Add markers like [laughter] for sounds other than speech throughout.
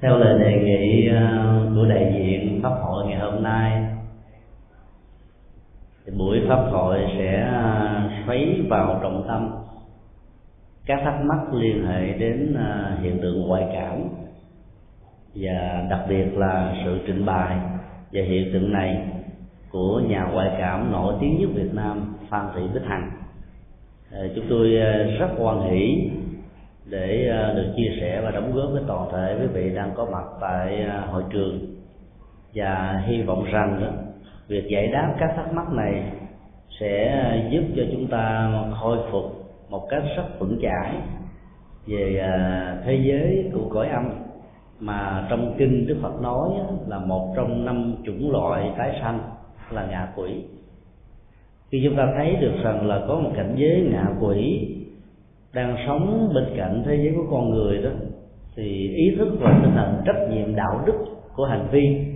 theo lời đề nghị ờ, của đại diện pháp hội ngày hôm nay, thì buổi pháp hội sẽ ờ, xoáy vào trọng tâm. Các thắc mắc liên hệ đến ờ, hiện tượng ngoại cảm và đặc biệt là sự trình bày về hiện tượng này của nhà ngoại cảm nổi tiếng nhất Việt Nam, Phan Thị Bích Hằng. Chúng tôi rất hoan hỷ để à, được chia sẻ và đóng góp với toàn thể quý vị đang có mặt tại à, hội trường. Và hy vọng rằng việc giải đáp các thắc mắc này sẽ giúp cho chúng ta khôi phục một cách rất vững chãi về à, thế giới của cõi âm. Mà trong kinh Đức Phật nói là một trong năm chủng loại tái sanh là ngạ quỷ. Khi chúng ta thấy được rằng là có một cảnh giới ngạ quỷ đang sống bên cạnh thế giới của con người đó, thì ý thức và tinh thần trách nhiệm đạo đức của hành vi,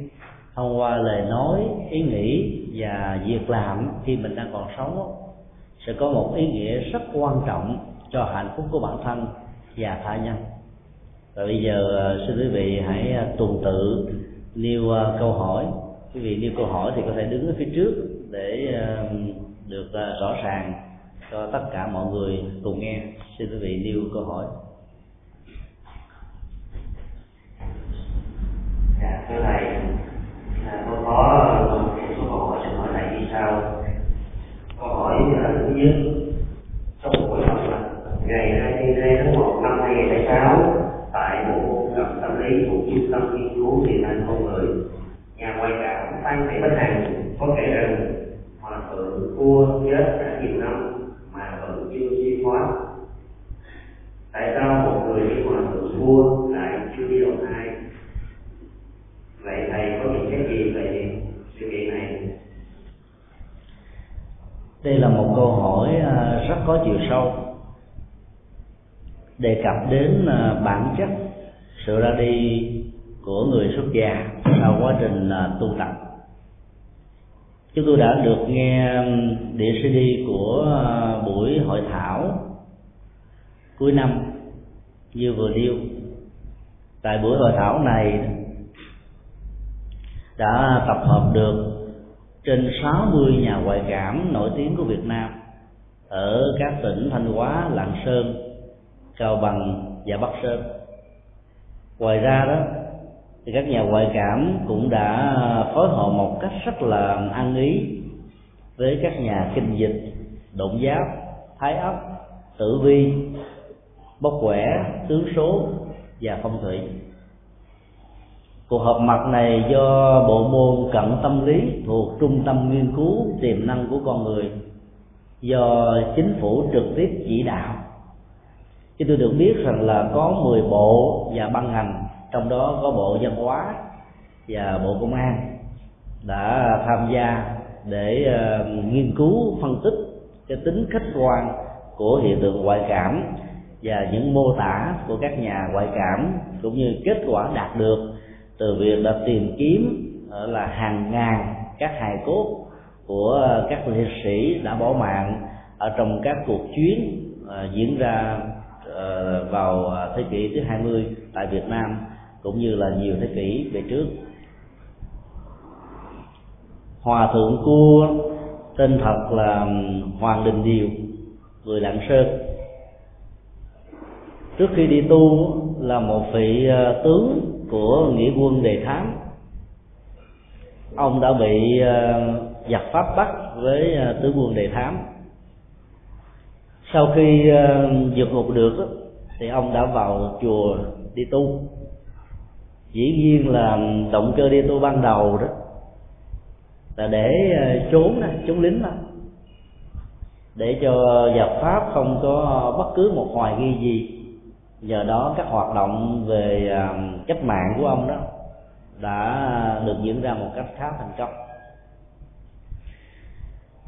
thông qua lời nói, ý nghĩ và việc làm khi mình đang còn sống, sẽ có một ý nghĩa rất quan trọng cho hạnh phúc của bản thân và tha nhân. Và bây giờ à, xin quý vị hãy à, tuần tự nêu à, câu hỏi. Quý vị nêu câu hỏi thì có thể đứng ở phía trước để được rõ ràng cho tất cả mọi người cùng nghe xin quý vị, nêu câu hỏi. Dạ thưa thầy. Là tôi có một số câu hỏi xin hỏi thầy như sau. Câu hỏi là thứ nhất, trong buổi học là ngày 22 tháng 1 năm 2006 tại bộ gặp tâm lý của trung tâm nghiên cứu tiềm năng con người nhà ngoại cảm phan thị bách hằng có kể rằng hòa thượng vua chết đã nhiều năm mà vẫn chưa siêu thoát tại sao một người đi hòa thượng vua lại chưa đi đầu thai? Vậy thầy có những cái gì về sự kiện này? Đây là một câu hỏi à, rất có chiều sâu. Đề cập đến à, bản chất sự ra đi của người xuất gia sau quá trình à, tu tập. Chúng tôi đã được nghe đĩa cd của buổi hội thảo cuối năm như vừa nêu tại buổi hội thảo này đã tập hợp được trên 60 nhà ngoại cảm nổi tiếng của Việt Nam ở các tỉnh Thanh Hóa, Lạng Sơn, Cao Bằng và Bắc Sơn. Ngoài ra đó thì các nhà ngoại cảm cũng đã phối hợp một cách rất là ăn ý với các nhà kinh dịch, động giáp, thái ấp, tử vi, bốc quẻ, tướng số và phong thủy. Cuộc họp mặt này do bộ môn cận tâm lý thuộc Trung tâm Nghiên cứu Tiềm năng của con người do chính phủ trực tiếp chỉ đạo. Chứ tôi được biết rằng là có 10 bộ và ban ngành trong đó có bộ văn hóa và bộ công an đã tham gia để uh, nghiên cứu phân tích cái tính khách quan của hiện tượng ngoại cảm và những mô tả của các nhà ngoại cảm cũng như kết quả đạt được từ việc đã tìm kiếm ờ, là hàng ngàn các hài cốt của các liệt sĩ đã bỏ mạng ở trong các cuộc chuyến ờ, diễn ra ờ, vào thế kỷ thứ 20 tại Việt Nam cũng như là nhiều thế kỷ về trước. Hòa thượng cua, tên thật là hoàng đình điều, người lạng sơn trước khi đi tu là một vị ờ, tướng của nghĩa quân đề thám. Ông đã bị ờ, giặc pháp bắt với ờ, tướng quân đề thám. Sau khi vượt ngục được thì ông đã vào chùa đi tu. Dĩ nhiên là động cơ đi tu ban đầu đó là để trốn đó, trốn lính đó. Để cho giặc pháp không có bất cứ một hoài nghi gì nhờ đó các hoạt động về à, cách mạng của ông đó đã được diễn ra một cách khá thành công.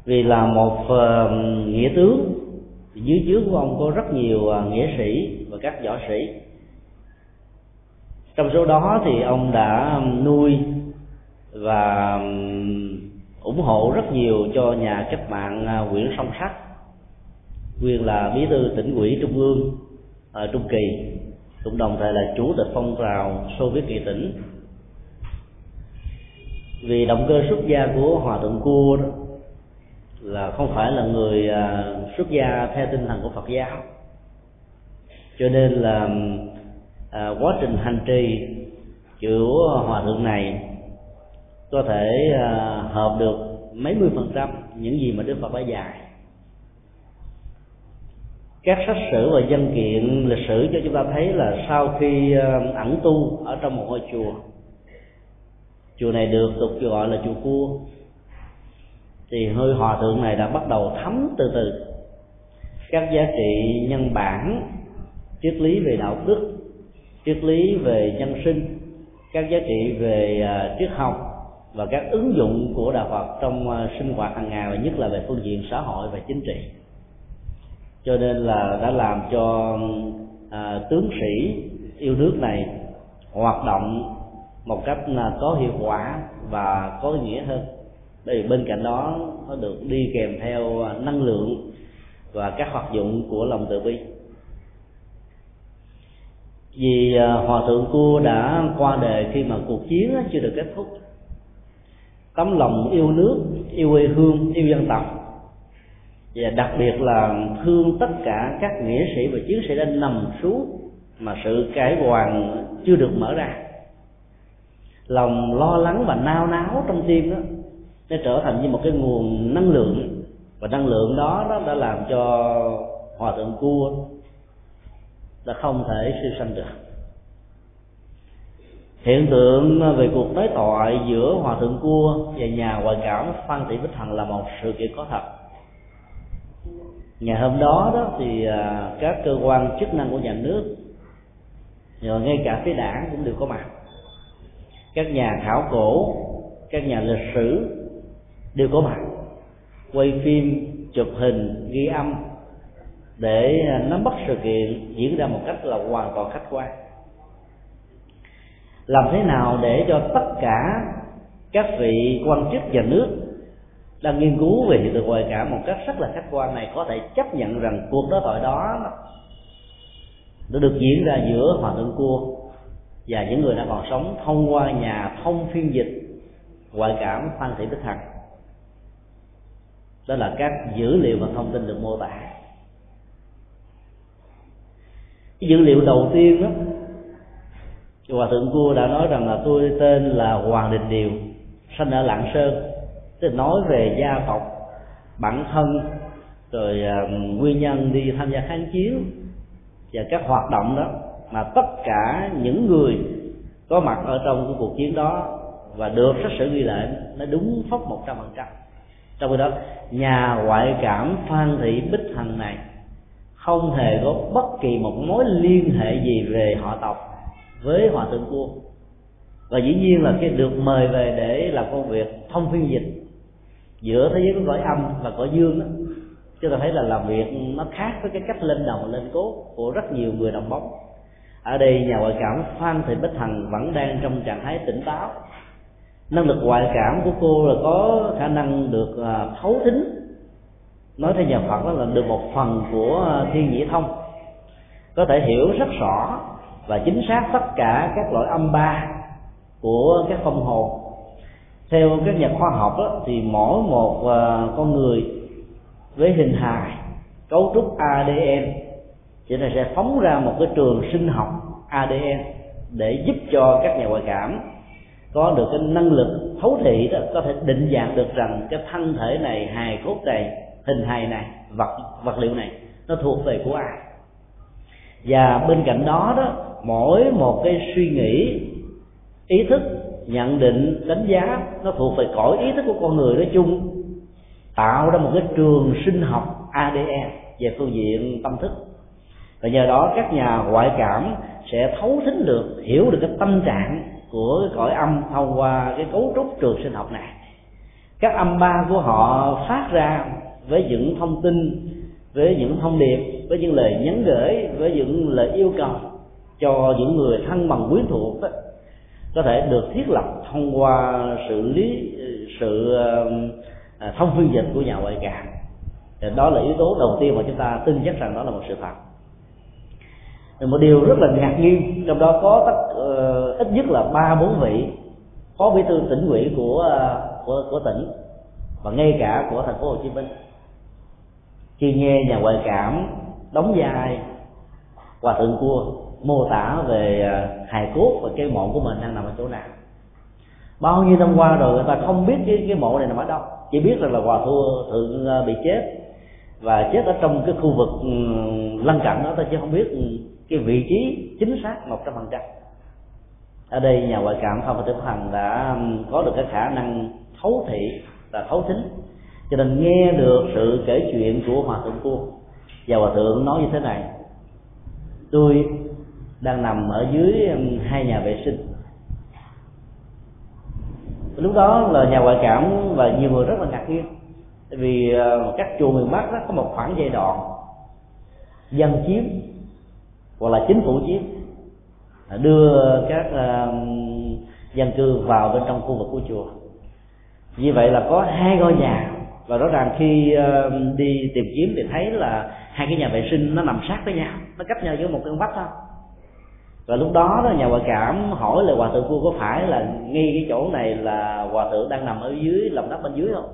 Vì là một à, nghĩa tướng, dưới trướng của ông có rất nhiều à, nghĩa sĩ và các võ sĩ. Trong số đó thì ông đã nuôi và, ủng hộ rất nhiều cho nhà cách mạng Nguyễn Song Sắc, nguyên là bí thư tỉnh ủy trung ương ở trung kỳ. Cũng đồng thời là chủ tịch phong trào xô viết kỳ tỉnh. Vì động cơ xuất gia của hòa thượng cua đó là không phải là người à, xuất gia theo tinh thần của phật giáo. Cho nên là à, quá trình hành trì của hòa thượng này có thể à, hợp được mấy mươi phần trăm những gì mà đức phật đã dạy các sách sử và dân kiện lịch sử cho chúng ta thấy là sau khi ờ, ẩn tu ở trong một ngôi chùa chùa này được tục gọi là chùa cua, thì hơi hòa thượng này đã bắt đầu thấm từ từ các giá trị nhân bản, triết lý về đạo đức, triết lý về nhân sinh, các giá trị về ờ, triết học và các ứng dụng của đạo Phật trong ờ, sinh hoạt hàng ngày và nhất là về phương diện xã hội và chính trị cho nên là đã làm cho à, tướng sĩ yêu nước này hoạt động một cách có hiệu quả và có ý nghĩa hơn. Bởi vì bên cạnh đó nó được đi kèm theo năng lượng và các hoạt dụng của lòng từ bi. Vì à, hòa thượng cua đã qua đề khi mà cuộc chiến chưa được kết thúc. Tấm lòng yêu nước yêu quê hương yêu dân tộc và đặc biệt là thương tất cả các nghĩa sĩ và chiến sĩ đã nằm xuống mà sự cải hoàng chưa được mở ra. Lòng lo lắng và nao náo trong tim đó, nó trở thành như một cái nguồn năng lượng. Và năng lượng đó đó đã làm cho hòa thượng cua là không thể siêu sanh được. Hiện tượng về cuộc đối thoại giữa hòa thượng cua và nhà ngoại cảm phan thị bích hằng là một sự kiện có thật ngày hôm đó đó thì à, các cơ quan chức năng của nhà nước, rồi ngay cả phía đảng cũng đều có mặt. Các nhà khảo cổ, các nhà lịch sử đều có mặt, quay phim, chụp hình, ghi âm để à, nắm bắt sự kiện, diễn ra một cách là hoàn toàn khách quan. Làm thế nào để cho tất cả các vị quan chức nhà nước đang nghiên cứu về hiện tượng ngoại cảm một cách rất là khách quan này có thể chấp nhận rằng cuộc đối thoại đó nó được diễn ra giữa hòa thượng cua và những người đang còn sống thông qua nhà thông phiên dịch ngoại cảm phan thị bích hằng. Đó là các dữ liệu và thông tin được mô tả. Cái dữ liệu đầu tiên đó, hòa thượng cua đã nói rằng là tôi tên là hoàng đình điều, sinh ở lạng sơn tức nói về gia tộc bản thân rồi uh, nguyên nhân đi tham gia kháng chiến và các hoạt động đó mà tất cả những người có mặt ở trong cái cuộc chiến đó và được sách sử ghi lại nó đúng phóc một trăm phần trăm. Trong khi đó nhà ngoại cảm phan thị bích hằng này không hề có bất kỳ một mối liên hệ gì về họ tộc với hòa thượng cua và dĩ nhiên là cái được mời về để làm công việc thông phiên dịch giữa thế giới của cõi âm và cõi dương đó, chúng ta thấy là làm việc nó khác với cái cách lên đầu lên cốt của rất nhiều người đồng bóng. Ở đây nhà ngoại cảm phan thị bích thần vẫn đang trong trạng thái tỉnh táo. Năng lực ngoại cảm của cô là có khả năng được à, thấu thính. Nói theo nhà phật đó là được một phần của à, thiên nhĩ thông. Có thể hiểu rất rõ và chính xác tất cả các loại âm ba của các phong hồn theo các nhà khoa học đó, thì mỗi một à, con người với hình hài cấu trúc ADN thì nó sẽ phóng ra một cái trường sinh học ADN để giúp cho các nhà ngoại cảm có được cái năng lực thấu thị đó có thể định dạng được rằng cái thân thể này hài cốt này hình hài này vật vật liệu này nó thuộc về của ai. Và bên cạnh đó đó mỗi một cái suy nghĩ ý thức nhận định đánh giá nó thuộc về cõi ý thức của con người nói chung tạo ra một cái trường sinh học ADN về phương diện tâm thức. Và nhờ đó các nhà ngoại cảm sẽ thấu thính được hiểu được cái tâm trạng của cái cõi âm thông qua cái cấu trúc trường sinh học này. Các âm ba của họ phát ra với những thông tin với những thông điệp với những lời nhắn gửi với những lời yêu cầu cho những người thân bằng quyến thuộc đó, có thể được thiết lập thông qua sự lý sự um, à, thông phiên dịch của nhà ngoại cảm đó là yếu tố đầu tiên mà chúng ta tin chắc rằng đó là một sự thật. Một điều rất là ngạc nhiên trong đó có tất uh, ít nhất là ba bốn vị phó bí thư tỉnh ủy của uh, của của tỉnh và ngay cả của thành phố Hồ Chí Minh. Khi nghe nhà ngoại cảm đóng vai hòa thượng cua mô tả về à, hài cốt và cái mộ của mình đang nằm ở chỗ nào. Bao nhiêu năm qua rồi người ta không biết cái cái mộ này nằm ở đâu. Chỉ biết rằng là hòa thượng thượng bị chết. Và chết ở trong cái khu vực ừ, lân cận đó ta chứ không biết cái vị trí chính xác một trăm phần trăm. Ở đây nhà ngoại cảm phong và tử hành đã ừ, có được cái khả năng thấu thị và thấu thính. Cho nên nghe được sự kể chuyện của hòa thượng cô. Và hòa thượng nói như thế này. Tôi đang nằm ở dưới um, hai nhà vệ sinh. Lúc đó là nhà ngoại cảm và nhiều người rất là ngạc nhiên. Tại vì ờ, các chùa miền bắc đó có một khoảng giai đoạn dân chiếm, hoặc là chính phủ chiếm đưa các ờ, dân cư vào bên trong khu vực của chùa. Như vậy là có hai ngôi nhà và rõ ràng khi ờ, đi tìm kiếm thì thấy là hai cái nhà vệ sinh nó nằm sát với nhau, nó cách nhau giữa một cái vách thôi và lúc đó đó nhà hòa cảm hỏi là hòa thượng vua có phải là ngay cái chỗ này là hòa thượng đang nằm ở dưới lòng đất bên dưới không?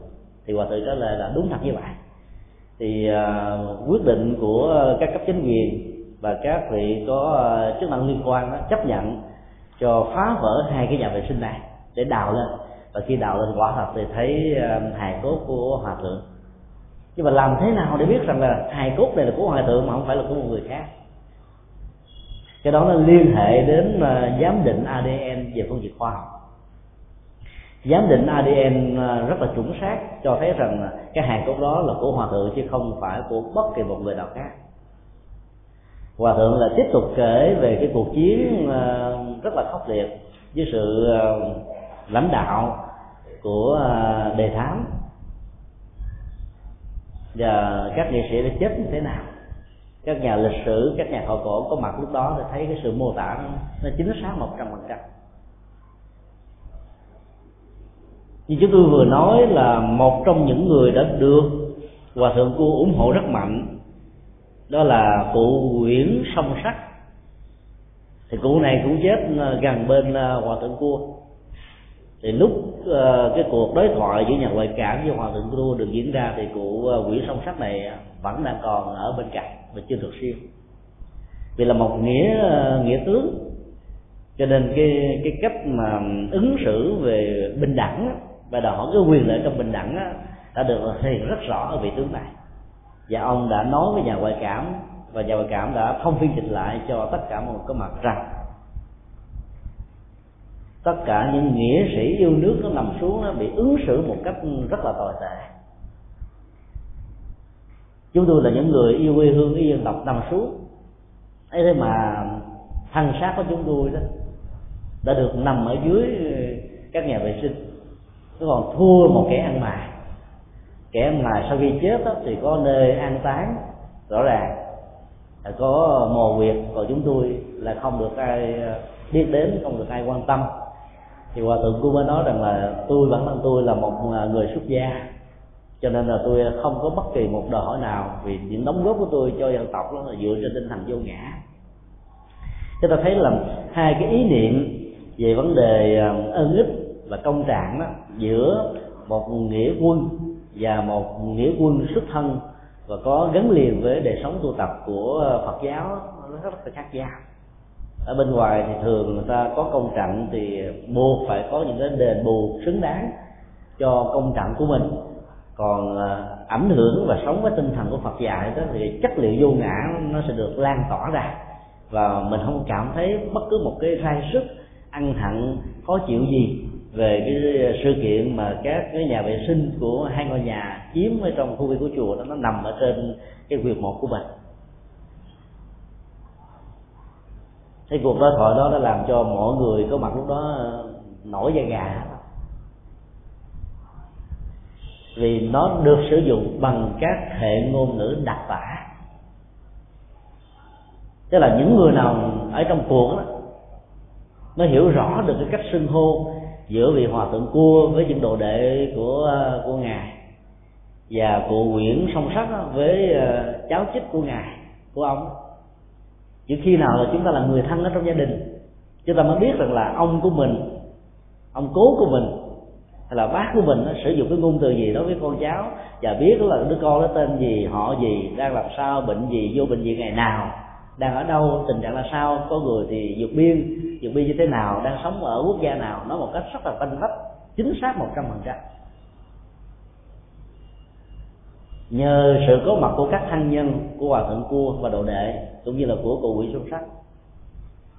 Thì hòa thượng trả lời là đúng thật như vậy. Thì uh, quyết định của các cấp chính quyền và các vị có uh, chức năng liên quan đó, chấp nhận cho phá vỡ hai cái nhà vệ sinh này để đào lên. Và khi đào lên quả thật thì thấy uh, hài cốt của hòa thượng. Nhưng mà làm thế nào để biết rằng là hài cốt này là của hòa thượng mà không phải là của một người khác? Cái đó nó liên hệ đến uh, giám định ADN về phương diện khoa học. Giám định ADN uh, à, rất là chuẩn xác cho thấy rằng à, cái hài cốt đó là của hòa thượng chứ không phải của bất kỳ một người nào khác. Hòa thượng là tiếp tục kể về cái cuộc chiến rất là khốc liệt với sự lãnh đạo của đề thám. Và các nghệ sĩ đã chết như thế nào? Các nhà lịch sử, các nhà khảo cổ có mặt lúc đó thì thấy cái sự mô tả nó chính xác một trăm phần trăm. Như chúng tôi vừa nói là một trong những người đã được hòa thượng cô ủng hộ rất mạnh, đó là cụ Nguyễn Song Sắc. Thì cụ này cũng chết ờ, gần bên ờ, hòa thượng cua thì lúc ờ, cái cuộc đối thoại giữa nhà ngoại cảm với hòa thượng cua được diễn ra thì cụ Nguyễn Song Sắc này vẫn đang còn ở bên cạnh và chưa được siêu. Vì là một nghĩa nghĩa tướng. Cho nên cái cái cách mà ứng xử về bình đẳng và đòi hỏi cái quyền lợi trong bình đẳng đã được thể hiện rất rõ ở vị tướng này. Và ông đã nói với nhà ngoại cảm, và nhà ngoại cảm đã thông phiên dịch lại cho tất cả mọi người có mặt rằng, tất cả những nghĩa sĩ yêu nước nó nằm xuống nó bị ứng xử một cách rất là tồi tệ chúng tôi là những người yêu quê hương yêu dân tộc nằm xuống. Ấy thế mà thân xác của chúng tôi đó đã được nằm ở dưới ờ, các nhà vệ sinh. Nó còn thua một kẻ ăn mày. Kẻ ăn mài sau khi chết đó, thì có nơi an táng rõ ràng. Là có mồ huyệt còn chúng tôi là không được ai ờ, biết đến không được ai quan tâm. Thì hòa thượng cũng mới nói rằng là tôi bản thân tôi là một ờ, người xuất gia cho nên là tôi không có bất kỳ một đòi hỏi nào vì những đóng góp của tôi cho dân tộc đó là dựa trên tinh thần vô ngã. Chúng ta thấy là hai cái ý niệm về vấn đề à, ơn ích và công trạng đó giữa một nghĩa quân và một nghĩa quân xuất thân và có gắn liền với đời sống tu tập của Phật giáo nó rất là khác nhau. Ở bên ngoài thì thường người ta có công trạng thì buộc phải có những cái đền bù xứng đáng cho công trạng của mình còn à, ảnh hưởng và sống với tinh thần của Phật dạy đó thì chất liệu vô ngã nó sẽ được lan tỏa ra. Và mình không cảm thấy bất cứ một cái rai sức ăn hận, khó chịu gì về cái sự kiện mà các cái nhà vệ sinh của hai ngôi nhà chiếm ở trong khu vực của chùa đó nó nằm ở trên cái quyệt một của mình. Cái cuộc đối thoại đó đã làm cho mọi người có mặt lúc đó à, nổi da gà vì nó được sử dụng bằng các hệ ngôn ngữ đặc tả tức là những người nào ở trong cuộc đó, nó hiểu rõ được cái cách xưng hô giữa vị hòa thượng cua với những đồ đệ của của ngài và cụ Nguyễn song sắc với ờ, cháu chích của ngài, của ông. Chỉ khi nào là chúng ta là người thân ở trong gia đình, chúng ta mới biết rằng là ông của mình, ông cố của mình là bác của mình nó sử dụng cái ngôn từ gì đối với con cháu và biết là đứa con nó tên gì, họ gì, đang làm sao, bệnh gì, vô bệnh viện ngày nào, đang ở đâu, tình trạng là sao, có người thì vượt biên vượt biên như thế nào, đang sống ở quốc gia nào. Nói một cách rất là tinh vách, chính xác một trăm phần trăm. Nhờ sự có mặt của các thân nhân, của hòa thượng cua và đồ đệ, cũng như là của cụ quỷ xuân sắc.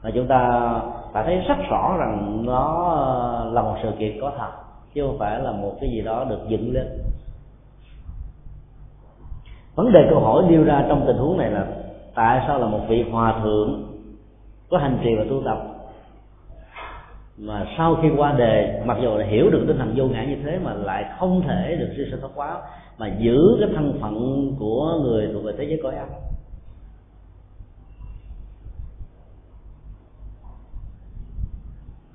Mà chúng ta phải thấy rất rõ rằng nó ờ, là một sự kiện có thật chứ không phải là một cái gì đó được dựng lên. Vấn đề câu hỏi nêu ra trong tình huống này là tại sao là một vị hòa thượng có hành trì và tu tập mà sau khi qua đề, mặc dù là hiểu được tinh thần vô ngã như thế mà lại không thể được siêu sanh thoát quá mà giữ cái thân phận của người thuộc về thế giới cõi âm.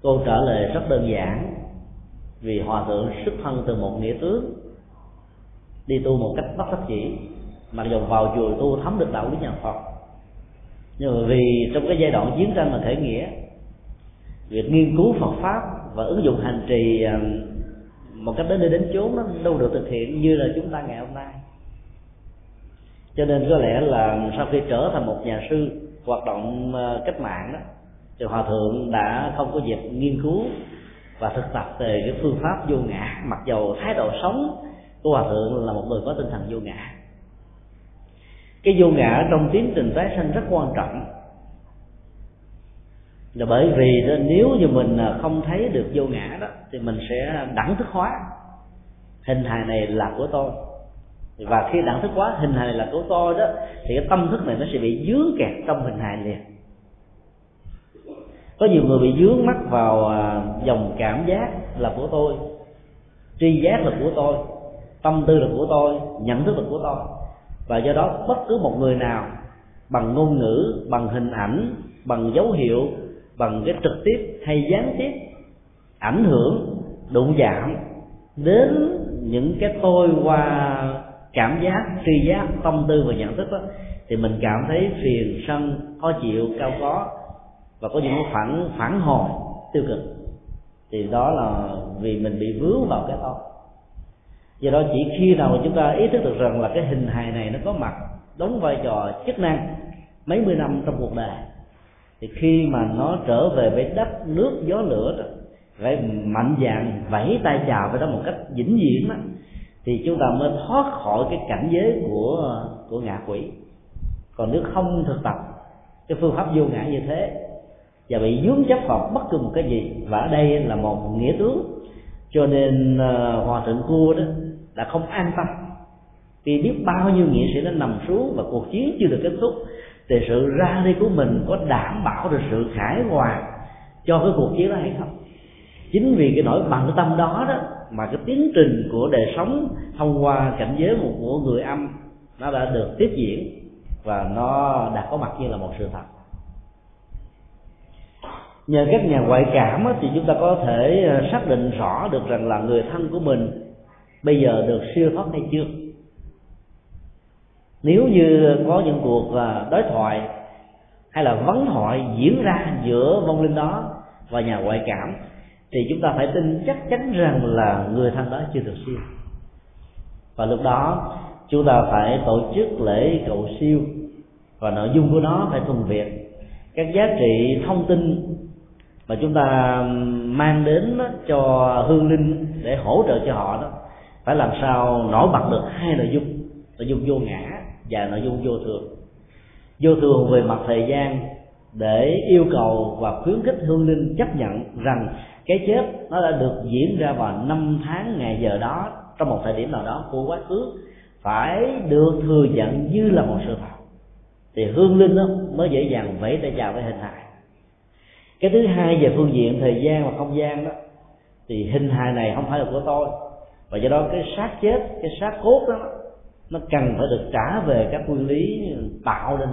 Câu trả lời rất đơn giản vì hòa thượng xuất thân từ một nghĩa tướng, đi tu một cách bất đắc chỉ mặc dù vào chùa tu thấm được đạo lý nhà phật. Nhưng mà vì trong cái giai đoạn chiến tranh mà khởi nghĩa, việc nghiên cứu phật pháp và ứng dụng hành trì à, một cách đến nơi đến chốn nó đâu được thực hiện như là chúng ta ngày hôm nay. Cho nên có lẽ là sau khi trở thành một nhà sư hoạt động à, cách mạng đó, thì hòa thượng đã không có dịp nghiên cứu và thực tập về cái phương pháp vô ngã. Mặc dầu thái độ sống của hòa thượng là một người có tinh thần vô ngã. Cái vô ngã trong tiến trình tái sanh rất quan trọng. Là bởi vì nếu như mình à, không thấy được vô ngã đó, thì mình sẽ đẳng thức hóa. Hình hài này là của tôi. Và khi đẳng thức hóa, hình hài này là của tôi đó, thì cái tâm thức này nó sẽ bị dướng kẹt trong hình hài liền có nhiều người bị dướng mắt vào à, dòng cảm giác là của tôi, tri giác là của tôi, tâm tư là của tôi, nhận thức là của tôi. Và do đó, bất cứ một người nào, bằng ngôn ngữ, bằng hình ảnh, bằng dấu hiệu, bằng cái trực tiếp hay gián tiếp, ảnh hưởng, đụng chạm đến những cái tôi qua cảm giác, tri giác, tâm tư và nhận thức đó, thì mình cảm thấy phiền, sân, khó chịu, cao có và có những phản phản hồi tiêu cực. Thì đó là vì mình bị vướng vào cái đó. Do đó chỉ khi nào mà chúng ta ý thức được rằng là cái hình hài này nó có mặt đóng vai trò chức năng mấy mươi năm trong cuộc đời thì khi mà nó trở về với đất nước gió lửa đó phải mạnh dạn vẫy tay chào với đó một cách vĩnh viễn đó, thì chúng ta mới thoát khỏi cái cảnh giới của của ngạ quỷ. Còn nếu không thực tập cái phương pháp vô ngã như thế và bị dướng chấp vào bất cứ một cái gì. Và ở đây là một nghĩa tướng. Cho nên ờ, hòa thượng cua đó đã không an tâm. Vì biết bao nhiêu nghĩa sĩ đã nằm xuống và cuộc chiến chưa được kết thúc, thì sự ra đi của mình có đảm bảo được sự khải hoàn cho cái cuộc chiến đó hay không? Chính vì cái nỗi bằng tâm đó đó mà cái tiến trình của đời sống thông qua cảnh giới một của người âm nó đã được tiếp diễn và nó đã có mặt như là một sự thật nhờ các nhà ngoại cảm thì chúng ta có thể ờ, xác định rõ được rằng là người thân của mình bây giờ được siêu thoát hay chưa. Nếu như có những cuộc ờ, đối thoại hay là vấn thoại diễn ra giữa vong linh đó và nhà ngoại cảm, thì chúng ta phải tin chắc chắn rằng là người thân đó chưa được siêu. Và lúc đó, chúng ta phải tổ chức lễ cầu siêu và nội dung của nó phải thuần việt. Các giá trị thông tin mà chúng ta mang đến cho hương linh để hỗ trợ cho họ đó. Phải làm sao nổi bật được hai nội dung. Nội dung vô ngã và nội dung vô thường. Vô thường về mặt thời gian để yêu cầu và khuyến khích hương linh chấp nhận rằng cái chết nó đã được diễn ra vào năm tháng ngày giờ đó, trong một thời điểm nào đó của quá khứ, phải được thừa nhận như là một sự thật. Thì hương linh đó mới dễ dàng vẫy tay chào với hình hài cái thứ hai về phương diện thời gian và không gian đó, thì hình hài này không phải là của tôi. Và do đó cái xác chết, cái xác cốt đó, nó cần phải được trả về các nguyên lý tạo nên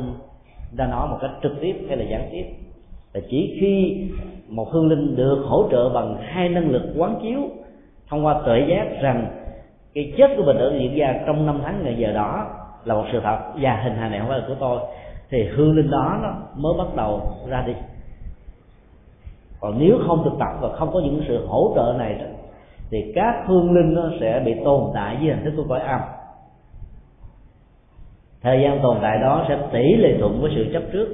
ra nó một cách trực tiếp hay là gián tiếp. Và chỉ khi một hương linh được hỗ trợ bằng hai năng lực quán chiếu thông qua tuệ giác rằng cái chết của mình đã diễn ra trong năm tháng ngày giờ đó là một sự thật và hình hài này không phải là của tôi, thì hương linh đó nó mới bắt đầu ra đi còn nếu không thực tập và không có những sự hỗ trợ này đó, thì các hương linh nó sẽ bị tồn tại với hình thức của cõi âm. Thời gian tồn tại đó sẽ tỷ lệ thuận với sự chấp trước.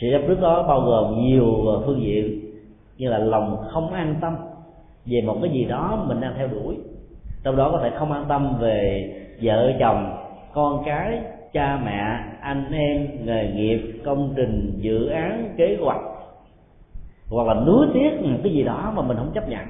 Sự chấp trước đó bao gồm nhiều phương diện, như là lòng không an tâm về một cái gì đó mình đang theo đuổi. Trong đó có thể không an tâm về vợ chồng, con cái, cha mẹ, anh em, nghề nghiệp, công trình, dự án, kế hoạch hoặc là nuối tiếc cái gì đó mà mình không chấp nhận,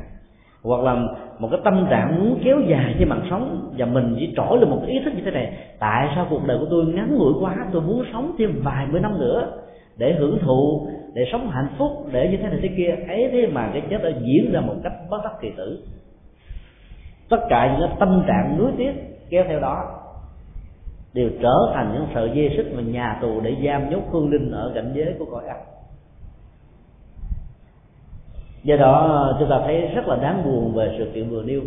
hoặc là một cái tâm trạng muốn kéo dài trên mạng sống và mình chỉ trỗi lên một cái ý thức như thế này, tại sao cuộc đời của tôi ngắn ngủi quá, tôi muốn sống thêm vài mươi năm nữa để hưởng thụ, để sống hạnh phúc, để như thế này thế kia. Ấy thế mà cái chết đã diễn ra một cách bất đắc kỳ tử. Tất cả những cái tâm trạng nuối tiếc kéo theo đó đều trở thành những sợi dây xích và nhà tù để giam nhốt phương linh ở cảnh giới của cõi ác do đó, chúng ta thấy rất là đáng buồn về sự kiện vừa nêu.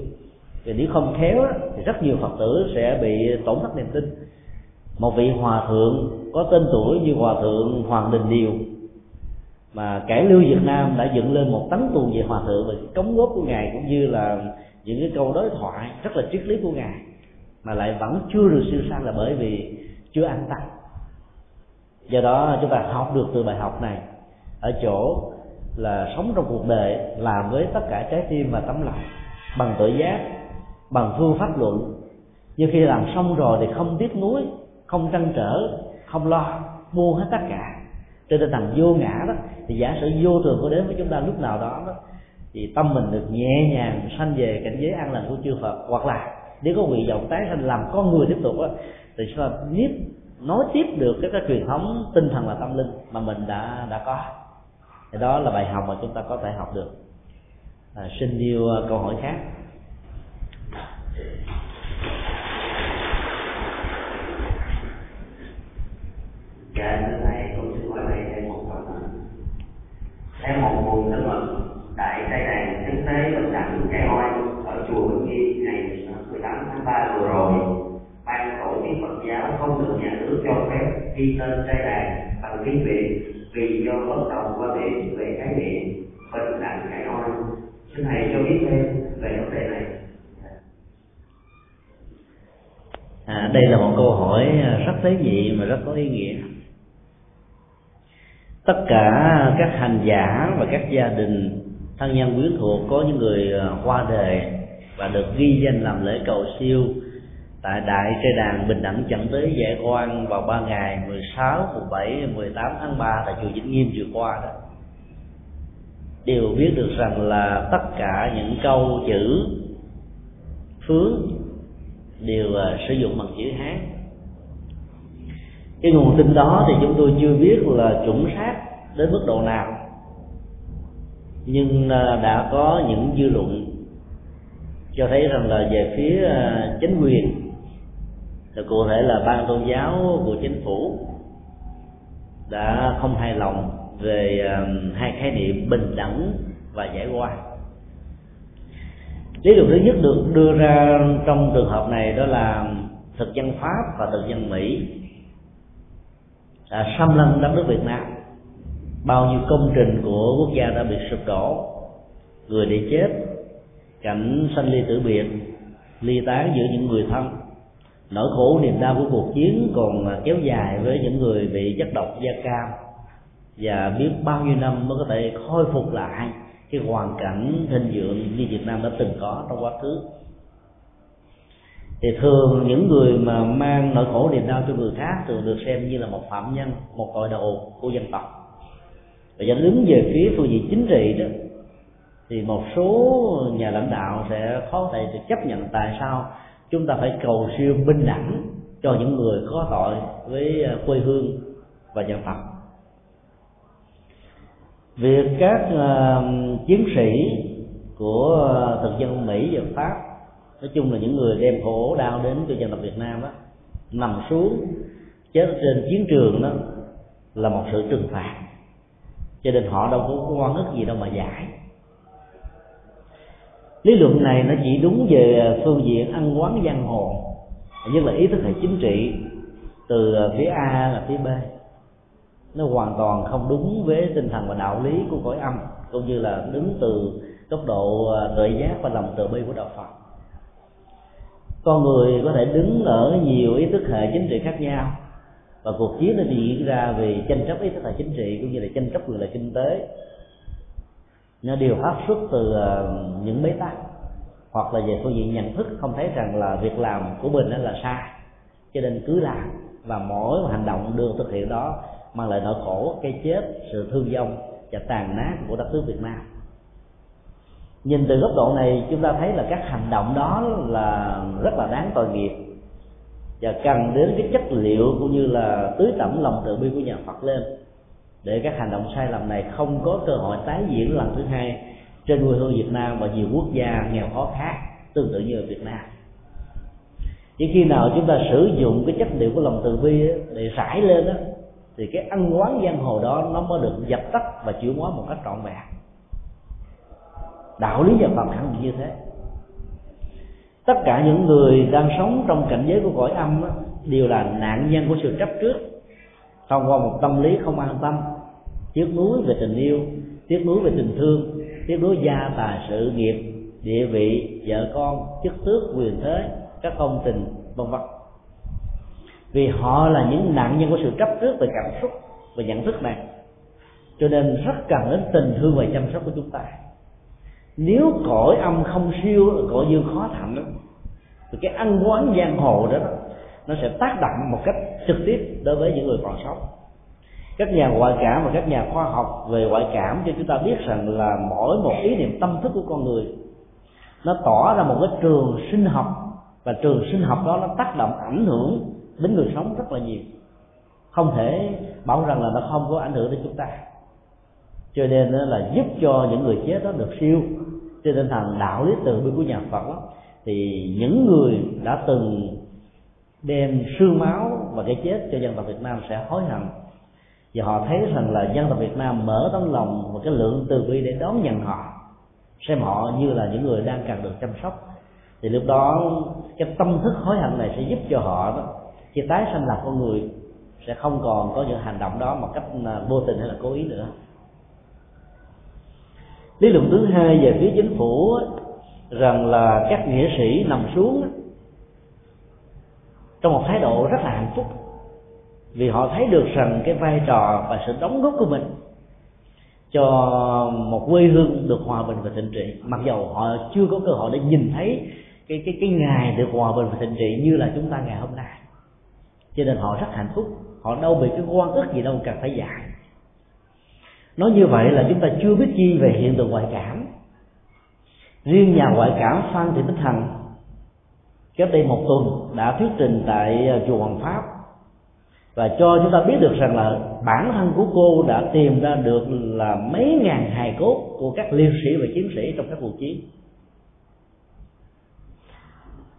Vì nếu không khéo thì rất nhiều phật tử sẽ bị tổn thất niềm tin. Một vị hòa thượng, có tên tuổi như hòa thượng hoàng đình điều, mà cải lưu việt nam đã dựng lên một tấn tuồng về hòa thượng, và cống góp của ngài cũng như là những cái câu đối thoại rất là triết lý của ngài, mà lại vẫn chưa được siêu sang là bởi vì chưa an tăng do đó, chúng ta học được từ bài học này. Ở chỗ là sống trong cuộc đời làm với tất cả trái tim và tấm lòng bằng tự giác bằng phương pháp luận. Nhưng khi làm xong rồi thì không tiếc nuối không trăn trở không lo buông hết tất cả. Trên tinh thần vô ngã đó thì giả sử vô thường có đến với chúng ta lúc nào đó đó thì tâm mình được nhẹ nhàng sanh về cảnh giới an lành của chư Phật. Hoặc là nếu có vị vọng tái sanh làm con người tiếp tục đó, thì sẽ tiếp biết nói tiếp được các cái truyền thống tinh thần và tâm linh mà mình đã đã có thì đó là bài học mà chúng ta có thể học được. À, xin yêu à, câu hỏi khác. Dạ thưa thầy con xin hỏi thầy thêm một phần Em một nguồn tin mật tại tây đàn thực tế bình đẳng trẻ oai ở chùa Vĩnh Nghi ngày 18 tháng 3 vừa rồi ban tổ chức Phật giáo không được nhà nước cho phép ghi tên tây đàn bằng tiếng Việt vì do bất đồng quan điểm về khái niệm bình đẳng cái oan xin thầy cho biết thêm về vấn đề này. À, đây là một câu hỏi à, rất tế nhị mà rất có ý nghĩa. Tất cả các hành giả và các gia đình thân nhân quyến thuộc có những người à, qua đời và được ghi danh làm lễ cầu siêu tại đại trai đàn bình đẳng dẫn tới giải quan vào ba ngày 16, 17, 18 tháng 3 tại chùa Vĩnh Nghiêm vừa qua đó. Đều biết được rằng là tất cả những câu chữ phướng đều à, sử dụng bằng chữ hán cái nguồn tin đó thì chúng tôi chưa biết là chuẩn xác đến mức độ nào nhưng à, đã có những dư luận cho thấy rằng là về phía à, chính quyền thì cụ thể là ban tôn giáo của chính phủ đã không hài lòng về hai khái niệm bình đẳng và giải qua lý luận thứ nhất được đưa ra trong trường hợp này đó là thực dân pháp và thực dân mỹ đã xâm lăng đất nước việt nam. Bao nhiêu công trình của quốc gia đã bị sụp đổ, người để chết, cảnh sanh ly tử biệt, ly tán giữa những người thân nỗi khổ niềm đau của cuộc chiến còn à, kéo dài với những người bị chất độc da cam. Và biết bao nhiêu năm mới có thể khôi phục lại cái hoàn cảnh thịnh vượng như Việt Nam đã từng có trong quá khứ. Thì thường những người mà mang nỗi khổ niềm đau cho người khác thường được xem như là một phạm nhân, một tội đồ của dân tộc. Và dẫn đứng về phía phương diện chính trị đó, thì một số nhà lãnh đạo sẽ khó thể được chấp nhận tại sao chúng ta phải cầu siêu bình đẳng cho những người có tội với à, quê hương và dân tộc việc các uh, chiến sĩ của à, thực dân mỹ và pháp nói chung là những người đem khổ đau đến cho dân tộc việt nam đó nằm xuống chết trên chiến trường đó là một sự trừng phạt. Cho nên họ đâu có quan ức gì đâu mà giải lý luận này nó chỉ đúng về phương diện ăn quán giang hồ nhất là ý thức hệ chính trị từ phía a là phía b. Nó hoàn toàn không đúng với tinh thần và đạo lý của cõi âm cũng như là đứng từ góc độ à, tuệ giác và lòng từ bi của đạo Phật. Con người có thể đứng ở nhiều ý thức hệ chính trị khác nhau và cuộc chiến nó diễn ra vì tranh chấp ý thức hệ chính trị cũng như là tranh chấp quyền lợi kinh tế nó đều phát xuất từ ờ, những bế tắc. Hoặc là về phương diện nhận thức, không thấy rằng là việc làm của mình là sai. Cho nên cứ làm và mỗi hành động được thực hiện đó mang lại nỗi khổ, cái chết, sự thương vong và tàn nát của đất nước Việt Nam. Nhìn từ góc độ này, chúng ta thấy là các hành động đó là rất là đáng tội nghiệp. Và cần đến cái chất liệu cũng như là tưới tẩm lòng từ bi của nhà Phật lên để các hành động sai lầm này không có cơ hội tái diễn lần thứ hai trên quê hương Việt Nam và nhiều quốc gia nghèo khó khác tương tự như ở Việt Nam. Chỉ khi nào chúng ta sử dụng cái chất liệu của lòng từ bi để rải lên đó thì cái ăn quán giang hồ đó nó mới được dập tắt và chuyển hóa một cách trọn vẹn. Đạo lý và Phật khẳng định như thế. Tất cả những người đang sống trong cảnh giới của cõi âm đó, đều là nạn nhân của sự chấp trước thông qua một tâm lý không an tâm tiếc nuối về tình yêu, tiếc nuối về tình thương, tiếc nuối gia tài sự nghiệp, địa vị, vợ con, chức tước, quyền thế, các công tình vân vân. Vì họ là những nạn nhân của sự chấp trước về cảm xúc và nhận thức này. Cho nên rất cần đến tình thương và chăm sóc của chúng ta. Nếu cõi âm không siêu, cõi dương khó thành đó, thì cái ăn quán giang hồ đó, nó sẽ tác động một cách trực tiếp đối với những người còn sống các nhà ngoại cảm và các nhà khoa học về ngoại cảm cho chúng ta biết rằng là mỗi một ý niệm tâm thức của con người nó tỏ ra một cái trường sinh học và trường sinh học đó nó tác động ảnh hưởng đến người sống rất là nhiều. Không thể bảo rằng là nó không có ảnh hưởng đến chúng ta. Cho nên là giúp cho những người chết đó được siêu. Trên tinh thần đạo lý từ bi của nhà Phật đó, thì những người đã từng đem sương máu và cái chết cho dân tộc Việt Nam sẽ hối hận và họ thấy rằng là dân tộc Việt Nam mở tấm lòng và cái lượng từ bi để đón nhận họ, xem họ như là những người đang cần được chăm sóc. Thì lúc đó, cái tâm thức hối hận này sẽ giúp cho họ đó, khi tái sanh lập con người sẽ không còn có những hành động đó một cách à, vô tình hay là cố ý nữa. Lý luận thứ hai về phía chính phủ rằng là các nghĩa sĩ nằm xuống trong một thái độ rất là hạnh phúc vì họ thấy được rằng cái vai trò và sự đóng góp của mình cho một quê hương được hòa bình và thịnh trị. Mặc dầu họ chưa có cơ hội để nhìn thấy cái cái cái ngày được hòa bình và thịnh trị như là chúng ta ngày hôm nay. Cho nên họ rất hạnh phúc. Họ đâu bị cái quan ức gì đâu cần phải dạy nói như vậy là chúng ta chưa biết chi về hiện tượng ngoại cảm. Riêng nhà ngoại cảm phan thị bích hằng, cách đây một tuần, đã thuyết trình tại ờ, chùa hoàng pháp và cho chúng ta biết được rằng là bản thân của cô đã tìm ra được là mấy ngàn hài cốt của các liệt sĩ và chiến sĩ trong các cuộc chiến.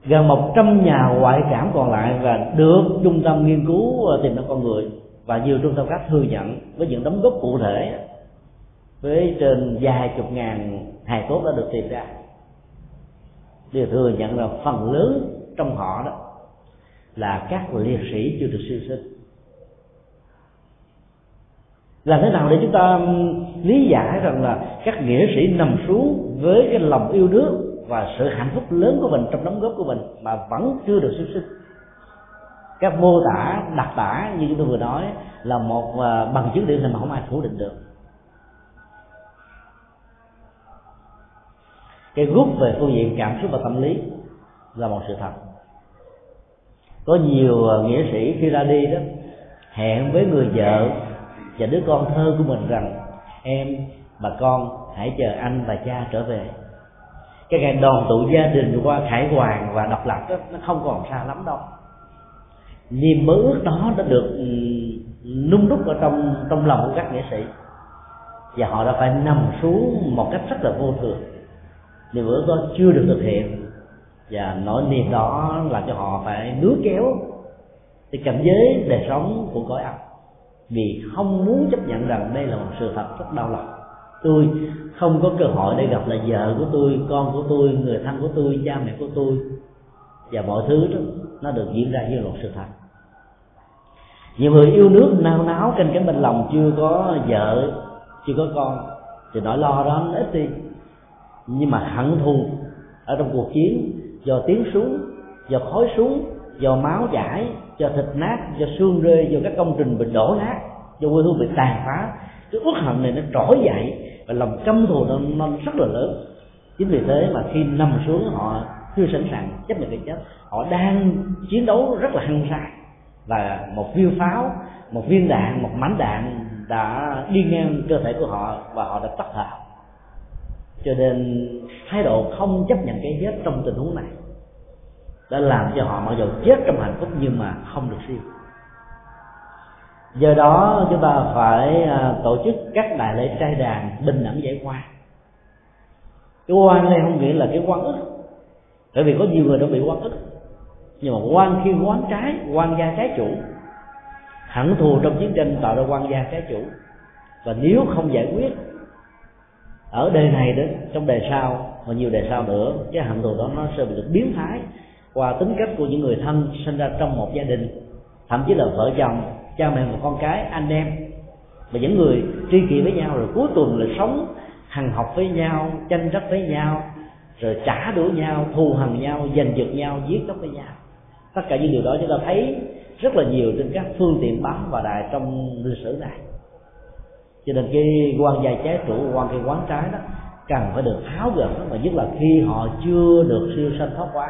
Gần một trăm nhà ngoại cảm còn lại và được trung tâm nghiên cứu ờ, tìm ra con người. Và nhiều trung tâm khác thừa nhận với những đóng góp cụ thể với trên vài chục ngàn hài cốt đã được tìm ra. Đều thừa nhận là phần lớn trong họ đó là các liệt sĩ chưa được siêu sinh làm thế nào để chúng ta lý giải rằng là các nghĩa sĩ nằm xuống với cái lòng yêu nước và sự hạnh phúc lớn của mình trong đóng góp của mình mà vẫn chưa được xuất sinh các mô tả, đặc tả như chúng tôi vừa nói là một ờ, bằng chứng điển hình mà không ai phủ định được. Cái gút về phương diện cảm xúc và tâm lý là một sự thật. Có nhiều ờ, nghĩa sĩ khi ra đi đó, hẹn với người vợ và đứa con thơ của mình rằng, em bà con, hãy chờ anh và cha trở về. Cái ngày đoàn tụ gia đình qua khải hoàn và độc lập đó, nó không còn xa lắm đâu. Niềm mơ ước đó đã được nung đúc ở trong trong lòng của các nghệ sĩ. Và họ đã phải nằm xuống một cách rất là vô thường. Niềm mơ ước đó chưa được thực hiện. Và nỗi niềm đó làm cho họ phải nứa kéo cái cảnh giới đời sống của cõi âm vì không muốn chấp nhận rằng đây là một sự thật rất đau lòng. Tôi không có cơ hội để gặp lại vợ của tôi, con của tôi, người thân của tôi, cha mẹ của tôi. Và mọi thứ đó, nó được diễn ra như một sự thật. Nhiều người yêu nước nao náo trên cánh bên lòng chưa có vợ, chưa có con, thì nỗi lo đó nó ít đi. Nhưng mà hận thù ở trong cuộc chiến, do tiếng súng, do khói súng, do máu chảy cho thịt nát cho xương rơi cho các công trình bị đổ nát cho quê hương bị tàn phá. Cái uất hận này nó trỗi dậy và lòng căm thù nó, nó rất là lớn. Chính vì thế mà khi nằm xuống họ chưa sẵn sàng chấp nhận cái chết. Họ đang chiến đấu rất là hăng say. Và một viên pháo một viên đạn một mảnh đạn đã đi ngang cơ thể của họ và họ đã tắt thở. Cho nên thái độ không chấp nhận cái chết trong tình huống này đã làm cho họ mặc dù chết trong hạnh phúc nhưng mà không được siêu. Do đó, chúng ta phải à, tổ chức các đại lễ trai đàn bình đẳng giải qua cái quan đây không nghĩa là cái quan ức bởi vì có nhiều người đã bị quan ức. Nhưng mà quan khi quán trái, quan gia trái chủ, hẳn thù trong chiến tranh tạo ra quan gia trái chủ. Và nếu không giải quyết, ở đời này đó trong đời sau, và nhiều đời sau nữa, cái hận thù đó nó sẽ bị được biến thái qua tính cách của những người thân sinh ra trong một gia đình, thậm chí là vợ chồng, cha mẹ và con cái, anh em. Và những người tri kỷ với nhau rồi cuối tuần là sống hằng học với nhau, tranh chấp với nhau, rồi trả đũa nhau, thù hằn nhau, giành giật nhau, giết chóc với nhau. Tất cả những điều đó chúng ta thấy rất là nhiều trên các phương tiện báo và đài trong lịch sử này. Cho nên cái quan gia trái chủ, quan cái quán trái đó, cần phải được tháo gỡ, mà nhất là khi họ chưa được siêu sanh thoát quá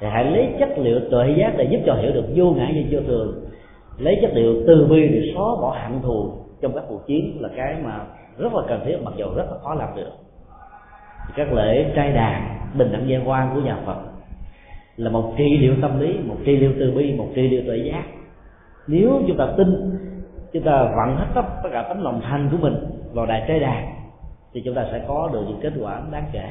thì hãy lấy chất liệu tuệ giác để giúp cho hiểu được vô ngã như vô thường. Lấy chất liệu từ bi để xóa bỏ hận thù trong các cuộc chiến là cái mà rất là cần thiết, mặc dù rất là khó làm được. Các lễ trai đàn, bình đẳng gia quan của nhà phật là một trị liệu tâm lý, một trị liệu từ bi, một trị liệu tuệ giác. Nếu chúng ta tin, chúng ta vận hết tất tất cả tấm lòng thành của mình vào đại trai đàn, thì chúng ta sẽ có được những kết quả đáng kể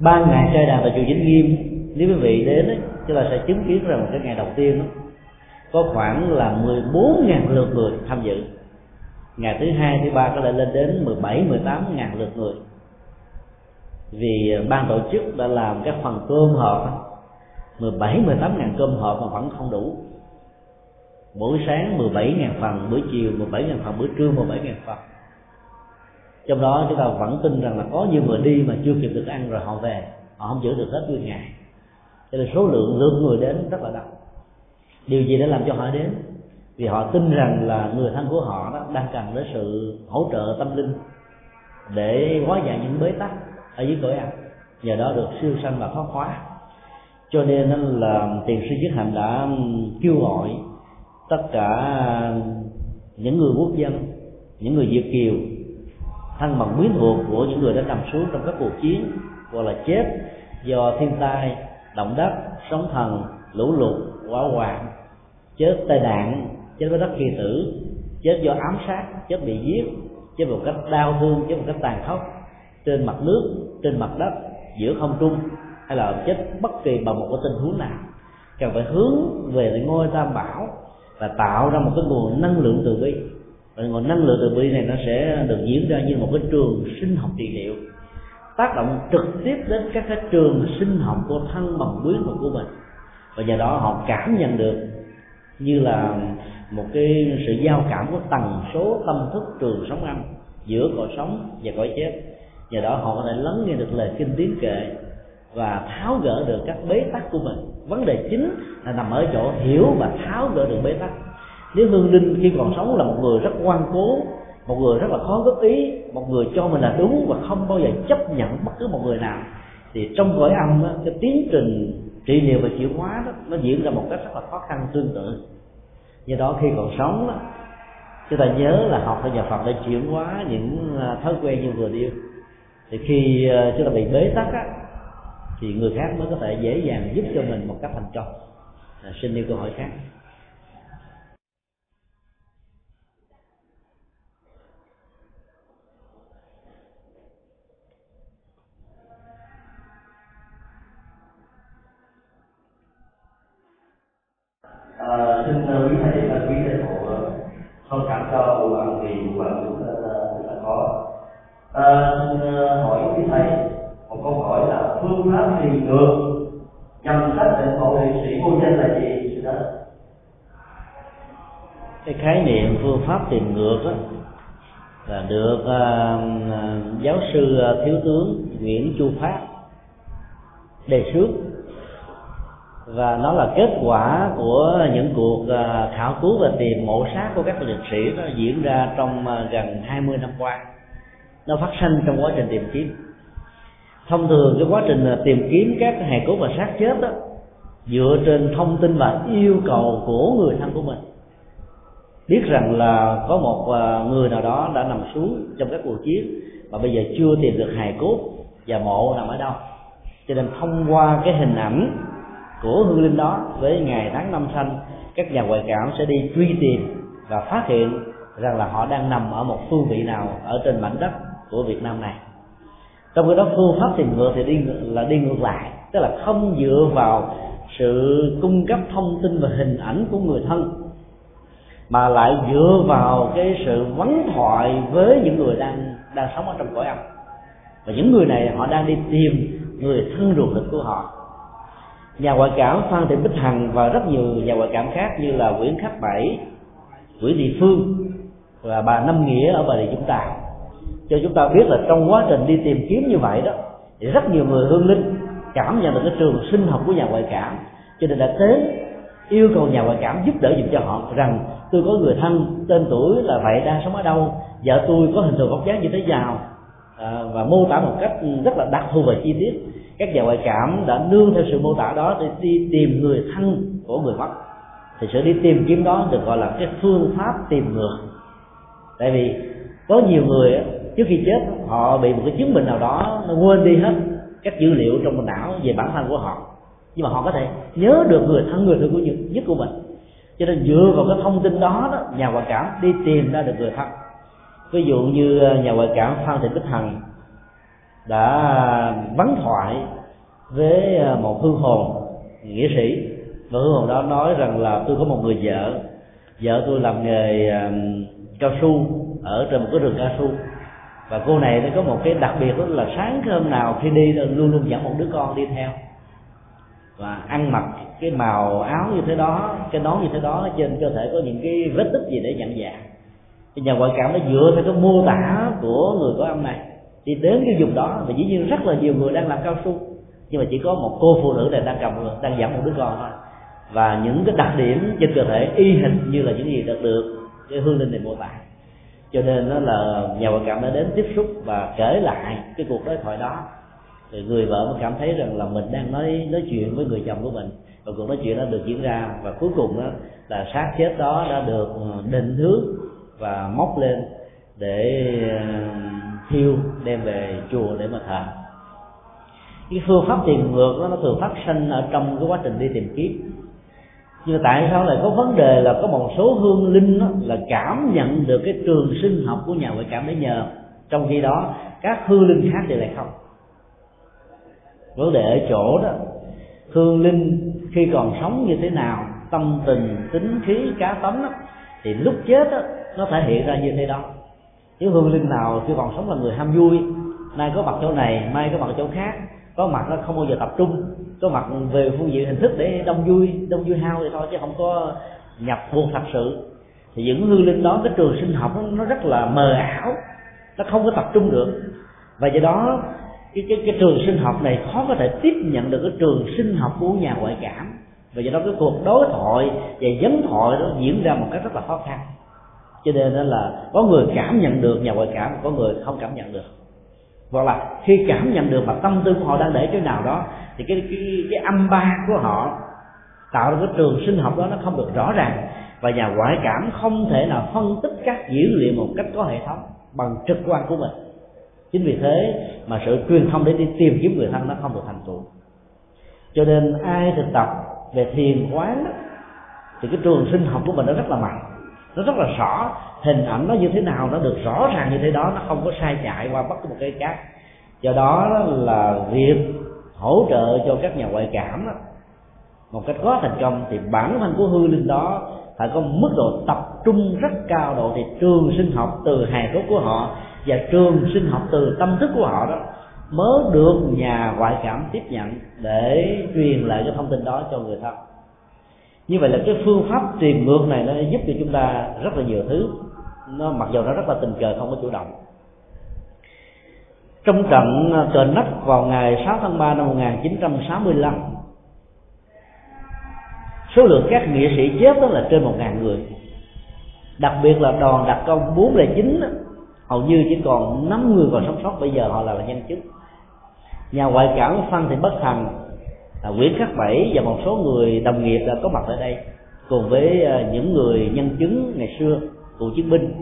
ba ngày trai đàn tại chùa Vĩnh Nghiêm. Nếu quý vị đến ấy, chúng ta sẽ chứng kiến rằng cái ngày đầu tiên đó, có khoảng là 14.000 lượt người tham dự. Ngày thứ hai thứ ba có thể lên đến 17 18 ngàn lượt người. Vì ban tổ chức đã làm các phần cơm hộp 17 18 ngàn cơm hộp mà vẫn không đủ. Buổi sáng 17 ngàn phần buổi chiều 17 ngàn phần buổi trưa 17 ngàn phần trong đó chúng ta vẫn tin rằng là có nhiều người đi mà chưa kịp được ăn rồi họ về, họ không giữ được hết nguyên ngày. Cho nên số lượng lượng người đến rất là đông. Điều gì đã làm cho họ đến? Vì họ tin rằng là người thân của họ đó đang cần đến sự hỗ trợ tâm linh để hóa giải những bế tắc ở dưới cõi ăn nhờ đó được siêu sanh và thoát hóa. Cho nên là tiền sư nhất hạnh đã kêu gọi tất cả những người quốc dân, những người việt kiều thân bằng quyến thuộc của những người đã nằm xuống trong các cuộc chiến hoặc là chết, do thiên tai, động đất, sóng thần, lũ lụt, hỏa hoạn, chết tai nạn, chết với đất kỳ tử, chết do ám sát, chết bị giết, chết một cách đau thương, chết một cách tàn khốc, trên mặt nước, trên mặt đất, giữa không trung, hay là chết bất kỳ bằng một cái tình huống nào. Cần phải hướng về ngôi tam bảo và tạo ra một cái nguồn năng lượng từ bi và nguồn năng lượng từ bi này nó sẽ được diễn ra như một cái trường sinh học trị liệu, tác động trực tiếp đến các cái trường sinh học của thân bằng quyến thuộc của mình và nhờ đó họ cảm nhận được như là một cái sự giao cảm của tần số tâm thức trường sống âm giữa cõi sống và cõi chết. Nhờ đó họ có thể lắng nghe được lời kinh tiếng kệ và tháo gỡ được các bế tắc của mình. Vấn đề chính là nằm ở chỗ hiểu và tháo gỡ được bế tắc nếu hương linh khi còn sống là một người rất ngoan cố một người rất là khó góp ý một người cho mình là đúng và không bao giờ chấp nhận bất cứ một người nào thì trong cõi âm á, cái tiến trình trị liệu và chuyển hóa đó nó diễn ra một cách rất là khó khăn tương tự. Do đó khi còn sống đó, chúng ta nhớ là học theo nhà Phật để chuyển hóa những à, thói quen như vừa điêu thì khi à, chúng ta bị bế tắc á, thì người khác mới có thể dễ dàng giúp cho mình một cách thành công. À, xin yêu câu hỏi khác. Quý thầy và quý thầy phổ thông cảm cho bộ bạn thì bộ bạn cũng rất là khó. À, hỏi quý thầy một câu hỏi là phương pháp tìm ngược nhằm xác định một nghệ sĩ vô danh là gì xin đó cái khái niệm phương pháp tìm ngược đó, là được uh, giáo sư thiếu tướng Nguyễn Chu Phát đề xuất và nó là kết quả của những cuộc à, khảo cứu và tìm mộ xác của các liệt sĩ nó diễn ra trong à, gần 20 năm qua. Nó phát sinh trong quá trình tìm kiếm. Thông thường cái quá trình à, tìm kiếm các hài cốt và xác chết đó dựa trên thông tin và yêu cầu của người thân của mình. Biết rằng là có một người nào đó đã nằm xuống trong các cuộc chiến mà bây giờ chưa tìm được hài cốt và mộ nằm ở đâu. Cho nên thông qua cái hình ảnh của hương linh đó với ngày tháng năm sanh, các nhà ngoại cảm sẽ đi truy tìm và phát hiện rằng là họ đang nằm ở một phương vị nào ở trên mảnh đất của Việt Nam này. Trong cái đó phương pháp tìm ngược thì đi là đi ngược lại, tức là không dựa vào sự cung cấp thông tin và hình ảnh của người thân, mà lại dựa vào cái sự vấn thoại với những người đang đang sống ở trong cõi âm. Và những người này họ đang đi tìm người thân ruột thịt của họ nhà ngoại cảm phan thị bích hằng và rất nhiều nhà ngoại cảm khác như là nguyễn khắc bảy, nguyễn thị phương và bà năm nghĩa ở bà rịa chúng ta cho chúng ta biết là trong quá trình đi tìm kiếm như vậy đó, thì rất nhiều người hương linh cảm nhận được cái trường sinh học của nhà ngoại cảm. Cho nên đã đến yêu cầu nhà ngoại cảm giúp đỡ dùm cho họ rằng, tôi có người thân tên tuổi là vậy đang sống ở đâu, vợ tôi có hình thù góc dáng như thế nào à, và mô tả một cách rất là đặc thù và chi tiết. Các nhà ngoại cảm đã nương theo sự mô tả đó để đi tìm người thân của người mất thì sự đi tìm kiếm đó được gọi là cái phương pháp tìm ngược. Tại vì có nhiều người trước khi chết họ bị một cái chứng bệnh nào đó nó quên đi hết các dữ liệu trong não về bản thân của họ. Nhưng mà họ có thể nhớ được người thân người thân của nhất của mình. Cho nên dựa vào cái thông tin đó, đó nhà ngoại cảm đi tìm ra được người thân ví dụ như ờ, nhà ngoại cảm phan thị bích hằng đã ờ, vắng thoại với ờ, một hương hồn nghĩa sĩ. Và hương hồn đó nói rằng là, tôi có một người vợ. Vợ tôi làm nghề cao su ở trên một cái rừng cao su. Và cô này nó có một cái đặc biệt đó là sáng hôm nào khi đi luôn luôn dẫn một đứa con đi theo. Và ăn mặc cái màu áo như thế đó, cái nón như thế đó, trên cơ thể có những cái vết tích gì để nhận dạng thì nhà ngoại cảm nó dựa theo cái mô tả của người có âm này. Đi đến cái vùng đó và dĩ nhiên rất là nhiều người đang làm cao su. Nhưng mà chỉ có một cô phụ nữ này đang cầm đang dẫn một đứa con thôi. Và những cái đặc điểm trên cơ thể y hình như là những gì được được cái hương linh này mô tả. Cho nên nó là nhà ngoại cảm đã đến tiếp xúc và kể lại cái cuộc đối thoại đó. Thì người vợ mới cảm thấy rằng là mình đang nói nói chuyện với người chồng của mình. Và cuộc nói chuyện đó được diễn ra và cuối cùng đó là xác chết đó đã được định hướng và móc lên để ờ, thiêu đem về chùa để mà thờ. Cái phương pháp tìm ngược đó, nó thường phát sinh ở trong cái quá trình đi tìm kiếm. Nhưng mà tại sao lại có vấn đề là có một số hương linh đó, là cảm nhận được cái trường sinh học của nhà ngoại cảm để nhờ trong khi đó các hương linh khác thì lại không? Vấn đề ở chỗ đó hương linh khi còn sống như thế nào tâm tình tính khí cá tánh đó, thì lúc chết đó, nó thể hiện ra như thế đó. Nếu hương linh nào khi còn sống là người ham vui nay có mặt chỗ này mai có mặt chỗ khác có mặt nó không bao giờ tập trung có mặt về phương diện hình thức để đông vui đông vui hao thì thôi chứ không có nhập buồn thật sự. Thì những hương linh đó cái trường sinh học nó rất là mờ ảo nó không có tập trung được. Và do đó cái, cái, cái trường sinh học này khó có thể tiếp nhận được cái trường sinh học của nhà ngoại cảm. Và do đó cái cuộc đối thoại và vấn thoại đó diễn ra một cách rất là khó khăn cho nên đó là có người cảm nhận được nhà ngoại cảm có người không cảm nhận được. Hoặc là khi cảm nhận được mà tâm tư của họ đang để chỗ nào đó thì cái cái cái âm ba của họ tạo ra cái trường sinh học đó nó không được rõ ràng. Và nhà ngoại cảm không thể nào phân tích các dữ liệu một cách có hệ thống bằng trực quan của mình. Chính vì thế mà sự truyền thông để đi tìm kiếm người thân nó không được thành tựu. Cho nên ai thực tập về thiền quán đó, thì cái trường sinh học của mình nó rất là mạnh nó rất là rõ. Hình ảnh nó như thế nào nó được rõ ràng như thế đó nó không có sai chạy qua bất cứ một cái khác. Do đó là việc hỗ trợ cho các nhà ngoại cảm đó, một cách có thành công thì bản thân của hư linh đó phải có mức độ tập trung rất cao độ thì trường sinh học từ hài cốt của họ và trường sinh học từ tâm thức của họ đó mới được nhà ngoại cảm tiếp nhận để truyền lại cái thông tin đó cho người thân như vậy là cái phương pháp tìm ngược này nó giúp cho chúng ta rất là nhiều thứ. Nó mặc dù nó rất là tình cờ không có chủ động. Trong trận cờ nách vào ngày 6 tháng 3 năm 1965 số lượng các nghệ sĩ chết đó là trên một ngàn người. Đặc biệt là đoàn đặc công 409 hầu như chỉ còn 5 người còn sống sót bây giờ họ là, là nhân chứng. Nhà ngoại cảm phan thị bất thành à, nguyễn khắc bảy và một số người đồng nghiệp đã có mặt ở đây cùng với à, những người nhân chứng ngày xưa cựu chiến binh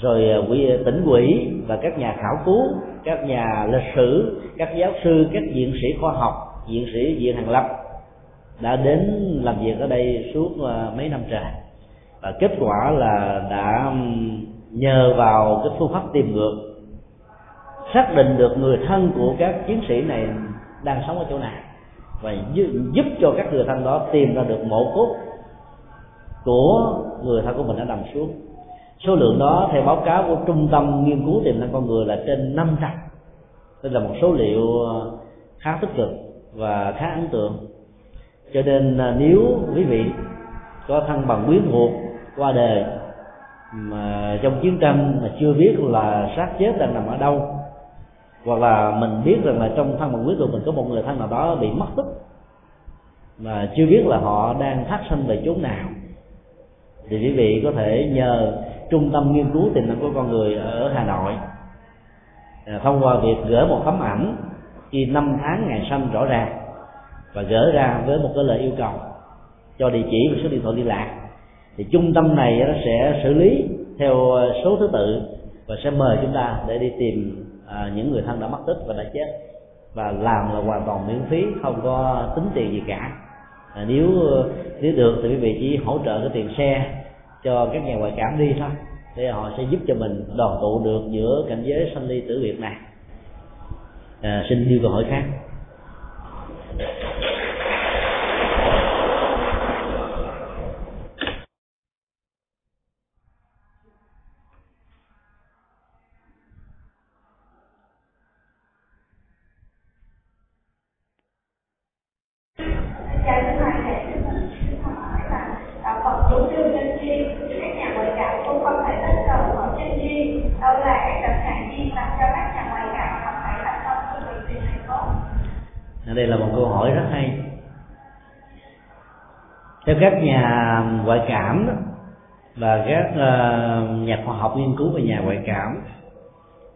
rồi à, quỹ à, tỉnh quỹ và các nhà khảo cứu các nhà lịch sử các giáo sư các viện sĩ khoa học viện sĩ viện hàng lập đã đến làm việc ở đây suốt à, mấy năm trời. Và kết quả là đã nhờ vào cái phương pháp tìm ngược xác định được người thân của các chiến sĩ này đang sống ở chỗ nào và giúp cho các người thân đó tìm ra được mộ cốt của người thân của mình đã nằm xuống. Số lượng đó, theo báo cáo của trung tâm nghiên cứu tiềm năng con người là trên 500 đây là một số liệu ờ, khá tích cực và khá ấn tượng. Cho nên ờ, nếu quý vị có thân bằng quyến thuộc qua đời mà trong chiến tranh mà chưa biết là xác chết đang nằm ở đâu hoặc là mình biết rằng là trong thân bằng quyến của mình có một người thân nào đó bị mất tích, mà chưa biết là họ đang phát sinh về chốn nào, thì quý vị có thể nhờ trung tâm nghiên cứu tiềm năng của con người ở hà nội à, thông qua việc gửi một tấm ảnh ghi năm tháng ngày sinh rõ ràng và gửi ra với một cái lời yêu cầu cho địa chỉ và số điện thoại liên lạc. Thì trung tâm này nó sẽ xử lý theo số thứ tự và sẽ mời chúng ta để đi tìm à, những người thân đã mất tích và đã chết. Và làm là hoàn toàn miễn phí không có tính tiền gì cả. À, nếu nếu được thì quý vị chỉ hỗ trợ cái tiền xe cho các nhà ngoại cảm đi thôi. Để họ sẽ giúp cho mình đoàn tụ được giữa cảnh giới sanh ly tử biệt này. À, xin yêu câu hỏi khác. Đây là một câu hỏi rất hay. Theo các nhà ngoại cảm và các ờ, nhà khoa học nghiên cứu về nhà ngoại cảm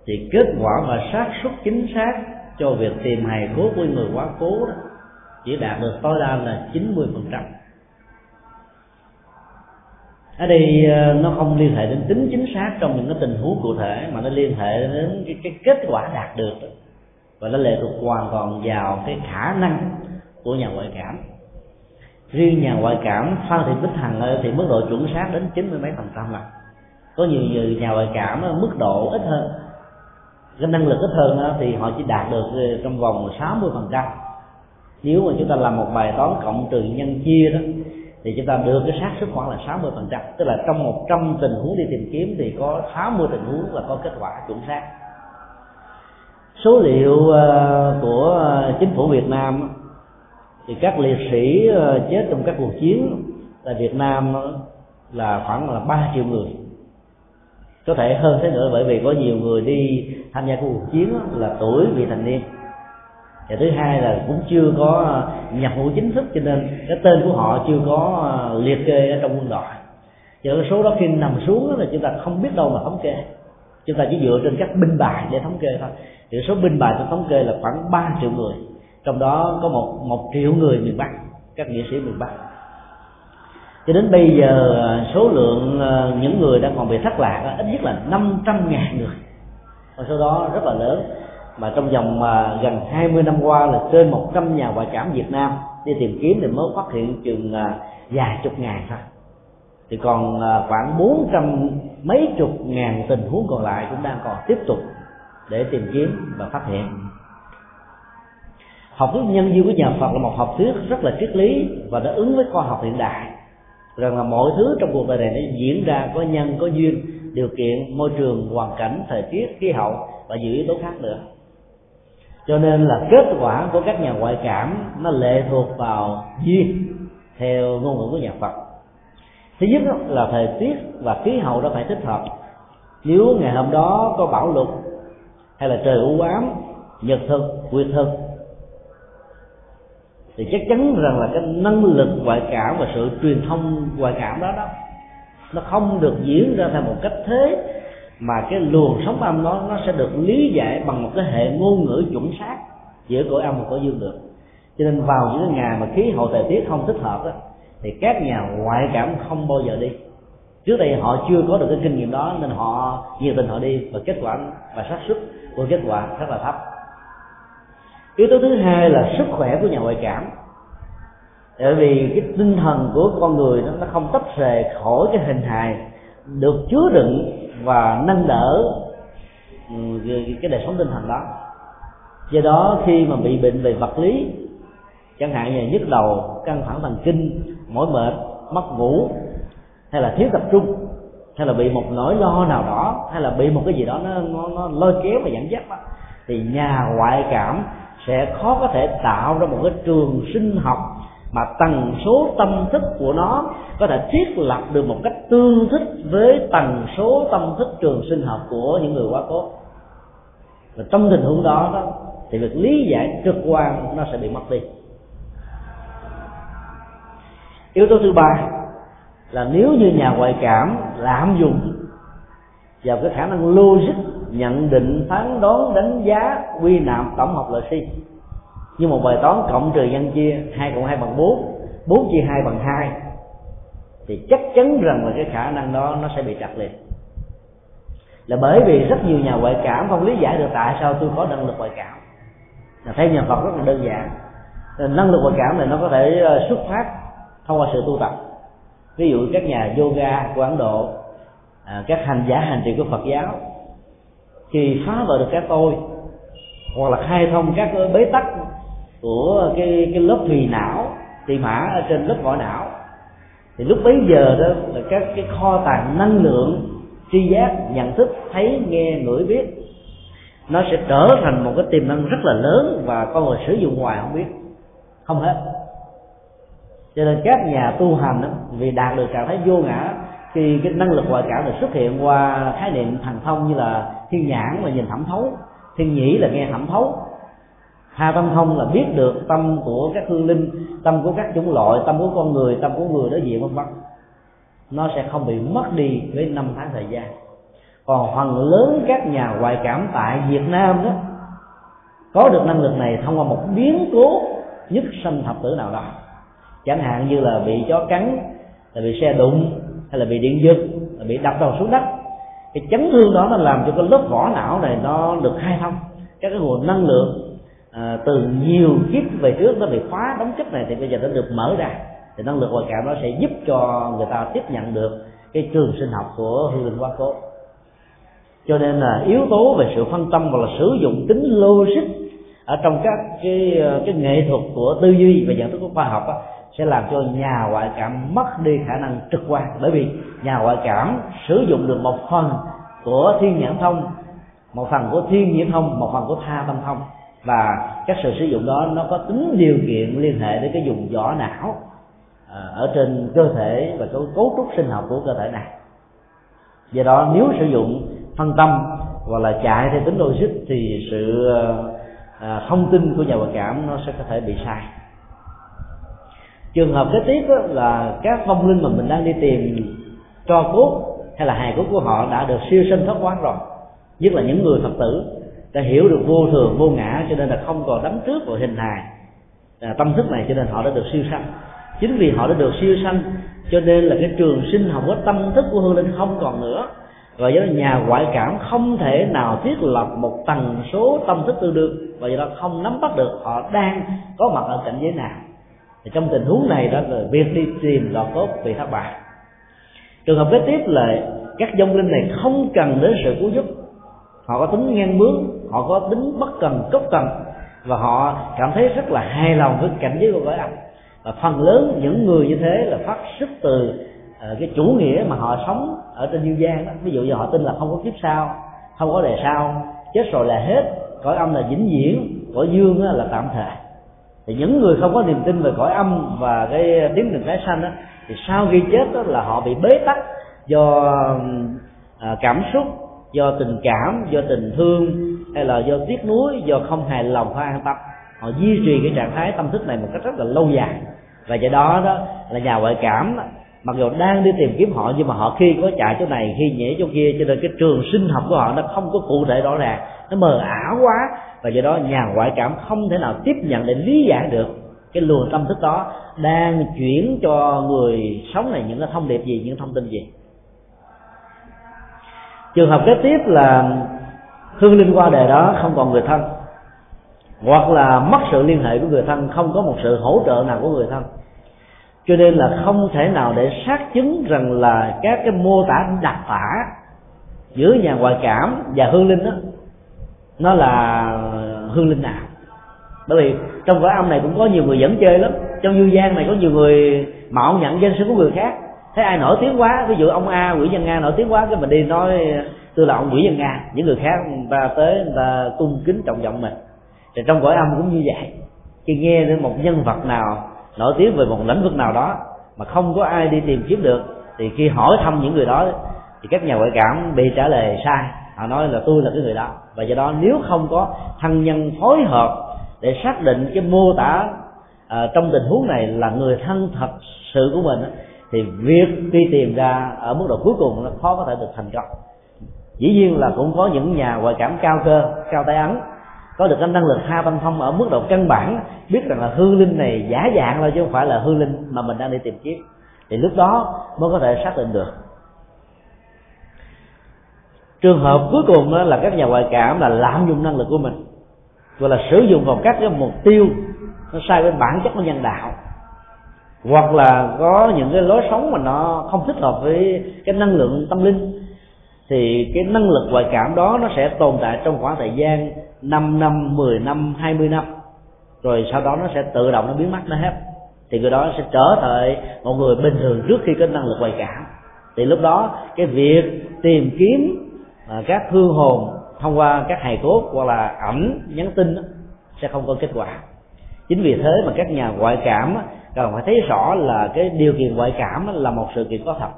thì kết quả và xác suất chính xác cho việc tìm hài cốt của người quá cố đó chỉ đạt được tối đa là 90 phần trăm. Ở đây ờ, nó không liên hệ đến tính chính xác trong những cái tình huống cụ thể mà nó liên hệ đến cái, cái kết quả đạt được đó và nó lệ thuộc hoàn toàn vào cái khả năng của nhà ngoại cảm. Riêng nhà ngoại cảm phan thị bích hằng thì mức độ chuẩn xác đến chín mươi mấy phần trăm là có nhiều người nhà ngoại cảm mức độ ít hơn, cái năng lực ít hơn thì họ chỉ đạt được ờ, trong vòng 60 phần trăm. Nếu mà chúng ta làm một bài toán cộng trừ nhân chia đó, thì chúng ta đưa cái xác suất khoảng là 60 phần trăm. Tức là trong 100 tình huống đi tìm kiếm thì có 60 tình huống là có kết quả chuẩn xác số liệu ờ, của ờ, chính phủ Việt Nam thì các liệt sĩ ờ, chết trong các cuộc chiến tại Việt Nam là khoảng là 3 triệu người. Có thể hơn thế nữa bởi vì có nhiều người đi tham gia cuộc chiến là tuổi vị thành niên. Và thứ hai là cũng chưa có nhập ngũ chính thức cho nên cái tên của họ chưa có liệt kê ở trong quân đội. Cho nên số đó khi nằm xuống là chúng ta không biết đâu mà thống kê chúng ta chỉ dựa trên các binh bài để thống kê thôi. Thì số binh bài tôi thống kê là khoảng 3 triệu người. Trong đó có một một triệu người miền bắc, các nghệ sĩ miền bắc. Cho đến bây giờ, số lượng ờ, những người đang còn bị thất lạc ít nhất là 500 ngàn người. Và số đó rất là lớn. Mà trong vòng ờ, gần 20 năm qua là trên 100 nhà ngoại cảm Việt Nam đi tìm kiếm thì mới phát hiện chừng ờ, vài chục ngàn thôi thì còn à, khoảng 400 mấy chục ngàn tình huống còn lại cũng đang còn tiếp tục để tìm kiếm và phát hiện. Học thuyết nhân duyên của nhà Phật là một học thuyết rất là triết lý và nó ứng với khoa học hiện đại. Rằng là mọi thứ trong cuộc đời này nó diễn ra có nhân, có duyên, điều kiện, môi trường, hoàn cảnh, thời tiết, khí hậu và nhiều yếu tố khác nữa. Cho nên là kết quả của các nhà ngoại cảm nó lệ thuộc vào duyên theo ngôn ngữ của nhà Phật thứ nhất là thời tiết và khí hậu đó phải thích hợp. Nếu ngày hôm đó có bão lụt hay là trời u ám nhật thực quyệt thực thì chắc chắn rằng là cái năng lực ngoại cảm và sự truyền thông ngoại cảm đó đó nó không được diễn ra theo một cách thế mà cái luồng sóng âm đó nó sẽ được lý giải bằng một cái hệ ngôn ngữ chuẩn xác giữa cõi âm và cõi dương được. Cho nên vào những ngày mà khí hậu thời tiết không thích hợp đó, thì các nhà ngoại cảm không bao giờ đi. Trước đây họ chưa có được cái kinh nghiệm đó, nên họ nhiệt tình họ đi và kết quả và xác suất của kết quả rất là thấp. Yếu tố thứ hai là sức khỏe của nhà ngoại cảm. Bởi vì cái tinh thần của con người nó không tách rời khỏi cái hình hài được chứa đựng và nâng đỡ ừ, cái đời sống tinh thần đó. Do đó khi mà bị bệnh về vật lý chẳng hạn như nhức đầu căng thẳng thần kinh mỏi mệt mất ngủ hay là thiếu tập trung hay là bị một nỗi lo nào đó hay là bị một cái gì đó nó nó, nó lôi kéo và dẫn dắt đó thì nhà ngoại cảm sẽ khó có thể tạo ra một cái trường sinh học mà tần số tâm thức của nó có thể thiết lập được một cách tương thích với tần số tâm thức trường sinh học của những người quá cố. Và trong tình huống đó, đó thì việc lý giải trực quan nó sẽ bị mất đi yếu tố thứ ba là nếu như nhà ngoại cảm lạm dụng vào cái khả năng logic, nhận định, phán đoán, đánh giá, quy nạp tổng hợp lợi suy như một bài toán cộng trừ nhân chia hai cộng hai bằng bốn bốn chia hai bằng hai, thì chắc chắn rằng là cái khả năng đó nó sẽ bị trật liền. Là bởi vì rất nhiều nhà ngoại cảm không lý giải được tại sao tôi có năng lực ngoại cảm. Là theo nhà Phật rất là đơn giản. Năng lực ngoại cảm này nó có thể ờ, xuất phát thông qua sự tu tập. Ví dụ các nhà yoga của ấn độ à, các hành giả hành trì của phật giáo khi phá vỡ được cái tôi hoặc là khai thông các bế tắc của cái cái lớp thùy não tỳ mã ở trên lớp vỏ não thì lúc bấy giờ đó là các cái kho tàng năng lượng tri giác nhận thức thấy nghe ngửi biết nó sẽ trở thành một cái tiềm năng rất là lớn và con người sử dụng hoài không biết. Không hết cho nên các nhà tu hành đó, vì đạt được trạng thái vô ngã khi cái năng lực ngoại cảm được xuất hiện qua khái niệm thần thông như là thiên nhãn là nhìn thẩm thấu thiên nhĩ là nghe thẩm thấu. Hà tâm thông là biết được tâm của các hương linh tâm của các chủng loại tâm của con người tâm của người đối diện vân vân. Nó sẽ không bị mất đi với năm tháng thời gian. Còn phần lớn các nhà ngoại cảm tại việt nam đó có được năng lực này thông qua một biến cố nhất sanh thập tử nào đó chẳng hạn như là bị chó cắn là bị xe đụng hay là bị điện giật là bị đập đầu xuống đất. Cái chấn thương đó nó làm cho cái lớp vỏ não này nó được khai thông các cái nguồn năng lượng à, từ nhiều kiếp về trước nó bị khóa đóng chất này thì bây giờ nó được mở ra. Thì năng lượng ngoại cảm nó sẽ giúp cho người ta tiếp nhận được cái trường sinh học của hương linh quá cố cho nên là yếu tố về sự phân tâm và là sử dụng tính logic ở trong các cái à, cái nghệ thuật của tư duy và nhận thức của khoa học đó, sẽ làm cho nhà ngoại cảm mất đi khả năng trực quan. Bởi vì nhà ngoại cảm sử dụng được một phần của thiên nhãn thông một phần của thiên nhãn thông một phần của tha tâm thông. Và các sự sử dụng đó nó có tính điều kiện liên hệ đến cái dùng vỏ não à, ở trên cơ thể và cấu, cấu trúc sinh học của cơ thể này. Do đó nếu sử dụng phân tâm hoặc là chạy theo tính logic thì sự à, thông tin của nhà ngoại cảm nó sẽ có thể bị sai trường hợp kế tiếp là các vong linh mà mình đang đi tìm cho cốt hay là hài cốt của họ đã được siêu sinh thoát quán rồi. Nhất là những người phật tử đã hiểu được vô thường vô ngã cho nên là không còn đắm trước vào hình hài à, tâm thức này cho nên họ đã được siêu sanh. Chính vì họ đã được siêu sanh cho nên là cái trường sinh học của tâm thức của hương linh không còn nữa. Và do đó nhà ngoại cảm không thể nào thiết lập một tần số tâm thức tương đương và do đó không nắm bắt được họ đang có mặt ở cảnh giới nào thì trong tình huống này đó là việc đi tìm lò cốt bị thất bại. Trường hợp kế tiếp là các dông linh này không cần đến sự cứu giúp. Họ có tính ngang bướng, họ có tính bất cần cốc cần, và họ cảm thấy rất là hài lòng với cảnh giới của cõi âm và phần lớn những người như thế là phát xuất từ ờ, cái chủ nghĩa mà họ sống ở trên dương gian đó. Ví dụ như họ tin là không có kiếp sau, không có đề sau, chết rồi là hết. Cõi âm là vĩnh viễn, cõi dương là tạm thời thì những người không có niềm tin về cõi âm và cái tiến trình tái sanh đó thì sau khi chết đó là họ bị bế tắc do à, cảm xúc do tình cảm do tình thương hay là do tiếc nuối do không hài lòng không an tâm. Họ duy trì cái trạng thái tâm thức này một cách rất là lâu dài. Và do đó đó là nhà ngoại cảm mặc dù đang đi tìm kiếm họ nhưng mà họ khi có chạy chỗ này khi nhảy chỗ kia cho nên cái trường sinh học của họ nó không có cụ thể rõ ràng. Nó mờ ảo quá và do đó nhà ngoại cảm không thể nào tiếp nhận để lý giải được cái luồng tâm thức đó đang chuyển cho người sống này những cái thông điệp gì, những thông tin gì. Trường hợp kế tiếp là hương linh qua đời đó không còn người thân, hoặc là mất sự liên hệ của người thân, không có một sự hỗ trợ nào của người thân. Cho nên là không thể nào để xác chứng rằng là các cái mô tả đặc tả giữa nhà ngoại cảm và hương linh đó nó là hương linh nào bởi vì trong cõi âm này cũng có nhiều người dẫn chơi lắm. Trong dương gian này có nhiều người mạo nhận danh sư của người khác. Thấy ai nổi tiếng quá, ví dụ ông a, quỷ dân nga nổi tiếng quá, cái mình đi nói, tôi là ông quỷ dân nga những người khác người ta tới, người ta cung kính trọng vọng mình. Thì trong cõi âm cũng như vậy. Khi nghe đến một nhân vật nào nổi tiếng về một lĩnh vực nào đó mà không có ai đi tìm kiếm được, thì khi hỏi thăm những người đó, thì các nhà ngoại cảm bị trả lời sai họ nói là tôi là cái người đó. Và do đó nếu không có thân nhân phối hợp để xác định cái mô tả à, trong tình huống này là người thân thật sự của mình thì việc đi tìm ra ở mức độ cuối cùng nó khó có thể được thành công. Dĩ nhiên là cũng có những nhà ngoại cảm cao cơ cao tay ấn có được cái năng lực ha văn thông ở mức độ căn bản biết rằng là hư linh này giả dạng thôi chứ không phải là hư linh mà mình đang đi tìm kiếm. Thì lúc đó mới có thể xác định được trường hợp cuối cùng đó là các nhà ngoại cảm là lạm dụng năng lực của mình. Gọi là sử dụng vào các cái mục tiêu nó sai với bản chất của nhân đạo. Hoặc là có những cái lối sống mà nó không thích hợp với cái năng lượng tâm linh thì cái năng lực ngoại cảm đó nó sẽ tồn tại trong khoảng thời gian 5 năm, 10 năm, 20 năm. Rồi sau đó nó sẽ tự động nó biến mất nó hết. Thì người đó sẽ trở thành một người bình thường trước khi có năng lực ngoại cảm. Thì lúc đó cái việc tìm kiếm à, các hương hồn thông qua các hài cốt hoặc là ảnh nhắn tin đó, sẽ không có kết quả. Chính vì thế mà các nhà ngoại cảm cần phải thấy rõ là cái điều kiện ngoại cảm là một sự kiện có thật.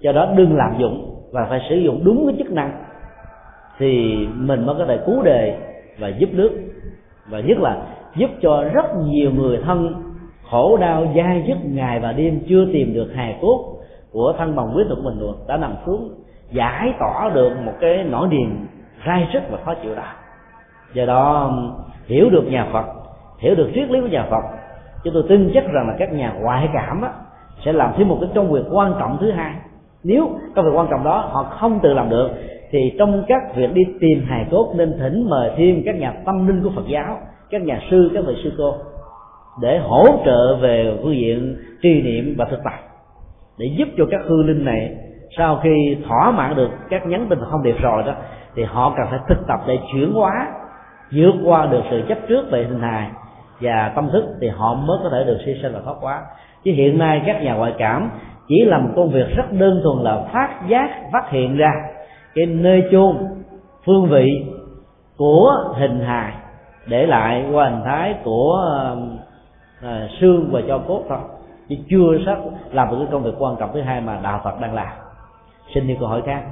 Do đó đừng lạm dụng và phải sử dụng đúng cái chức năng thì mình mới có thể cứu đề và giúp nước. Và nhất là giúp cho rất nhiều người thân khổ đau dai dứt ngày và đêm chưa tìm được hài cốt của thân bằng quý của mình được đã nằm xuống giải tỏa được một cái nỗi niềm rai rứt và khó chịu đó. Do đó hiểu được nhà phật hiểu được triết lý của nhà phật chúng tôi tin chắc rằng là các nhà ngoại cảm á, sẽ làm thêm một cái công việc quan trọng thứ hai. Nếu công việc quan trọng đó họ không tự làm được thì trong các việc đi tìm hài cốt nên thỉnh mời thêm các nhà tâm linh của Phật giáo các nhà sư các vị sư cô để hỗ trợ về phương diện tri niệm và thực tập để giúp cho các hư linh này sau khi thỏa mãn được các nhắn tin và thông điệp rồi đó thì họ cần phải thực tập để chuyển hóa vượt qua được sự chấp trước về hình hài và tâm thức thì họ mới có thể được siêu sinh và thoát hóa. Chứ hiện nay các nhà ngoại cảm chỉ làm một công việc rất đơn thuần là phát giác phát hiện ra cái nơi chôn phương vị của hình hài để lại qua hình thái của à, xương và cho cốt thôi. Chứ chưa sắp làm được cái công việc quan trọng thứ hai mà đạo Phật đang làm xin đi câu hỏi khác.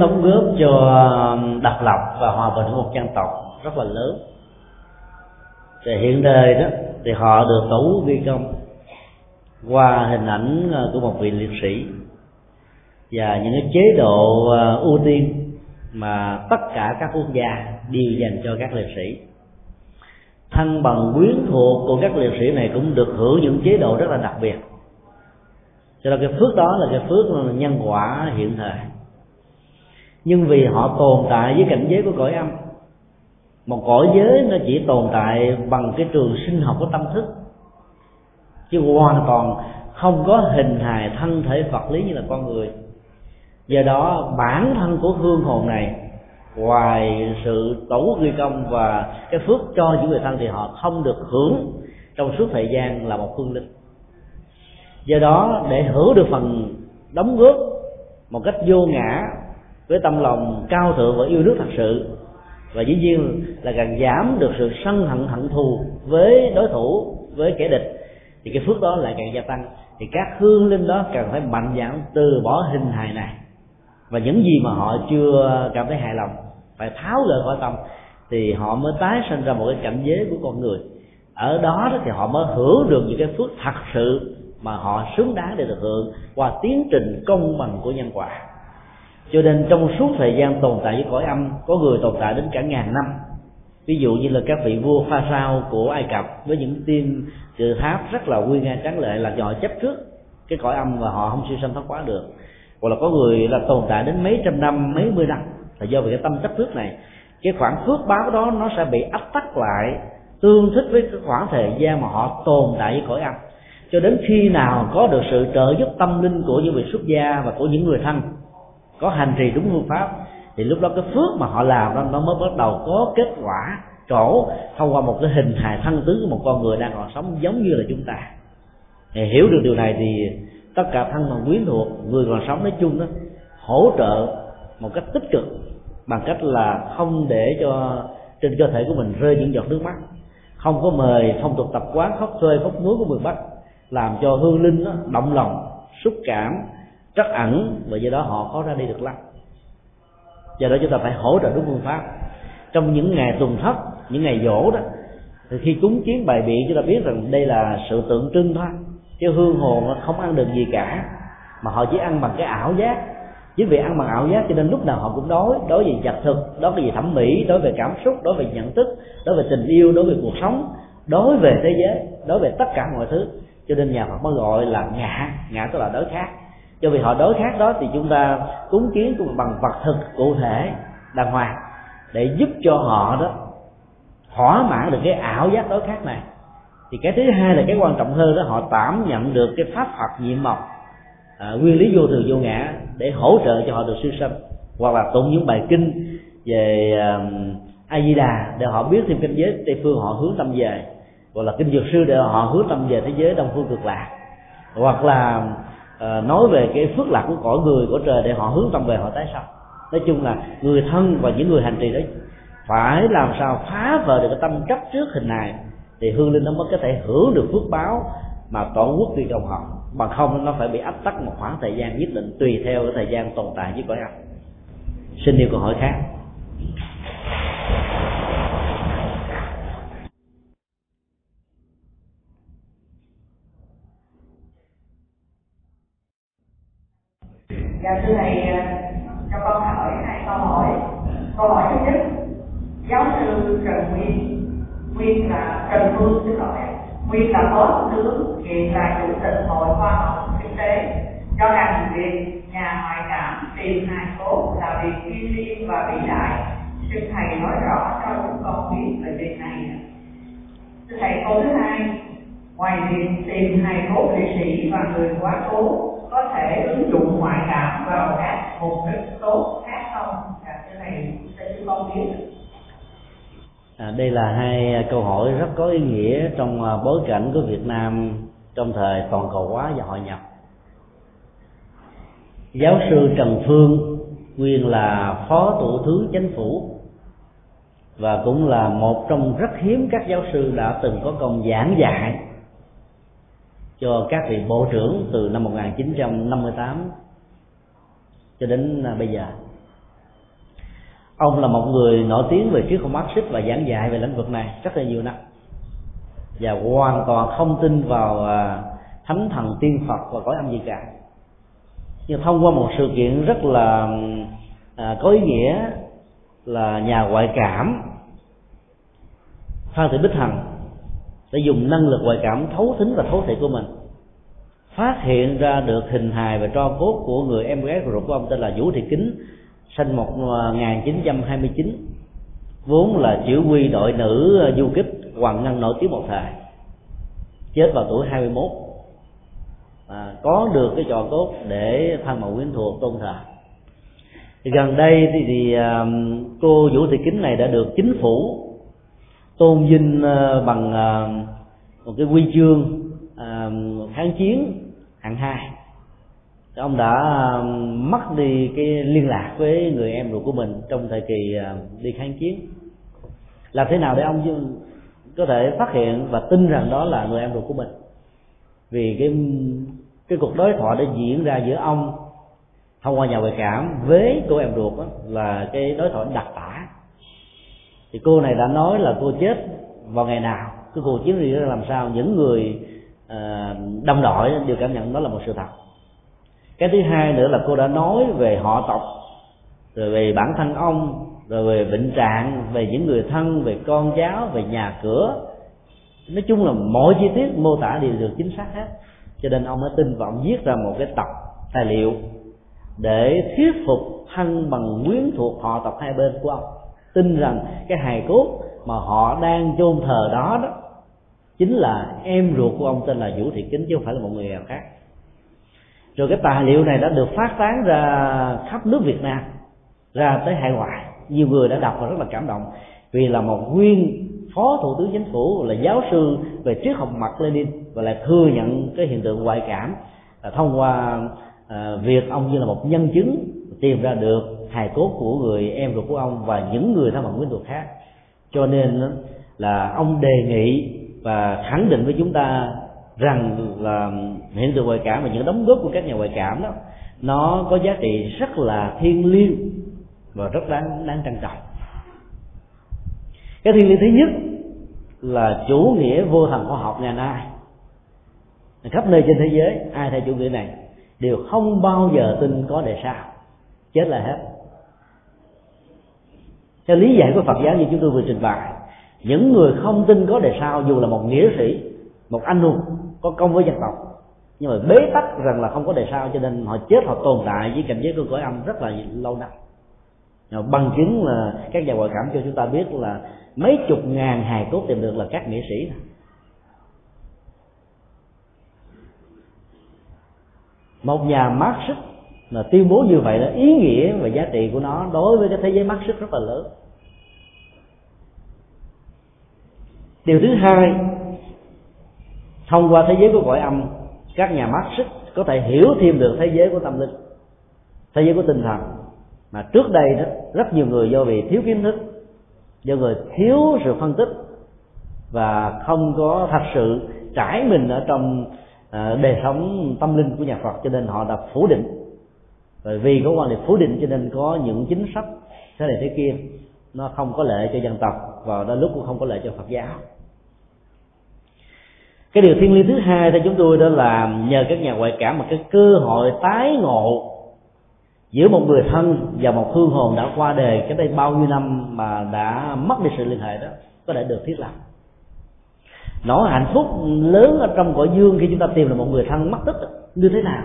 Đóng góp cho um, độc lập và hòa bình của một dân tộc rất là lớn. Thì hiện đời đó, thì họ được tổ ghi công qua hình ảnh ờ, của một vị liệt sĩ và những cái chế độ ờ, ưu tiên mà tất cả các quốc gia đều dành cho các liệt sĩ. Thân bằng quyến thuộc của các liệt sĩ này cũng được hưởng những chế độ rất là đặc biệt. Cho nên cái phước đó là cái phước nhân quả hiện thời nhưng vì họ tồn tại với cảnh giới của cõi âm. Một cõi giới nó chỉ tồn tại bằng cái trường sinh học của tâm thức. Chứ hoàn toàn không có hình hài thân thể vật lý như là con người. Do đó, bản thân của hương hồn này, ngoài sự tổ ghi công và cái phước cho những người thân thì họ không được hưởng trong suốt thời gian là một phương linh. Do đó, để hưởng được phần đóng góp một cách vô ngã với tâm lòng cao thượng và yêu nước thật sự. Và dĩ nhiên là càng giảm được sự sân hận hận thù với đối thủ, với kẻ địch, thì cái phước đó lại càng gia tăng. Thì các hương linh đó cần phải mạnh dạn từ bỏ hình hài này. Và những gì mà họ chưa cảm thấy hài lòng, phải tháo lời khỏi tâm, thì họ mới tái sinh ra một cái cảnh giới của con người. Ở đó thì họ mới hưởng được những cái phước thật sự mà họ xứng đáng để được hưởng qua tiến trình công bằng của nhân quả cho nên trong suốt thời gian tồn tại với cõi âm, có người tồn tại đến cả ngàn năm. Ví dụ như là các vị vua pha sao của ai cập, với những tiên tự tháp rất là uy nga tráng lệ, là do họ chấp trước cái cõi âm và họ không siêu sanh thoát quá được. Hoặc là có người là tồn tại đến mấy trăm năm, mấy mươi năm, là do vì cái tâm chấp trước này. Cái khoảng phước báo đó nó sẽ bị áp tắc lại, tương thích với cái khoảng thời gian mà họ tồn tại với cõi âm. Cho đến khi nào có được sự trợ giúp tâm linh của những vị xuất gia và của những người thân có hành trì đúng phương pháp. Thì lúc đó cái phước mà họ làm đó nó mới bắt đầu có kết quả trổ thông qua một cái hình hài thân tướng của một con người đang còn sống giống như là chúng ta. Thì hiểu được điều này thì tất cả thân bằng quyến thuộc người còn sống nói chung đó hỗ trợ một cách tích cực bằng cách là không để cho trên cơ thể của mình rơi những giọt nước mắt. Không có mời phong tục tập quán khóc thuê khóc núi của người bắc làm cho hương linh đó, động lòng xúc cảm trắc ẩn, và do đó họ khó ra đi được lắm. Do đó chúng ta phải hỗ trợ đúng phương pháp. Trong những ngày tuần thất, những ngày dỗ đó, thì khi cúng kiến bài biện, chúng ta biết rằng đây là sự tượng trưng thôi. Chứ hương hồn không ăn được gì cả, mà họ chỉ ăn bằng cái ảo giác. Chính vì ăn bằng ảo giác cho nên lúc nào họ cũng đói đối về vật thực đối về thẩm mỹ đối về cảm xúc đối về nhận thức đối về tình yêu đối về cuộc sống đối về thế giới đối về tất cả mọi thứ. Cho nên nhà Phật mới gọi là ngã ngã tức là đối khác do vì họ đối khác đó thì chúng ta cúng kiến cũng bằng vật thực cụ thể đàng hoàng để giúp cho họ đó thỏa mãn được cái ảo giác đối khác này. Thì cái thứ hai là cái quan trọng hơn đó họ cảm nhận được cái pháp Phật nhiệm mộc à, nguyên lý vô thường vô ngã để hỗ trợ cho họ được siêu sanh. Hoặc là tụng những bài kinh về a di đà để họ biết thêm kinh giới tây phương họ hướng tâm về. Hoặc là kinh dược sư để họ hướng tâm về thế giới đông phương cực lạc. Hoặc là Ờ, nói về cái phước lạc của cõi người, của trời để họ hướng tâm về họ tái sanh. Nói chung là người thân và những người hành trì đó phải làm sao phá vỡ được cái tâm chấp trước hình này, thì hương linh nó mới có thể hưởng được phước báo mà tổ quốc đi trong họ. Bằng không, nó phải bị áp tắc một khoảng thời gian nhất định, tùy theo cái thời gian tồn tại với cõi âm. Xin điều câu hỏi khác. Dạ thưa thầy à, cho con hỏi hai câu hỏi. Câu hỏi thứ nhất, giáo sư trần nguyên nguyên là trần phương xin lỗi nguyên là phó thủ tướng hiện là chủ tịch hội khoa học kinh tế. Cho rằng việc nhà ngoại cảm tìm hài cốt là việc thiêng liêng và vĩ đại. Xin thầy nói rõ cho chúng con biết về việc này. Thưa thầy, câu thứ hai, ngoài việc tìm hài cốt liệt sĩ và người quá cố có thể ứng dụng ngoại cảm vào các mục đích tốt khác không à, cái thầy sẽ chúng con biết À, đây là hai câu hỏi rất có ý nghĩa trong à, bối cảnh của Việt Nam trong thời toàn cầu hóa và hội nhập. Giáo sư Trần Phương nguyên là phó thủ tướng chính phủ và cũng là một trong rất hiếm các giáo sư đã từng có công giảng dạy cho các vị bộ trưởng từ năm 1958 cho đến à, bây giờ. Ông là một người nổi tiếng về triết học Marxist và giảng dạy về lĩnh vực này rất là nhiều năm. Và hoàn toàn không tin vào à, thánh thần tiên Phật và cõi âm gì cả. Nhưng thông qua một sự kiện rất là à, có ý nghĩa là nhà ngoại cảm phan thị bích hằng để dùng năng lực ngoại cảm thấu thính và thấu thị của mình. Phát hiện ra được hình hài và tro cốt của người em gái ruột của ông tên là Vũ Thị Kính sinh 1929 à, vốn là chỉ huy đội nữ à, du kích hoàng ngân nổi tiếng một thời. Chết vào tuổi 21 à, có được cái trò cốt để thân màu quyến thuộc tôn thờ. Gần đây thì, thì à, cô Vũ Thị Kính này đã được chính phủ tôn vinh ờ, bằng ờ, một cái huy chương ờ, kháng chiến hạng hai. Ông đã mất đi cái liên lạc với người em ruột của mình trong thời kỳ đi kháng chiến. Làm thế nào để ông có thể phát hiện và tin rằng đó là người em ruột của mình? Vì cái cái cuộc đối thoại đã diễn ra giữa ông thông qua nhà ngoại cảm với cô em ruột đó, là cái đối thoại đặc tả thì cô này đã nói là cô chết vào ngày nào. Cái cuộc chiến này làm sao những người à, đồng đội đều cảm nhận đó là một sự thật. Cái thứ hai nữa là cô đã nói về họ tộc rồi về bản thân ông rồi về bệnh trạng về những người thân về con cháu về nhà cửa. Nói chung là mọi chi tiết mô tả đều được chính xác hết. Cho nên ông mới tin và ông viết ra một cái tập tài liệu để thuyết phục thân bằng quyến thuộc họ tộc hai bên của ông tin rằng cái hài cốt mà họ đang chôn thờ đó đó chính là em ruột của ông tên là vũ thị kính chứ không phải là một người nào khác. Rồi cái tài liệu này đã được phát tán ra khắp nước việt nam ra tới hải ngoại. Nhiều người đã đọc và rất là cảm động vì là một nguyên phó thủ tướng chính phủ là giáo sư về triết học mặt lenin và lại thừa nhận cái hiện tượng ngoại cảm là thông qua à, việc ông như là một nhân chứng tìm ra được hài cốt của người em ruột của ông và những người thân bằng quyến thuộc khác. Cho nên là ông đề nghị và khẳng định với chúng ta rằng là hiện tượng ngoại cảm và những đóng góp của các nhà ngoại cảm đó, nó có giá trị rất là thiêng liêng và rất đáng đáng trân trọng. Cái thiêng liêng thứ nhất là chủ nghĩa vô thần khoa học ngày nay. Khắp nơi trên thế giới, ai theo chủ nghĩa này đều không bao giờ tin có đề sao. Chết là hết theo lý giải của phật giáo như chúng tôi vừa trình bày, những người không tin có đề sao dù là một nghĩa sĩ, một anh hùng, có công với dân tộc, nhưng mà bế tắc rằng là không có đề sao cho nên họ chết, họ tồn tại với cảnh giới của cõi âm rất là lâu năm. Bằng chứng là các nhà ngoại cảm cho chúng ta biết là mấy chục ngàn hài cốt tìm được là các nghệ sĩ một nhà Marxist là tuyên bố như vậy là ý nghĩa và giá trị của nó đối với cái thế giới Marxist rất là lớn. Điều thứ hai, thông qua thế giới của cõi âm, các nhà Marxist có thể hiểu thêm được thế giới của tâm linh, thế giới của tinh thần. Mà trước đây đó, rất nhiều người do vì thiếu kiến thức, do người thiếu sự phân tích và không có thật sự trải mình ở trong ờ, đời sống tâm linh của nhà Phật, cho nên họ đã phủ định. Bởi vì có quan niệm phủ định cho nên có những chính sách thế này thế kia nó không có lợi cho dân tộc và đôi lúc cũng không có lợi cho Phật giáo. Cái điều thiêng liêng thứ hai theo chúng tôi đó là nhờ các nhà ngoại cảm một cái cơ hội tái ngộ giữa một người thân và một hương hồn đã qua đời cái đây bao nhiêu năm mà đã mất đi sự liên hệ đó, có thể được thiết lập. Nỗi hạnh phúc lớn ở trong cõi dương khi chúng ta tìm được một người thân mất tích như thế nào?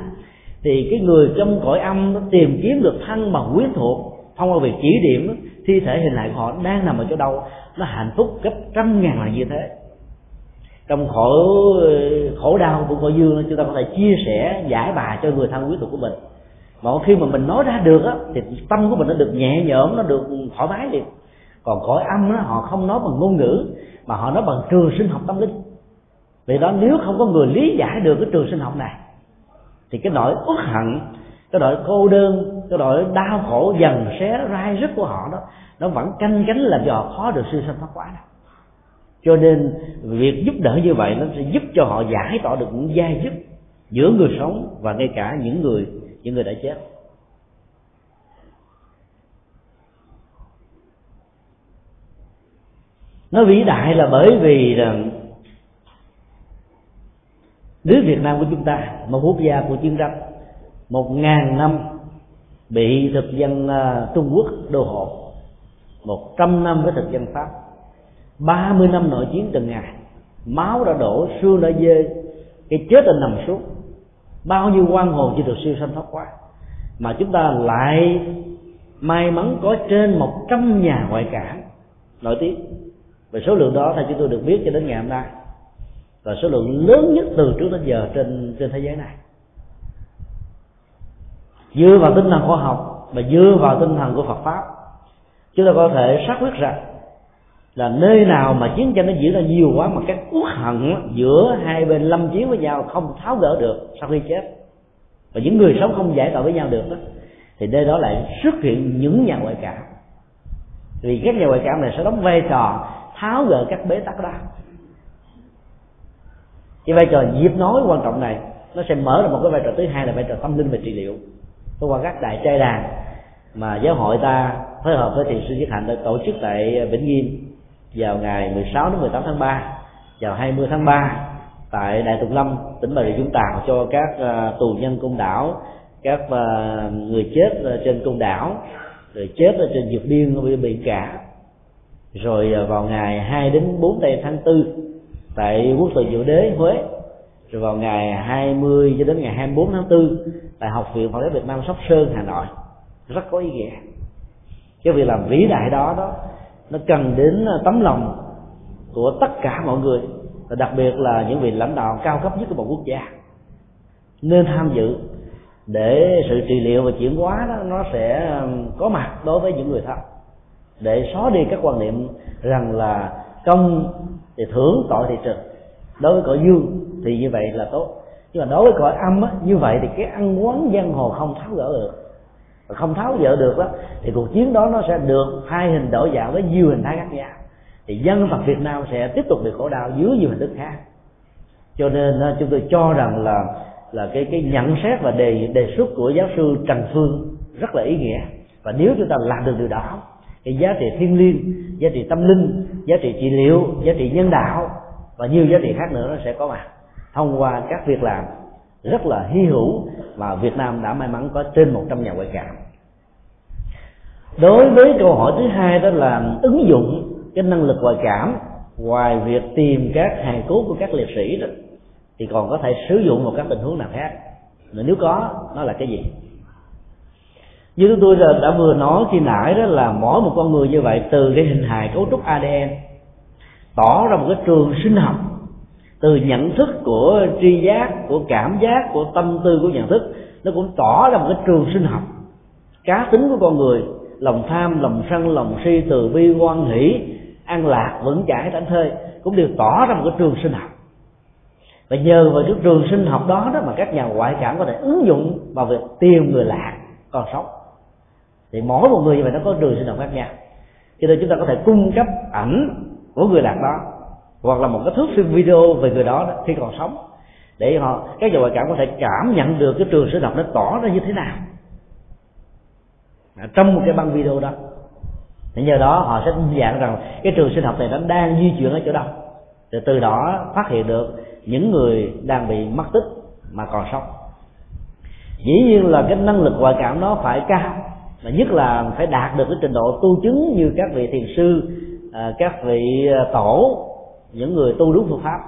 Thì cái người trong cõi âm nó tìm kiếm được thân bằng quyến thuộc thông qua việc chỉ điểm, thi thể hình lại của họ đang nằm ở chỗ đâu, nó hạnh phúc gấp trăm ngàn lần như thế. Trong khổ khổ đau của cõi dương, chúng ta có thể chia sẻ, giải bài cho người thân quý thuộc của mình. Mà khi mà mình nói ra được á, thì tâm của mình nó được nhẹ nhõm, nó được thoải mái liền. Còn cõi âm á, họ không nói bằng ngôn ngữ, mà họ nói bằng trường sinh học tâm linh. Vì đó, nếu không có người lý giải được cái trường sinh học này, thì cái nỗi uất hận, cái nỗi cô đơn cái nỗi đau khổ dần xé rai rứt của họ đó, nó vẫn canh cánh làm cho họ khó được siêu sanh thoát quả đâu cho nên việc giúp đỡ như vậy nó sẽ giúp cho họ giải tỏa được những giai dứt giữa người sống và ngay cả những người những người đã chết. Nó vĩ đại là bởi vì là nước Việt Nam của chúng ta, một quốc gia của chiến tranh, một ngàn năm bị thực dân à, Trung Quốc đô hộ. Một trăm năm với thực dân Pháp. Ba mươi năm nội chiến từng ngày. Máu đã đổ, xương đã dê. Cái chết đã nằm suốt bao nhiêu quan hồn chưa được siêu sanh thoát qua. Mà chúng ta lại may mắn có trên một trăm nhà ngoại cảm nổi tiếng. Về số lượng đó thì chúng tôi được biết cho đến ngày hôm nay. Là số lượng lớn nhất từ trước đến giờ trên trên thế giới này dựa vào tinh thần khoa học và dựa vào tinh thần của Phật pháp, chúng ta có thể xác quyết rằng là nơi nào mà chiến tranh nó diễn ra nhiều quá mà các uất hận giữa hai bên lâm chiến với nhau không tháo gỡ được sau khi chết, và những người sống không giải tỏa với nhau được đó, thì nơi đó lại xuất hiện những nhà ngoại cảm. Vì các nhà ngoại cảm này sẽ đóng vai trò tháo gỡ các bế tắc đó. Cái vai trò nhịp nói quan trọng này, nó sẽ mở ra một cái vai trò thứ hai là vai trò tâm linh về trị liệu thông qua các đại trai đàn mà giáo hội ta phối hợp với thiền sư Nhất Hạnh đã tổ chức tại Vĩnh Nghiêm vào ngày 16 đến 18 tháng 3 vào 20 tháng 3 tại Đại Tùng Lâm, tỉnh Bà Rịa Vũng Tàu, cho các à, tù nhân côn đảo, các à, người chết trên côn đảo, rồi chết ở trên dược biên bị bị cả. Rồi à, vào ngày 2 đến 4 tây tháng 4 tại quốc tự diệu đế, Huế rồi vào ngày 20 cho đến ngày 24 tháng 4 tại học viện Phật giáo Việt Nam Sóc Sơn, Hà Nội. Rất có ý nghĩa. Cái việc làm vĩ đại đó đó, nó cần đến à, tấm lòng của tất cả mọi người, và đặc biệt là những vị lãnh đạo cao cấp nhất của một quốc gia. Nên tham dự để sự trị liệu và chuyển hóa đó, nó sẽ à, có mặt đối với những người thân. Để xóa đi các quan niệm rằng là công thì thưởng, tội thì trừng đối với cõi dương thì như vậy là tốt. Nhưng mà đối với cõi âm á, như vậy thì cái ăn quán giang hồ không tháo gỡ được. Và không tháo gỡ được đó thì cuộc chiến đó nó sẽ được hai hình đổi dạng với nhiều hình thái khác nhau. Thì dân tộc Việt Nam sẽ tiếp tục bị khổ đau dưới nhiều hình thức khác. Cho nên ờ, chúng tôi cho rằng là là cái cái nhận xét và đề đề xuất của giáo sư Trần Phương rất là ý nghĩa. Và nếu chúng ta làm được điều đó cái giá trị thiên liêng giá trị tâm linh giá trị trị liệu giá trị nhân đạo và nhiều giá trị khác nữa nó sẽ có mặt. Thông qua các việc làm rất là hy hữu mà Việt Nam đã may mắn có trên 100 nhà ngoại cảm. Đối với câu hỏi thứ hai đó là ứng dụng cái năng lực ngoại cảm ngoài việc tìm các hài cốt của các liệt sĩ đó, thì còn có thể sử dụng một các tình huống nào khác. Nếu có, nó là cái gì? Như chúng tôi đã vừa nói khi nãy đó là mỗi một con người như vậy từ cái hình hài cấu trúc ADN tỏ ra một cái trường sinh học từ nhận thức của tri giác, của cảm giác, của tâm tư của nhận thức. Nó cũng tỏ ra một cái trường sinh học. Cá tính của con người, lòng tham, lòng sân, lòng si, từ bi quan hỷ, an lạc, vững chãi, thảnh thơi, cũng đều tỏ ra một cái trường sinh học. Và nhờ vào cái trường sinh học đó đó mà các nhà ngoại cảm có thể ứng dụng vào việc tìm người lạ còn sống thì mỗi một người như vậy nó có trường sinh học khác nhau. Cho nên chúng ta có thể cung cấp ảnh của người đạt đó hoặc là một cái thước phim video về người đó, đó khi còn sống để họ các nhà ngoại cảm có thể cảm nhận được cái trường sinh học nó tỏ ra như thế nào. Trong một cái băng video đó thì nhờ đó họ sẽ dạng rằng cái trường sinh học này nó đang di chuyển ở chỗ đâu rồi từ đó phát hiện được những người đang bị mất tích mà còn sống. Dĩ nhiên là cái năng lực ngoại cảm nó phải cao và nhất là phải đạt được cái trình độ tu chứng như các vị thiền sư à, các vị à, tổ những người tu đúng phương pháp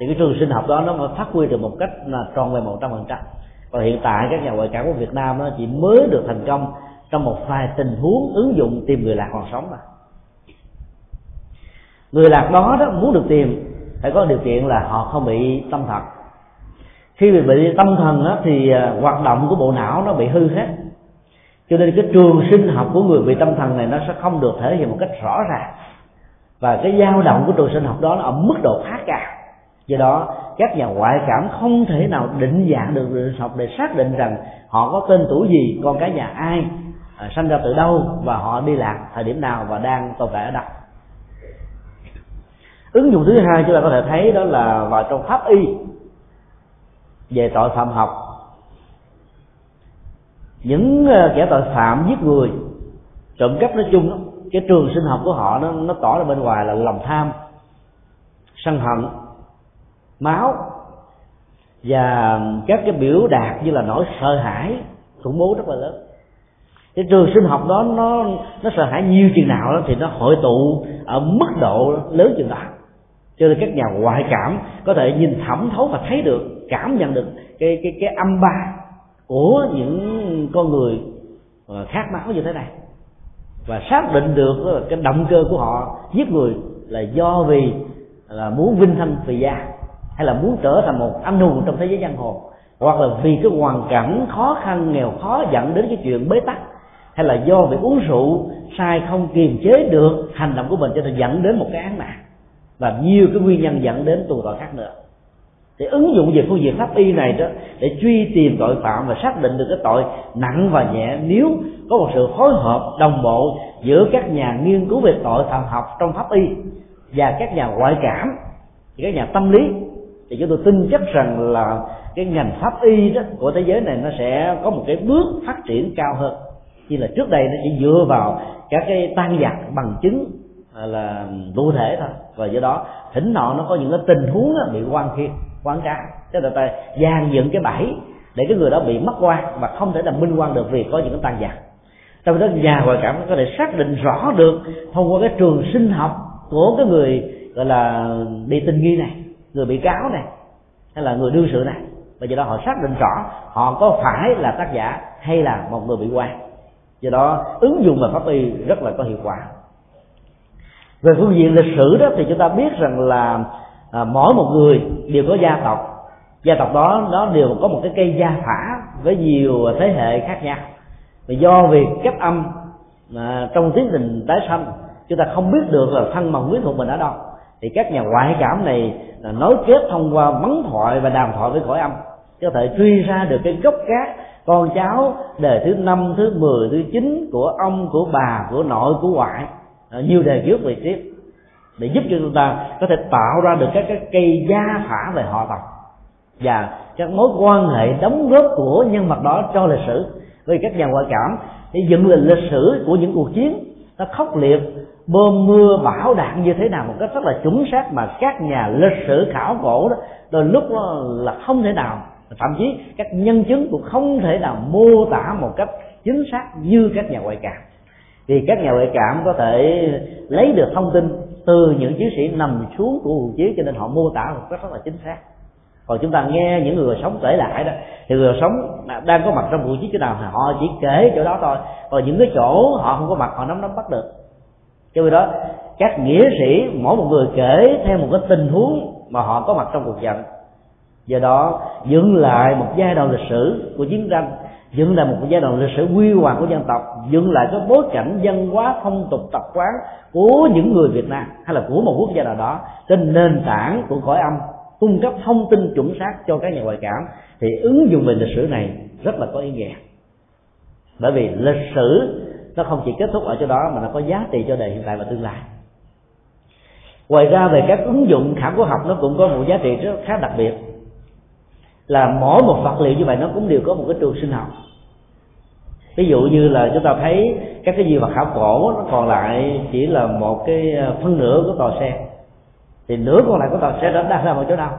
thì cái trường sinh học đó nó mới phát huy được một cách là tròn về một trăm phần trăm. Còn hiện tại các nhà ngoại cảm của Việt Nam nó chỉ mới được thành công trong một vài tình huống ứng dụng tìm người lạc còn sống mà. Người lạc đó đó muốn được tìm phải có điều kiện là họ không bị tâm thần. Khi bị bị tâm thần đó, thì à, hoạt động của bộ não nó bị hư hết cho nên cái trường sinh học của người bị tâm thần này nó sẽ không được thể hiện một cách rõ ràng. Và cái dao động của trường sinh học đó nó ở mức độ khá cao. Do đó các nhà ngoại cảm không thể nào định dạng được trường sinh học để xác định rằng họ có tên tuổi gì con cái nhà ai à, sanh ra từ đâu và họ đi lạc thời điểm nào và đang tồn tại ở đâu. Ứng dụng thứ hai chúng ta có thể thấy đó là vào trong pháp y về tội phạm học những ờ, kẻ tội phạm giết người, trộm cắp nói chung cái trường sinh học của họ nó nó tỏ ra bên ngoài là lòng tham, sân hận, máu và các cái biểu đạt như là nỗi sợ hãi, khủng bố rất là lớn. Cái trường sinh học đó nó nó sợ hãi nhiều chừng nào đó thì nó hội tụ ở mức độ lớn chừng đó. Cho nên các nhà ngoại cảm có thể nhìn thẩm thấu và thấy được, cảm nhận được cái cái cái âm ba của những con người à, khác máu như thế này. Và xác định được cái động cơ của họ giết người là do vì là muốn vinh thanh vì gia, hay là muốn trở thành một anh hùng trong thế giới giang hồ, hoặc là vì cái hoàn cảnh khó khăn, nghèo khó dẫn đến cái chuyện bế tắc, hay là do bị uống rượu sai không kiềm chế được hành động của mình cho nên dẫn đến một cái án mạng. Và nhiều cái nguyên nhân dẫn đến tù tội khác nữa thì ứng dụng về phương diện pháp y này đó, để truy tìm tội phạm và xác định được cái tội nặng và nhẹ, nếu có một sự phối hợp đồng bộ giữa các nhà nghiên cứu về tội phạm học trong pháp y và các nhà ngoại cảm các nhà tâm lý, thì chúng tôi tin chắc rằng là cái ngành pháp y đó của thế giới này nó sẽ có một cái bước phát triển cao hơn. Như là trước đây nó chỉ dựa vào các cái tan giặc bằng chứng à, là cụ thể thôi. Và do đó, thỉnh thoảng nó có những cái tình huống bị quan khiên quán trá tức là ta dàn dựng cái bẫy để cái người đó bị mất quan và không thể là minh quan được vì có những cái tan giặc. Trong đó nhà ngoại cảm có thể xác định rõ được thông qua cái trường sinh học của cái người, gọi là bị tình nghi này, người bị cáo này, hay là người đương sự này. Và do đó họ xác định rõ họ có phải là tác giả hay là một người bị quan do đó ứng dụng và pháp y rất là có hiệu quả. Về phương diện lịch sử đó thì chúng ta biết rằng là à, mỗi một người đều có gia tộc. Gia tộc đó nó đều có một cái cây gia phả với nhiều thế hệ khác nhau. Và do việc cách âm à, trong tiến trình tái sanh chúng ta không biết được là thân bằng quyến thuộc mình ở đâu. Thì các nhà ngoại cảm này là nối kết thông qua mắng thoại và đàm thoại với cõi âm. Có thể truy ra được cái gốc cát con cháu đời thứ năm thứ mười thứ chín của ông của bà của nội của ngoại. À, nhiều đề trước về tiếp để giúp cho chúng ta có thể tạo ra được các cái cây gia phả về họ tộc. Và các mối quan hệ đóng góp của nhân vật đó cho lịch sử. Vì các nhà ngoại cảm thì dựng lên lịch sử của những cuộc chiến nó khốc liệt bơm mưa bão đạn như thế nào một cách rất là chuẩn xác mà các nhà lịch sử khảo cổ đó, đôi lúc đó là không thể nào. Thậm chí các nhân chứng cũng không thể nào mô tả một cách chính xác như các nhà ngoại cảm. Vì các nhà ngoại cảm có thể lấy được thông tin từ những chiến sĩ nằm xuống của cuộc chiến cho nên họ mô tả một cách rất là chính xác. Còn chúng ta nghe những người sống kể lại đó, thì người sống đang có mặt trong cuộc chiến chỗ nào họ chỉ kể chỗ đó thôi. Còn những cái chỗ họ không có mặt, họ nắm nắm bắt được. Cho nên đó, các nghĩa sĩ, mỗi một người kể theo một cái tình huống mà họ có mặt trong cuộc trận do đó, dựng lại một giai đoạn lịch sử của chiến tranh dựng lại một giai đoạn lịch sử quy hoàng của dân tộc, dựng lại cái bối cảnh văn hóa phong tục tập quán của những người việt nam, hay là của một quốc gia nào đó, trên nền tảng của cõi âm, cung cấp thông tin chuẩn xác cho các nhà ngoại cảm, thì ứng dụng về lịch sử này rất là có ý nghĩa. Bởi vì lịch sử nó không chỉ kết thúc ở chỗ đó mà nó có giá trị cho đời hiện tại và tương lai. Ngoài ra về các ứng dụng khảo cổ học nó cũng có một giá trị rất khá đặc biệt là mỗi một vật liệu như vậy nó cũng đều có một cái trường sinh học. Ví dụ như là chúng ta thấy các cái di vật khảo cổ nó còn lại chỉ là một cái ờ, phân nửa của tòa xe. Thì nửa còn lại của tòa xe đó đang nằm ở chỗ nào?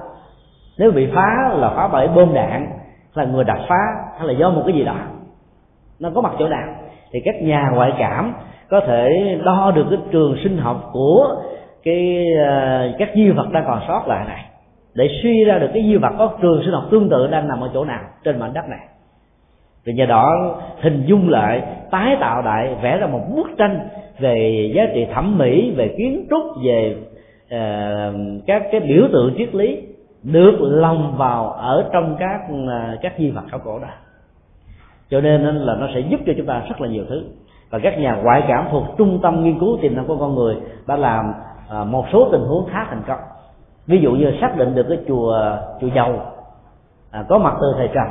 Nếu bị phá là phá bởi bom đạn, là người đặt phá, hay là do một cái gì đó. Nó có mặt chỗ nào? Thì các nhà ngoại cảm có thể đo được cái trường sinh học của cái ờ, các di vật đang còn sót lại này để suy ra được cái di vật có trường sinh học tương tự đang nằm ở chỗ nào trên mảnh đất này. Vì nhờ đó hình dung lại tái tạo lại vẽ ra một bức tranh về giá trị thẩm mỹ về kiến trúc về uh, các cái biểu tượng triết lý được lòng vào ở trong các uh, các di vật khảo cổ đó. Cho nên là nó sẽ giúp cho chúng ta rất là nhiều thứ. Và các nhà ngoại cảm thuộc trung tâm nghiên cứu tiềm năng của con người đã làm uh, một số tình huống khá thành công ví dụ như xác định được cái chùa chùa dầu à, có mặt từ thời trần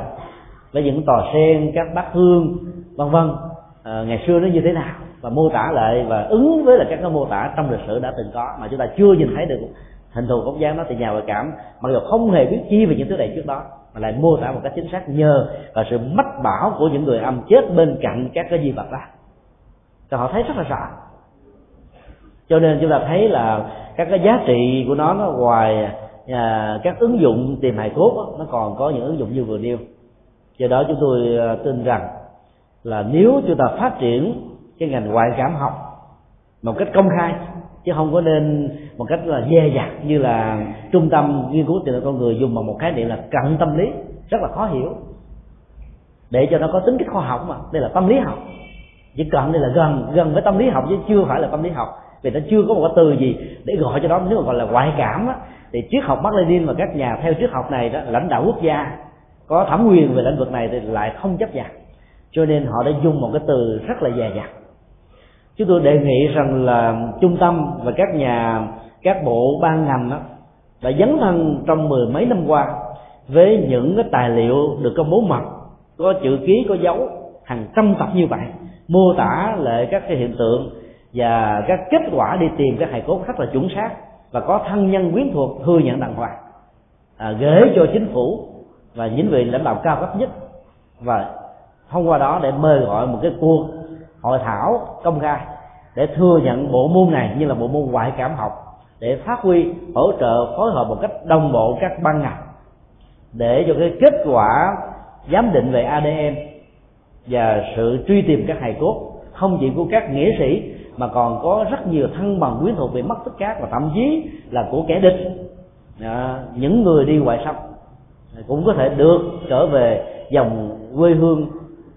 với những tòa sen các bát hương vân vân à, ngày xưa nó như thế nào và mô tả lại và ứng với là các cái mô tả trong lịch sử đã từng có mà chúng ta chưa nhìn thấy được hình thù bóng dáng đó thì nhà ngoại cảm mặc dù không hề biết chi về những thứ này trước đó mà lại mô tả một cách chính xác nhờ và sự mách bảo của những người âm chết bên cạnh các cái di vật đó. Cho họ thấy rất là rõ. Cho nên chúng ta thấy là các cái giá trị của nó nó ngoài à, các ứng dụng tìm hài cốt đó, nó còn có những ứng dụng như vừa nêu. Do đó chúng tôi à, tin rằng là nếu chúng ta phát triển cái ngành ngoại cảm học một cách công khai chứ không có nên một cách là dè dặt như là trung tâm nghiên cứu tiềm năng con người dùng bằng một khái niệm là cận tâm lý rất là khó hiểu. Để cho nó có tính cách khoa học mà đây là tâm lý học. Chỉ cận đây là gần gần với tâm lý học chứ chưa phải là tâm lý học vì nó chưa có một cái từ gì để gọi cho đó nếu mà gọi là ngoại cảm á, thì triết học Mark Lenin và các nhà theo triết học này đó lãnh đạo quốc gia có thẩm quyền về lĩnh vực này thì lại không chấp nhận. Cho nên họ đã dùng một cái từ rất là dè dặt. Chúng tôi đề nghị rằng là trung tâm và các nhà các bộ ban ngành đó đã dấn thân trong mười mấy năm qua với những cái tài liệu được công bố mật có chữ ký có dấu hàng trăm tập như vậy mô tả lại các cái hiện tượng và các kết quả đi tìm các hài cốt rất là chuẩn xác và có thân nhân quyến thuộc thừa nhận đàng hoàng à, gửi cho chính phủ và những vị lãnh đạo cao cấp nhất. Và thông qua đó để mời gọi một cái cuộc hội thảo công khai để thừa nhận bộ môn này như là bộ môn ngoại cảm học để phát huy hỗ trợ phối hợp một cách đồng bộ các ban ngành để cho cái kết quả giám định về ADN và sự truy tìm các hài cốt không chỉ của các nghĩa sĩ mà còn có rất nhiều thân bằng quyến thuộc bị mất tích khác và thậm chí là của kẻ địch. À, những người đi ngoại xâm cũng có thể được trở về dòng quê hương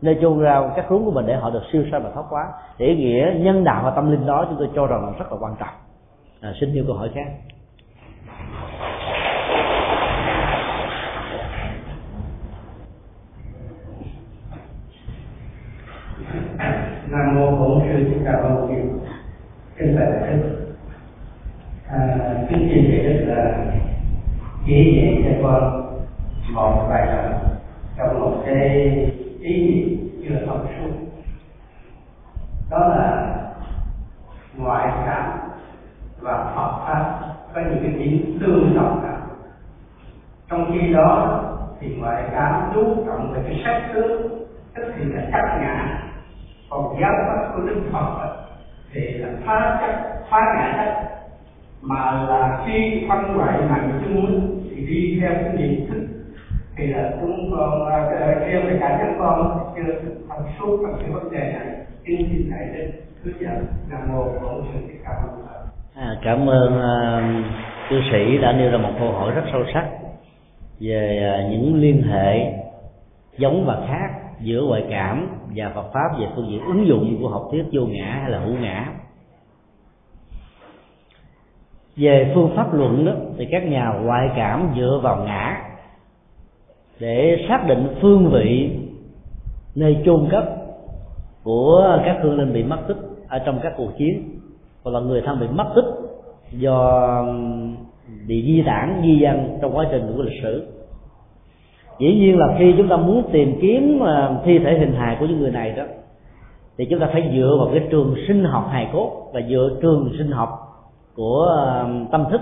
nơi chôn rau các rốn của mình để họ được siêu sanh và thoát quá để ý nghĩa nhân đạo và tâm linh đó chúng tôi cho rằng là rất là quan trọng. À, xin yêu câu hỏi khác. Nam mô bổn sư thích ca mâu ni. Kính bạch đại đức. À, kính xin đại đức là chỉ dạy cho con một bài học trong một cái ý niệm chưa thông suốt. Đó là ngoại cảm và Phật pháp có những cái điểm tương đồng nào trong khi đó thì ngoại cảm chú trọng về cái sắc tướng tức thì là sắc ngã còn giáo pháp của đức phật thì là phá chấp phá ngã chấp mà là khi phân loại nặng chung thì đi theo cái nhận thức. Thì là chúng con ờ, ờ, theo cái cả nhân con chưa thành suốt bằng cái vấn đề này. Xin xin thầy đến hướng dẫn là một bổn sự thích À, cảm ơn ờ, uh, cư sĩ đã nêu ra một câu hỏi rất sâu sắc về uh, những liên hệ giống và khác giữa ngoại cảm và Phật pháp về phương diện ứng dụng của học thuyết vô ngã hay là hữu ngã. Về phương pháp luận đó, thì các nhà ngoại cảm dựa vào ngã để xác định phương vị nơi chôn cất của các hương linh bị mất tích ở trong các cuộc chiến. Hoặc là người thân bị mất tích do bị di tản, di dân trong quá trình của lịch sử dĩ nhiên là khi chúng ta muốn tìm kiếm à, thi thể hình hài của những người này đó thì chúng ta phải dựa vào cái trường sinh học hài cốt và dựa trường sinh học của à, tâm thức.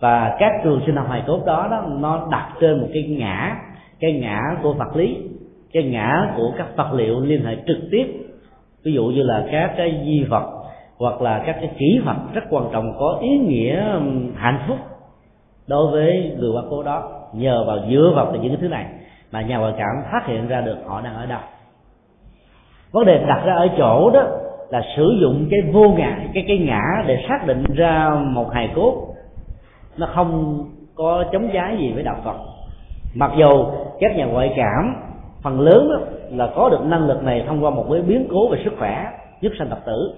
Và các trường sinh học hài cốt đó, đó nó đặt trên một cái ngã cái ngã của vật lý cái ngã của các vật liệu liên hệ trực tiếp. Ví dụ như là các cái di vật hoặc là các cái kỹ vật rất quan trọng có ý nghĩa hạnh phúc đối với người quá cố đó nhờ vào dựa vào những cái thứ này mà nhà ngoại cảm phát hiện ra được họ đang ở đâu. Vấn đề đặt ra ở chỗ đó là sử dụng cái vô ngã cái cái ngã để xác định ra một hài cốt. Nó không có chống trái gì với đạo phật. Mặc dù các nhà ngoại cảm phần lớn đó là có được năng lực này thông qua một cái biến cố về sức khỏe giúp sanh tập tử.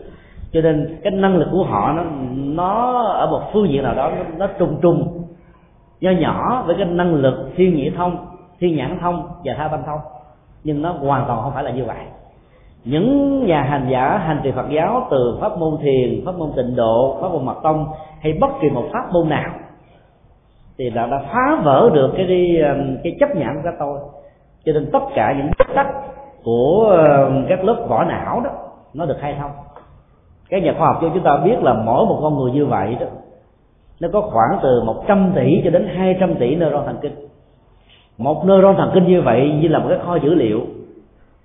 Cho nên cái năng lực của họ nó nó ở một phương diện nào đó nó, nó trung trung nho nhỏ với cái năng lực thiên nhĩ thông thiên nhãn thông và tha tâm thông. Nhưng nó hoàn toàn không phải là như vậy. Những nhà hành giả hành trì Phật giáo từ pháp môn thiền, pháp môn tịnh độ, pháp môn mật tông hay bất kỳ một pháp môn nào thì đã, đã phá vỡ được cái đi um, cái chấp nhận của tôi. Cho nên tất cả những bức tắc của um, các lớp vỏ não đó nó được khai thông. Các nhà khoa học cho chúng ta biết là mỗi một con người như vậy đó nó có khoảng từ 100 tỷ cho đến 200 tỷ neuron thần kinh. Một neuron thần kinh như vậy như là một cái kho dữ liệu.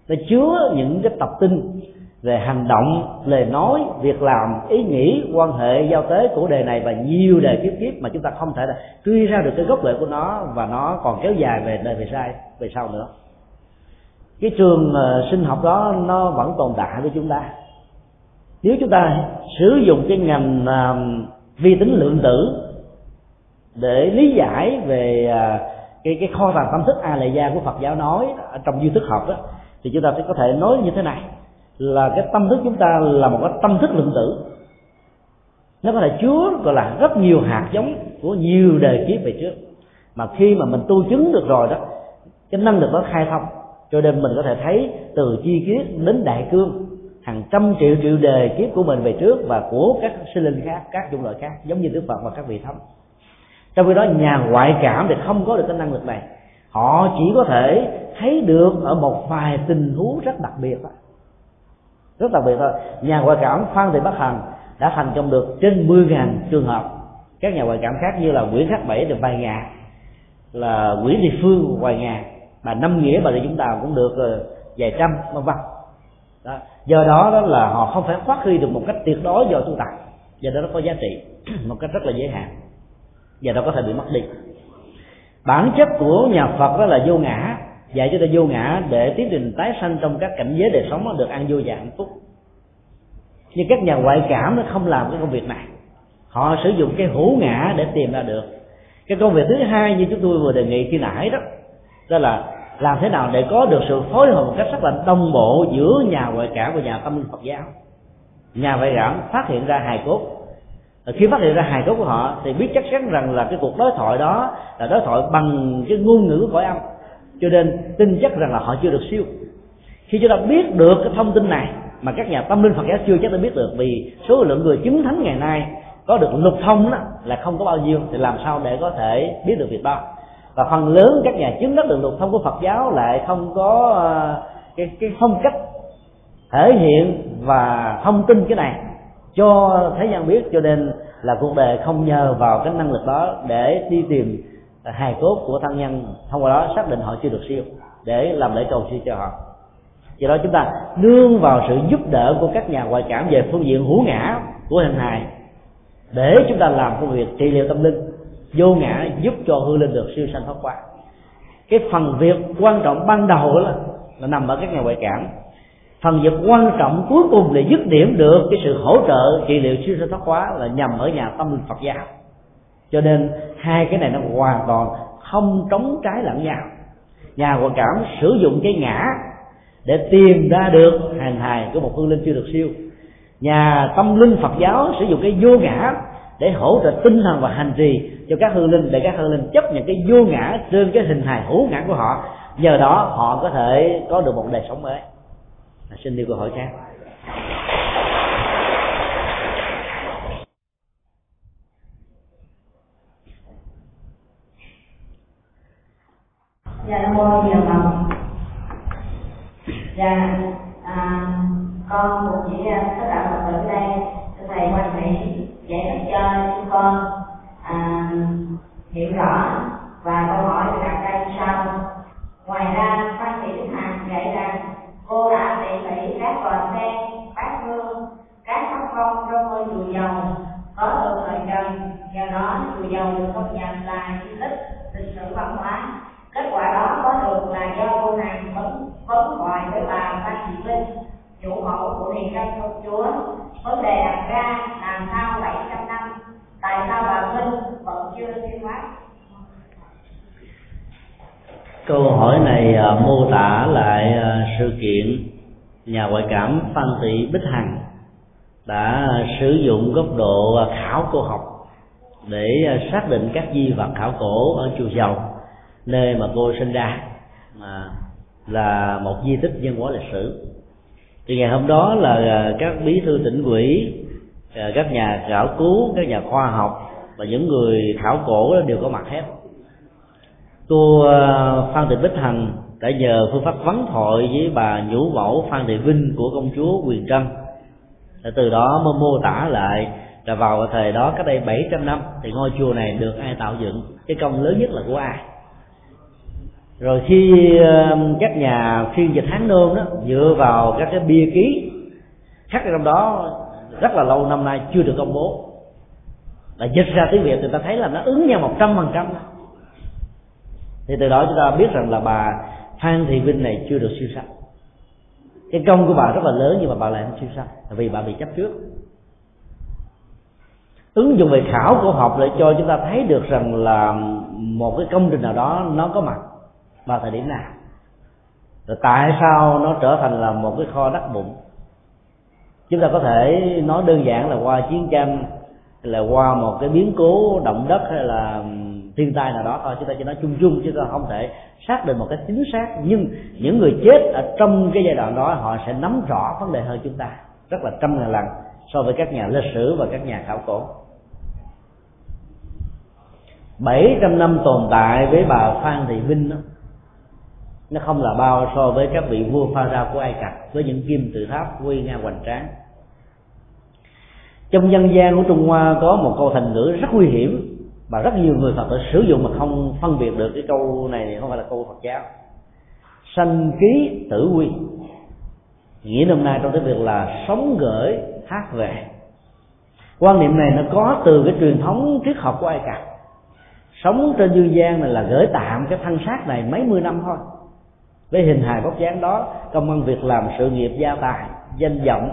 Nó chứa những cái tập tin về hành động lời nói việc làm ý nghĩ quan hệ giao tế của đề này và nhiều đề kiếp kiếp mà chúng ta không thể là truy ra được cái gốc rễ của nó và nó còn kéo dài về đời về sai về sau nữa. Cái trường ờ, sinh học đó nó vẫn tồn tại với chúng ta. Nếu chúng ta sử dụng cái ngành uh, vi tính lượng tử để lý giải về à, cái cái kho tàng tâm thức a lệ gia của Phật giáo nói trong duy thức học đó, thì chúng ta sẽ có thể nói như thế này, là cái tâm thức chúng ta là một cái tâm thức lượng tử. Nó có thể chứa, gọi là, rất nhiều hạt giống của nhiều đời kiếp về trước. Mà khi mà mình tu chứng được rồi đó, cái năng lực nó khai thông, cho nên mình có thể thấy từ chi kiết đến đại cương hàng trăm triệu triệu đề kiếp của mình về trước và của các sinh linh khác, các chủng loại khác, giống như đức phật và các vị thánh. Trong khi đó, nhà ngoại cảm thì không có được cái năng lực này. Họ chỉ có thể thấy được ở một vài tình huống rất đặc biệt đó rất đặc biệt thôi. Nhà ngoại cảm phan thị bắc hằng đã thành công được trên 10.000 trường hợp. Các nhà ngoại cảm khác như là nguyễn khắc bảy, được vài ngàn là nguyễn thị phương vài ngàn bà năm nghĩa, bà thì chúng ta cũng được ờ, vài trăm, vân vân đó. do đó đó là họ không phải phát huy được một cách tuyệt đối do tu tập. Do đó nó có giá trị [clears throat] một cách rất là giới hạn và nó có thể bị mất đi. Bản chất của nhà phật đó là vô ngã, dạy cho ta vô ngã để tiến trình tái sanh trong các cảnh giới đời sống được an vui và hạnh phúc. Nhưng các nhà ngoại cảm nó không làm cái công việc này. Họ sử dụng cái hữu ngã để tìm ra được. Cái công việc thứ hai như chúng tôi vừa đề nghị khi nãy đó đó là làm thế nào để có được sự phối hợp một cách rất là đồng bộ giữa nhà ngoại cảm và nhà tâm linh Phật giáo? Nhà ngoại cảm phát hiện ra hài cốt. Khi phát hiện ra hài cốt của họ, thì biết chắc chắn rằng là cái cuộc đối thoại đó là đối thoại bằng cái ngôn ngữ cõi âm. Cho nên tin chắc rằng là họ chưa được siêu. Khi chúng ta biết được cái thông tin này, mà các nhà tâm linh Phật giáo chưa chắc đã biết được, vì số lượng người chứng thánh ngày nay có được lục thông đó là không có bao nhiêu, thì làm sao để có thể biết được việc đó? Và phần lớn các nhà chứng đắc được lục thông của Phật giáo lại không có ờ, cái cái phong cách thể hiện và thông tin cái này. Cho thế gian biết, cho nên là cuộc đời không nhờ vào cái năng lực đó để đi tìm hài cốt của thân nhân. Thông qua đó xác định họ chưa được siêu, để làm lễ cầu siêu cho họ. Do đó chúng ta nương vào sự giúp đỡ của các nhà ngoại cảm về phương diện hữu ngã của hình hài, để chúng ta làm công việc trị liệu tâm linh vô ngã giúp cho hư linh được siêu sanh thoát qua. Cái phần việc quan trọng ban đầu là, là nằm ở các nhà ngoại cảm. Phần việc quan trọng cuối cùng để dứt điểm được cái sự hỗ trợ trị liệu siêu sanh thoát hóa là nhằm ở nhà tâm linh Phật giáo cho nên hai cái này nó hoàn toàn không trống trái lẫn nhau. Nhà ngoại cảm sử dụng cái ngã để tìm ra được hàng hài của một hương linh chưa được siêu. Nhà tâm linh phật giáo sử dụng cái vô ngã để hỗ trợ tinh thần và hành trì cho các hương linh để các hương linh chấp nhận cái vô ngã trên cái hình hài hữu ngã của họ. Nhờ đó họ có thể có được một đời sống mới. Xin đi câu hỏi khác. Dạ nam mô nhiều phật. Dạ à, con một chỉ à, tất cả mọi người ở đây thầy quan hệ giải thích cho chúng con à, hiểu rõ và câu hỏi được đặt ra như sau. Ngoài ra bác sĩ Đức Hằng dạy rằng cô đã tỉ mỉ các toàn sen bát hương các pháp phong trong ngôi chùa dầu có từ thời trần nhờ đó chùa dầu được công nhận là di tích lịch sử văn hóa. Kết quả đó có được là do cô nàng vẫn vẫn gọi với bà phan thị linh chủ mẫu của thiền căn công chúa. Vấn đề đặt ra làm sao 700 năm tại sao bà minh vẫn chưa siêu thoát câu hỏi này uh, mô tả lại uh, sự kiện nhà ngoại cảm phan thị bích hằng đã sử dụng góc độ à, khảo cổ học để xác định các di vật khảo cổ ở chùa dầu nơi mà cô sinh ra mà là một di tích văn hóa lịch sử thì ngày hôm đó là à, các bí thư tỉnh quỹ, à, các nhà khảo cứu các nhà khoa học và những người khảo cổ đều có mặt hết. Cô à, phan thị bích hằng đã nhờ phương pháp vấn thoại với bà nhũ mẫu phan thị vinh của công chúa quyền trân. Từ đó mới mô tả lại là vào thời đó cách đây 700 năm thì ngôi chùa này được ai tạo dựng cái công lớn nhất là của ai? Rồi khi ờ, các nhà phiên dịch hán nôm đó dựa vào các cái bia ký, khắc trong đó, rất là lâu năm nay chưa được công bố. Là dịch ra tiếng việt thì ta thấy là nó ứng nhau một trăm phần trăm. Thì từ đó chúng ta biết rằng là bà phan thị vinh này chưa được siêu sanh cái công của bà rất là lớn nhưng mà bà lại không siêu sanh vì bà bị chấp trước. Ứng dụng về khảo cổ học lại cho chúng ta thấy được rằng là một cái công trình nào đó nó có mặt vào thời điểm nào? Rồi tại sao nó trở thành là một cái kho đắc bụng? Chúng ta có thể nói đơn giản là qua chiến tranh hay là qua một cái biến cố động đất hay là thiên tai nào đó thôi. Chúng ta chỉ nói chung chung chứ không thể xác định một cách chính xác. Nhưng những người chết ở trong cái giai đoạn đó họ sẽ nắm rõ vấn đề hơn chúng ta rất là trăm ngàn lần so với các nhà lịch sử và các nhà khảo cổ. 700 năm tồn tại với bà Phan Thị Vinh đó, nó không là bao so với các vị vua pha ra của ai cập, với những kim tự tháp nguy nga hoành tráng. Trong dân gian của trung hoa có một câu thành ngữ rất nguy hiểm và rất nhiều người phật tử sử dụng mà không phân biệt được cái câu này không phải là câu phật giáo. Sanh ký tử quy. Nghĩa năm nay trong cái việc là sống gửi hát về. Quan niệm này nó có từ cái truyền thống triết học của ai cập. Sống trên dương gian này là gửi tạm cái thân xác này mấy mươi năm thôi với hình hài bóc dáng đó, công ăn việc làm sự nghiệp gia tài, danh vọng.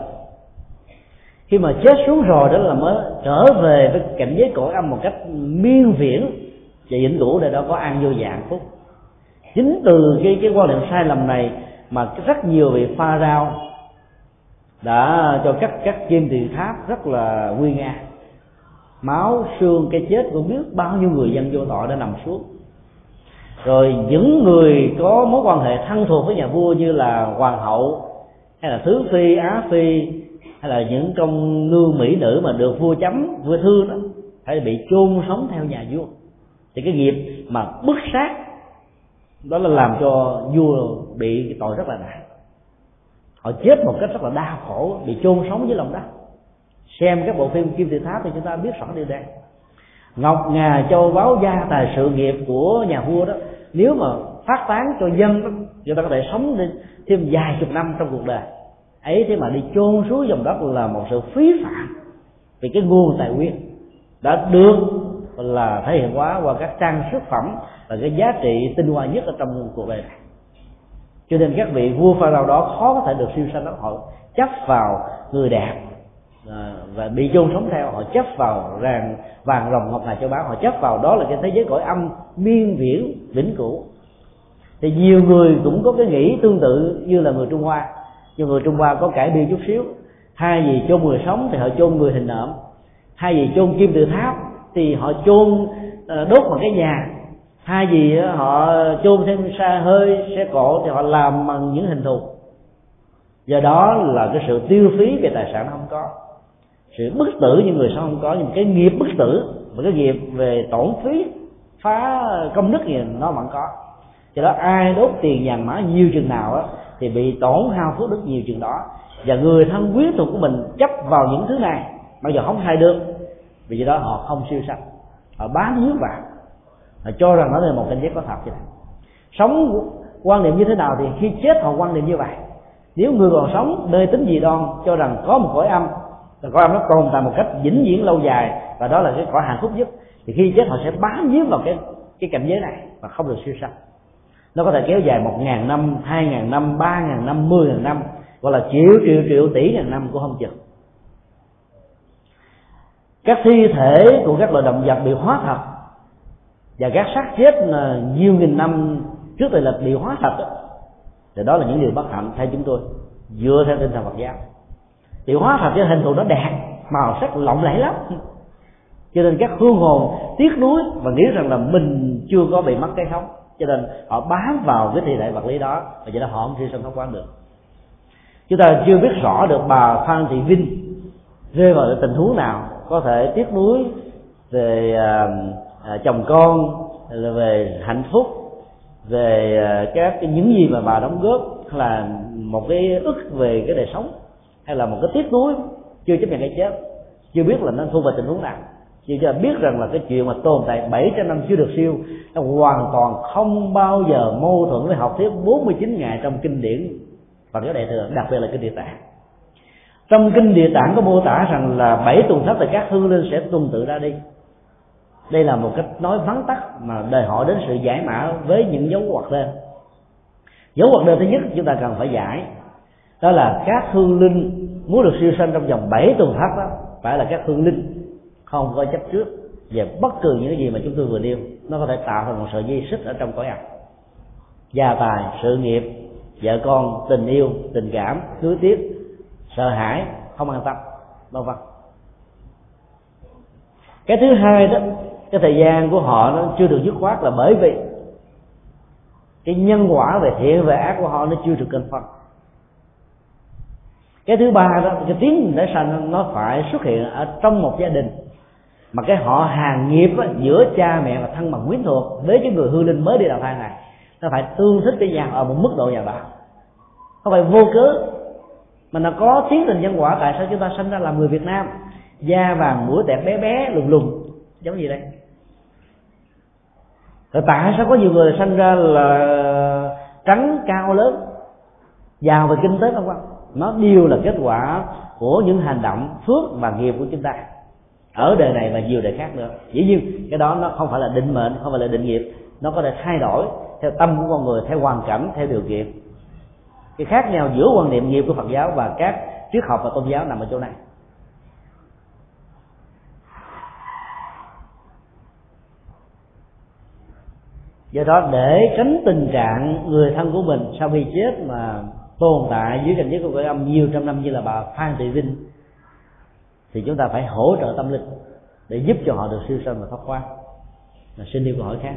Khi mà chết xuống rồi đó là mới trở về với cảnh giới cõi âm một cách miên viễn, và vĩnh cửu để đó có an vô dạng phúc. Chính từ cái cái quan niệm sai lầm này mà rất nhiều vị pha rao đã cho các các kim tự tháp rất là nguy nga. Máu, xương, cái chết của biết bao nhiêu người dân vô tội đã nằm xuống rồi những người có mối quan hệ thân thuộc với nhà vua như là hoàng hậu, hay là thứ phi, á phi, hay là những công nương mỹ nữ mà được vua chấm, vua thương đó, phải bị chôn sống theo nhà vua. Thì cái nghiệp mà bức sát, đó là làm cho vua bị tội rất là nặng. Họ chết một cách rất là đau khổ, bị chôn sống dưới lòng đất. Xem các bộ phim kim tự tháp thì chúng ta biết rõ điều này. Ngọc ngà châu báu gia tài sự nghiệp của nhà vua đó nếu mà phát tán cho dân người ta có thể sống đi thêm vài chục năm trong cuộc đời. Ấy thế mà đi chôn xuống dòng đất là một sự phí phạm vì cái nguồn tài nguyên đã được là thể hiện hóa qua các trang sức phẩm và cái giá trị tinh hoa nhất ở trong cuộc đời này. Cho nên các vị vua pha pharaoh đó khó có thể được siêu sanh đó. Họ chấp vào người đẹp à, và bị chôn sống theo, họ chấp vào rằng vàng rồng ngọc ngà châu báu họ chấp vào đó là cái thế giới cõi âm, miên viễn, vĩnh cửu. Thì nhiều người cũng có cái nghĩ tương tự như là người trung hoa. Nhưng người trung hoa có cải biên chút xíu. Thay vì chôn người sống thì họ chôn người hình nộm. Thay vì chôn kim tự tháp thì họ chôn ờ, đốt bằng cái nhà. Thay vì ờ, họ chôn thêm xa hơi, xe cộ thì họ làm bằng những hình thù. Do đó là cái sự tiêu phí về tài sản không có sự bức tử như người sao không có, nhưng cái nghiệp bức tử và cái nghiệp về tổn phí, phá công đức gì nó vẫn có. Cho đó ai đốt tiền vàng mã nhiều chừng nào á, thì bị tổn hao phước đức nhiều chừng đó. Và người thân quyến thuộc của mình chấp vào những thứ này, bao giờ không hay được. Vì vậy đó họ không siêu sanh, họ bám víu vào họ cho rằng nó là một cảnh giới có thật vậy sống quan niệm như thế nào thì khi chết họ quan niệm như vậy. Nếu người còn sống, nơi tính gì đoan, cho rằng có một cõi âm là cõi âm nó tồn tại một cách vĩnh viễn lâu dài và đó là cái cõi hạnh phúc nhất. Thì khi chết họ sẽ bám víu vào cái cái cảnh giới này và không được siêu sanh. Nó có thể kéo dài một ngàn năm hai ngàn năm ba ngàn năm mười ngàn năm gọi là triệu triệu triệu tỷ ngàn năm của không chừng. Các thi thể của các loài động vật bị hóa thật và các xác chết là nhiều nghìn năm trước thời lịch bị hóa thật đó, thì đó là những điều bất hạnh theo chúng tôi dựa theo tinh thần Phật giáo thì hóa thành cái hình thù nó đẹp màu sắc lộng lẫy lắm. Cho nên các hương hồn tiếc nuối và nghĩ rằng là mình chưa có bị mất cái sống cho nên họ bám vào cái thi thể vật lý đó và vậy nên họ không siêu sanh không quán được. Chúng ta chưa biết rõ được bà phan thị vinh rơi vào tình huống nào có thể tiếc nuối về à, à chồng con là về hạnh phúc về à, các cái những gì mà bà đóng góp là một cái ức về cái đời sống hay là một cái tiếc nuối chưa chấp nhận cái chết, chưa biết là nó thu về tình huống nào. Chỉ cho biết rằng là cái chuyện mà tồn tại 700 năm chưa được siêu, nó hoàn toàn không bao giờ mâu thuẫn với học thuyết 49 ngày trong kinh điển và cái đại thừa, đặc biệt là kinh địa tạng. Trong kinh địa tạng có mô tả rằng là bảy tuần thất thì các hương linh sẽ tuần tự ra đi. Đây là một cách nói vắn tắt mà đòi hỏi đến sự giải mã với những dấu hoặc lên dấu hoặc lên thứ nhất chúng ta cần phải giải đó là các hương linh muốn được siêu sanh trong vòng 7 tuần thất đó, phải là các hương linh. Không có chấp trước về bất cứ những cái gì mà chúng tôi vừa nêu. Nó có thể tạo thành một sợi dây xích ở trong cõi âm gia tài, sự nghiệp, vợ con, tình yêu, tình cảm cưới tiếc, sợ hãi, không an tâm, vân vân. Cái thứ hai đó, cái thời gian của họ nó chưa được dứt khoát là bởi vì cái nhân quả về thiện về ác của họ nó chưa được cân phân cái thứ ba đó cái tiếng để sanh nó phải xuất hiện ở trong một gia đình. Mà cái họ hàng nghiệp đó, giữa cha mẹ và thân bằng quyến thuộc với cái người hư linh mới đi đạo thai này nó phải tương thích với nhau ở một mức độ nhà đó. Không phải vô cớ mà nó có tiến trình nhân quả tại sao chúng ta sinh ra làm người Việt Nam. Da vàng mũi đẹp bé bé lùng lùng giống gì đây? Rồi tại sao có nhiều người sinh ra là trắng cao lớn? Giàu về kinh tế không quan nó đều là kết quả của những hành động, phước và nghiệp của chúng ta. Ở đời này và nhiều đời khác nữa. Dĩ nhiên, cái đó nó không phải là định mệnh, không phải là định nghiệp. Nó có thể thay đổi theo tâm của con người, theo hoàn cảnh, theo điều kiện. Cái khác nhau giữa quan niệm nghiệp của phật giáo và các triết học và tôn giáo nằm ở chỗ này. Do đó, để tránh tình trạng người thân của mình sau khi chết mà tồn tại dưới cảnh giới của cõi âm nhiều trăm năm như là bà phan thị vinh, thì chúng ta phải hỗ trợ tâm linh để giúp cho họ được siêu sanh và thoát qua là xin đi câu hỏi khác.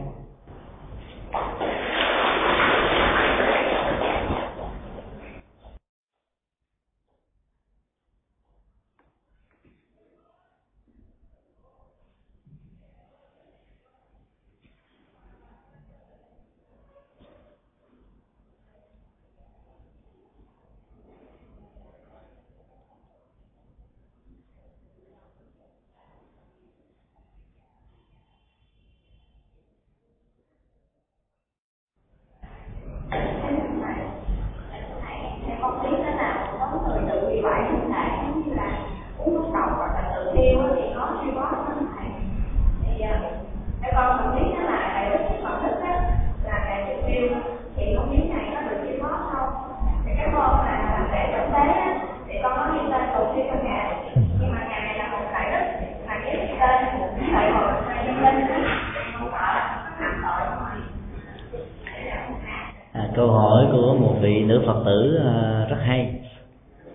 Thì nữ Phật tử à, rất hay.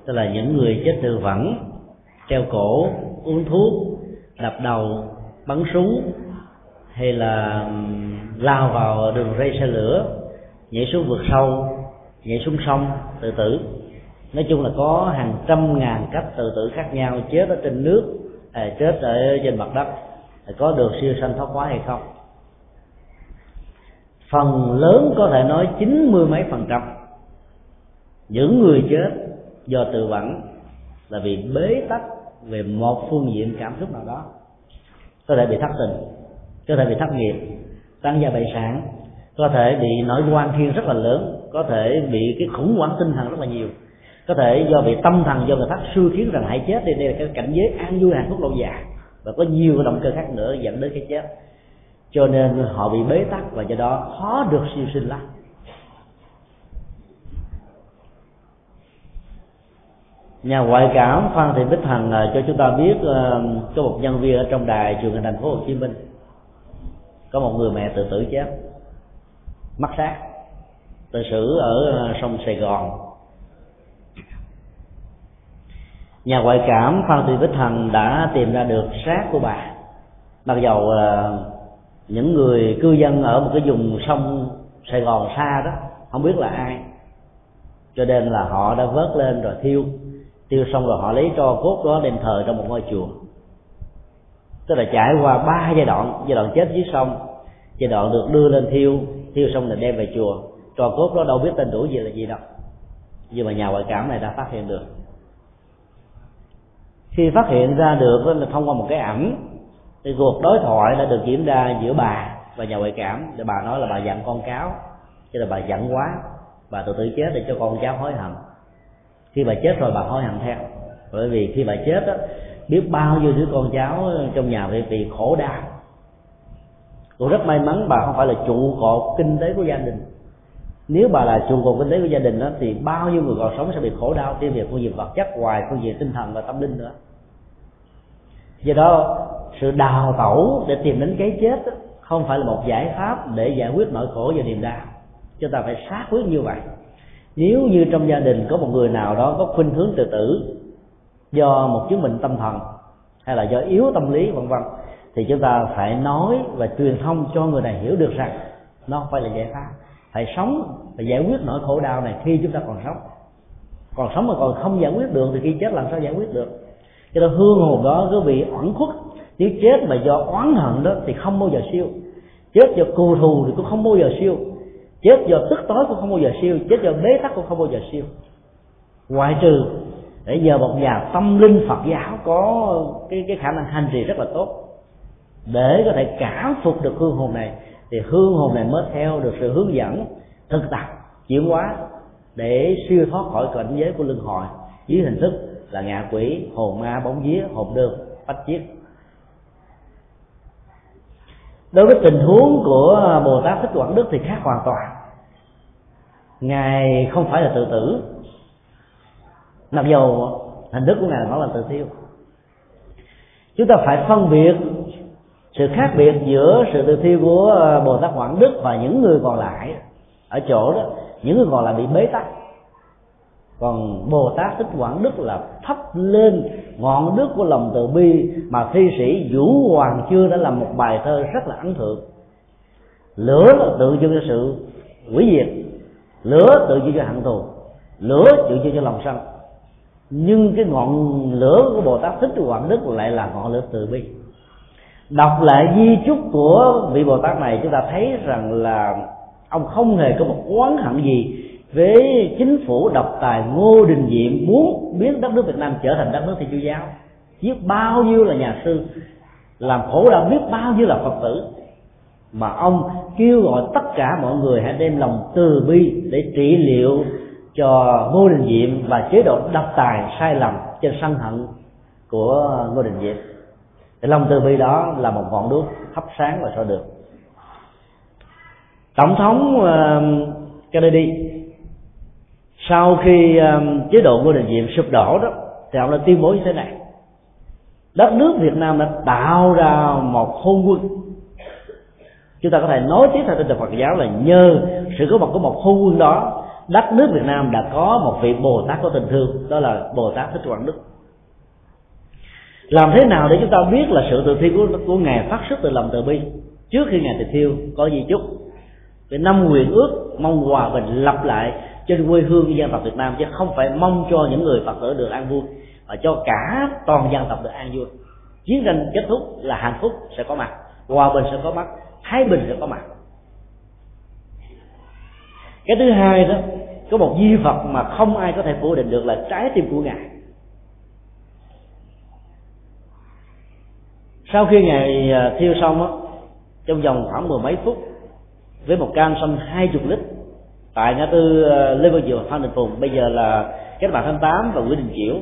Tức là những người chết tự vẫn, treo cổ uống thuốc đập đầu bắn súng hay là lao vào đường ray xe lửa nhảy xuống vực sâu nhảy xuống sông tự tử. Nói chung là có hàng trăm ngàn cách tự tử khác nhau chết ở trên nước à, chết ở trên mặt đất. Có được siêu sanh thoát quá hay không? Phần lớn có thể nói chín mươi mấy phần trăm những người chết do tự vẫn là vì bế tắc về một phương diện cảm xúc nào đó. Có thể bị thất tình, có thể bị thất nghiệp, tăng gia bại sản, có thể bị nỗi quan thiên rất là lớn, có thể bị cái khủng hoảng tinh thần rất là nhiều, có thể do bị tâm thần, do người khác xui khiến rằng hãy chết. Đi đây là cái cảnh giới an vui, hạnh phúc lâu dài. Và có nhiều động cơ khác nữa dẫn đến cái chết. Cho nên họ bị bế tắc và do đó khó được siêu sinh lắm. Nhà ngoại cảm phan thị bích hằng à, cho chúng ta biết à, có một nhân viên ở trong đài trường thành phố hồ chí minh. Có một người mẹ tự tử chết. Mất xác tự xử ở à, sông sài gòn. Nhà ngoại cảm phan thị bích hằng đã tìm ra được xác của bà. Mặc dầu những người cư dân ở một cái vùng sông sài gòn xa đó, không biết là ai. Cho nên là họ đã vớt lên rồi thiêu tiêu xong rồi họ lấy tro cốt đó đem thờ trong một ngôi chùa. Tức là trải qua ba giai đoạn giai đoạn chết dưới sông. Giai đoạn được đưa lên thiêu thiêu xong rồi đem về chùa. Trò cốt đó đâu biết tên tuổi gì là gì đâu. Nhưng mà nhà ngoại cảm này đã phát hiện được. Khi phát hiện ra được là thông qua một cái ảnh, thì cuộc đối thoại đã được diễn ra giữa bà và nhà ngoại cảm. Thì bà nói là bà giận con cáo chứ là bà giận quá. Bà tự tử chết để cho con cháu hối hận khi bà chết rồi bà hối hận theo. Bởi vì khi bà chết đó biết bao nhiêu đứa con cháu trong nhà bị bị khổ đau. Cô rất may mắn bà không phải là trụ cột kinh tế của gia đình. Nếu bà là trụ cột kinh tế của gia đình đó thì bao nhiêu người còn sống sẽ bị khổ đau tiêu việc phương diện vật chất ngoài phương diện tinh thần và tâm linh nữa. Do đó sự đào tẩu để tìm đến cái chết đó, không phải là một giải pháp để giải quyết nỗi khổ và niềm đau. Chúng ta phải xác quyết như vậy nếu như trong gia đình có một người nào đó có khuynh hướng tự tử do một chứng bệnh tâm thần hay là do yếu tâm lý, vân vân, thì chúng ta phải nói và truyền thông cho người này hiểu được rằng nó không phải là giải pháp. Phải sống phải giải quyết nỗi khổ đau này khi chúng ta còn sống. Còn sống mà còn không giải quyết được thì khi chết làm sao giải quyết được? Cho nên hương hồn đó cứ bị oản khuất. Nếu chết mà do oán hận đó thì không bao giờ siêu. Chết do cù thù thì cũng không bao giờ siêu chết do tức tối cũng không bao giờ siêu, chết do bế tắc cũng không bao giờ siêu. Ngoại trừ, để nhờ một nhà tâm linh phật giáo có cái cái khả năng hành trì rất là tốt, để có thể cảm phục được hương hồn này, thì hương hồn này mới theo được sự hướng dẫn thực tập, chuyển hóa để siêu thoát khỏi cảnh giới của luân hồi. Dưới hình thức là ngạ quỷ, hồn ma bóng vía, hồn đường bách chiết đối với tình huống của bồ tát thích quảng đức thì khác hoàn toàn. Ngài không phải là tự tử. Mặc dù hình thức của ngài nó là tự thiêu. Chúng ta phải phân biệt sự khác biệt giữa sự tự thiêu của bồ tát quảng đức và những người còn lại ở chỗ đó. Những người còn lại bị bế tắc còn bồ tát thích quảng đức là thắp lên ngọn đức của lòng từ bi mà thi sĩ vũ hoàng chưa đã làm một bài thơ rất là ấn tượng. Lửa là tự dưng cho sự hủy diệt, lửa tự dưng cho hận thù, lửa tự dưng cho lòng sân. Nhưng cái ngọn lửa của bồ tát thích quảng đức lại là ngọn lửa từ bi. Đọc lại di chúc của vị bồ tát này, chúng ta thấy rằng là ông không hề có một oán hận gì với chính phủ độc tài ngô đình diệm muốn biến đất nước việt nam trở thành đất nước thiên chúa giáo giết bao nhiêu là nhà sư làm khổ đau biết bao nhiêu là phật tử. Mà ông kêu gọi tất cả mọi người hãy đem lòng từ bi để trị liệu cho ngô đình diệm và chế độ độc tài sai lầm trên sân hận của ngô đình diệm thì lòng từ bi đó là một ngọn đuốc thắp sáng và soi được. Tổng thống uh, Kennedy sau khi um, chế độ ngô đình diệm sụp đổ đó thì ông đã tuyên bố như thế này. Đất nước việt nam đã tạo ra một hôn quân. Chúng ta có thể nói tiếp theo trên phật giáo là nhờ sự có mặt của một hôn quân đó đất nước việt nam đã có một vị bồ tát có tình thương đó là bồ tát thích quảng đức. Làm thế nào để chúng ta biết là sự từ thiêu của, của ngài phát xuất từ lòng từ bi? Trước khi ngài từ thiêu có gì chúc cái năm nguyện ước mong hòa bình lập lại trên quê hương của dân tộc Việt Nam chứ không phải mong cho những người Phật tử được an vui, mà cho cả toàn dân tộc được an vui. Chiến tranh kết thúc là hạnh phúc sẽ có mặt, hòa bình sẽ có mặt, thái bình sẽ có mặt. Cái thứ hai đó, có một di vật mà không ai có thể phủ định được là trái tim của ngài. Sau khi ngài à, thiêu xong á, trong vòng khoảng mười mấy phút, với một can xăm hai chục lít tại ngã tư ờ, lê văn diệu, phan đình phùng, bây giờ là kết bạn tháng tám và nguyễn đình chiểu.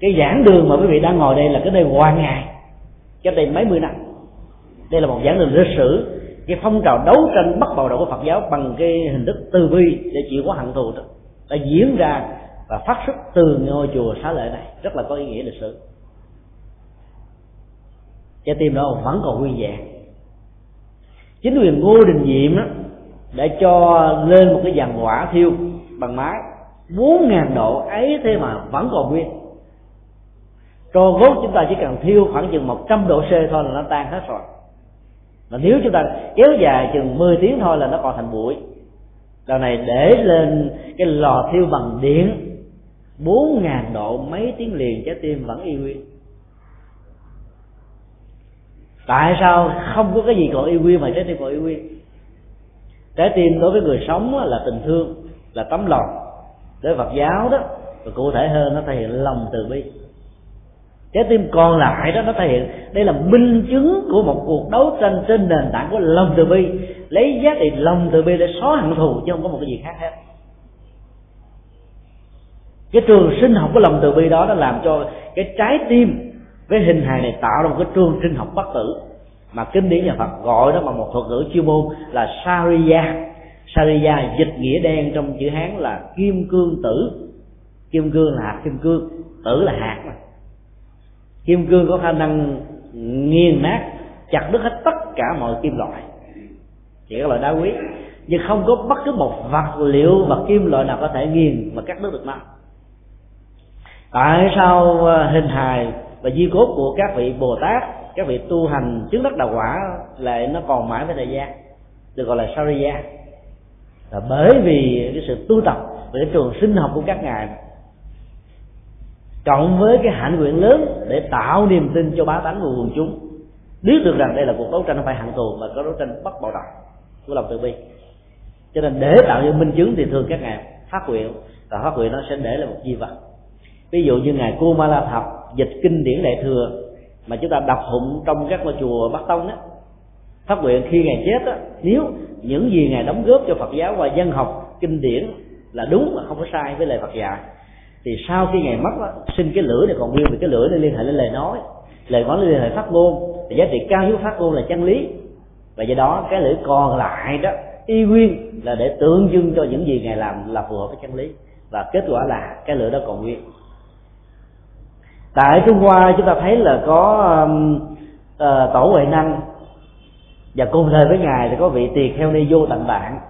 Cái giảng đường mà quý vị đang ngồi đây là cái nơi hoàng ngày cách đây mấy mươi năm. Đây là một giảng đường lịch sử, cái phong trào đấu tranh bắt bạo động của Phật giáo bằng cái hình thức tư vi để chịu có hận thù đó, đã diễn ra và phát xuất từ ngôi chùa xá lợi này. Rất là có ý nghĩa lịch sử. Trái tim đó vẫn còn nguyên vẹn. Chính quyền ngô đình diệm đó để cho lên một cái dàn hỏa thiêu bằng máy. Bốn ngàn độ ấy thế mà vẫn còn nguyên. Tro gốt chúng ta chỉ cần thiêu khoảng chừng một trăm độ C thôi là nó tan hết rồi. Mà nếu chúng ta kéo dài chừng 10 tiếng thôi là nó còn thành bụi. Đầu này để lên cái lò thiêu bằng điện, bốn ngàn độ mấy tiếng liền trái tim vẫn y nguyên. Tại sao không có cái gì còn y nguyên mà trái tim còn y nguyên? Trái tim đối với người sống là tình thương, là tấm lòng. Đối với phật giáo đó, và cụ thể hơn, nó thể hiện lòng từ bi. Trái tim còn lại đó, nó thể hiện, đây là minh chứng của một cuộc đấu tranh trên nền tảng của lòng từ bi. Lấy giá trị lòng từ bi để xóa hận thù chứ không có một cái gì khác hết. Cái trường sinh học của lòng từ bi đó, nó làm cho cái trái tim với hình hài này tạo ra một cái trường sinh học bất tử mà kinh điển nhà Phật gọi đó bằng một thuật ngữ chuyên môn là Sariya. Sariya dịch nghĩa đen trong chữ hán là kim cương tử. Kim cương là hạt, kim cương, tử là hạt mà. Kim cương có khả năng nghiền nát, chặt đứt hết tất cả mọi kim loại. Chỉ các loại đá quý. Nhưng không có bất cứ một vật liệu và kim loại nào có thể nghiền và cắt đứt được nó. Tại sao à, hình hài và di cốt của các vị bồ tát các vị tu hành chứng đắc đạo quả lại nó còn mãi với thời gian, được gọi là sariya. Là bởi vì cái sự tu tập về cái trường sinh học của các ngài cộng với cái hạnh nguyện lớn để tạo niềm tin cho bá tánh của quần chúng, biết được rằng đây là cuộc đấu tranh không phải hạng thù mà có đấu tranh bất bạo động của lòng từ bi. Cho nên để tạo những minh chứng thì thường các ngài phát nguyện, và phát nguyện nó sẽ để là một di vật. Ví dụ như ngài cô ma la thập dịch kinh điển đại thừa mà chúng ta đọc hụng trong các ngôi chùa bắc tông đó phát nguyện khi ngài chết đó, nếu những gì ngài đóng góp cho phật giáo và dân học kinh điển là đúng mà không có sai với lời phật dạy thì sau khi ngài mất đó, sinh cái lửa này còn nguyên vì cái lửa này liên hệ đến lời nói. Lời nói liên hệ phát ngôn thì giá trị cao nhất phát ngôn là chân lý. Và do đó cái lưỡi còn lại đó y nguyên là để tượng trưng cho những gì ngài làm là phù hợp với chân lý. Và kết quả là cái lửa đó còn nguyên tại trung hoa chúng ta thấy là có uh, tổ huệ năng. Và cùng thời với ngài thì có vị tỳ kheo ni vô tận bạn.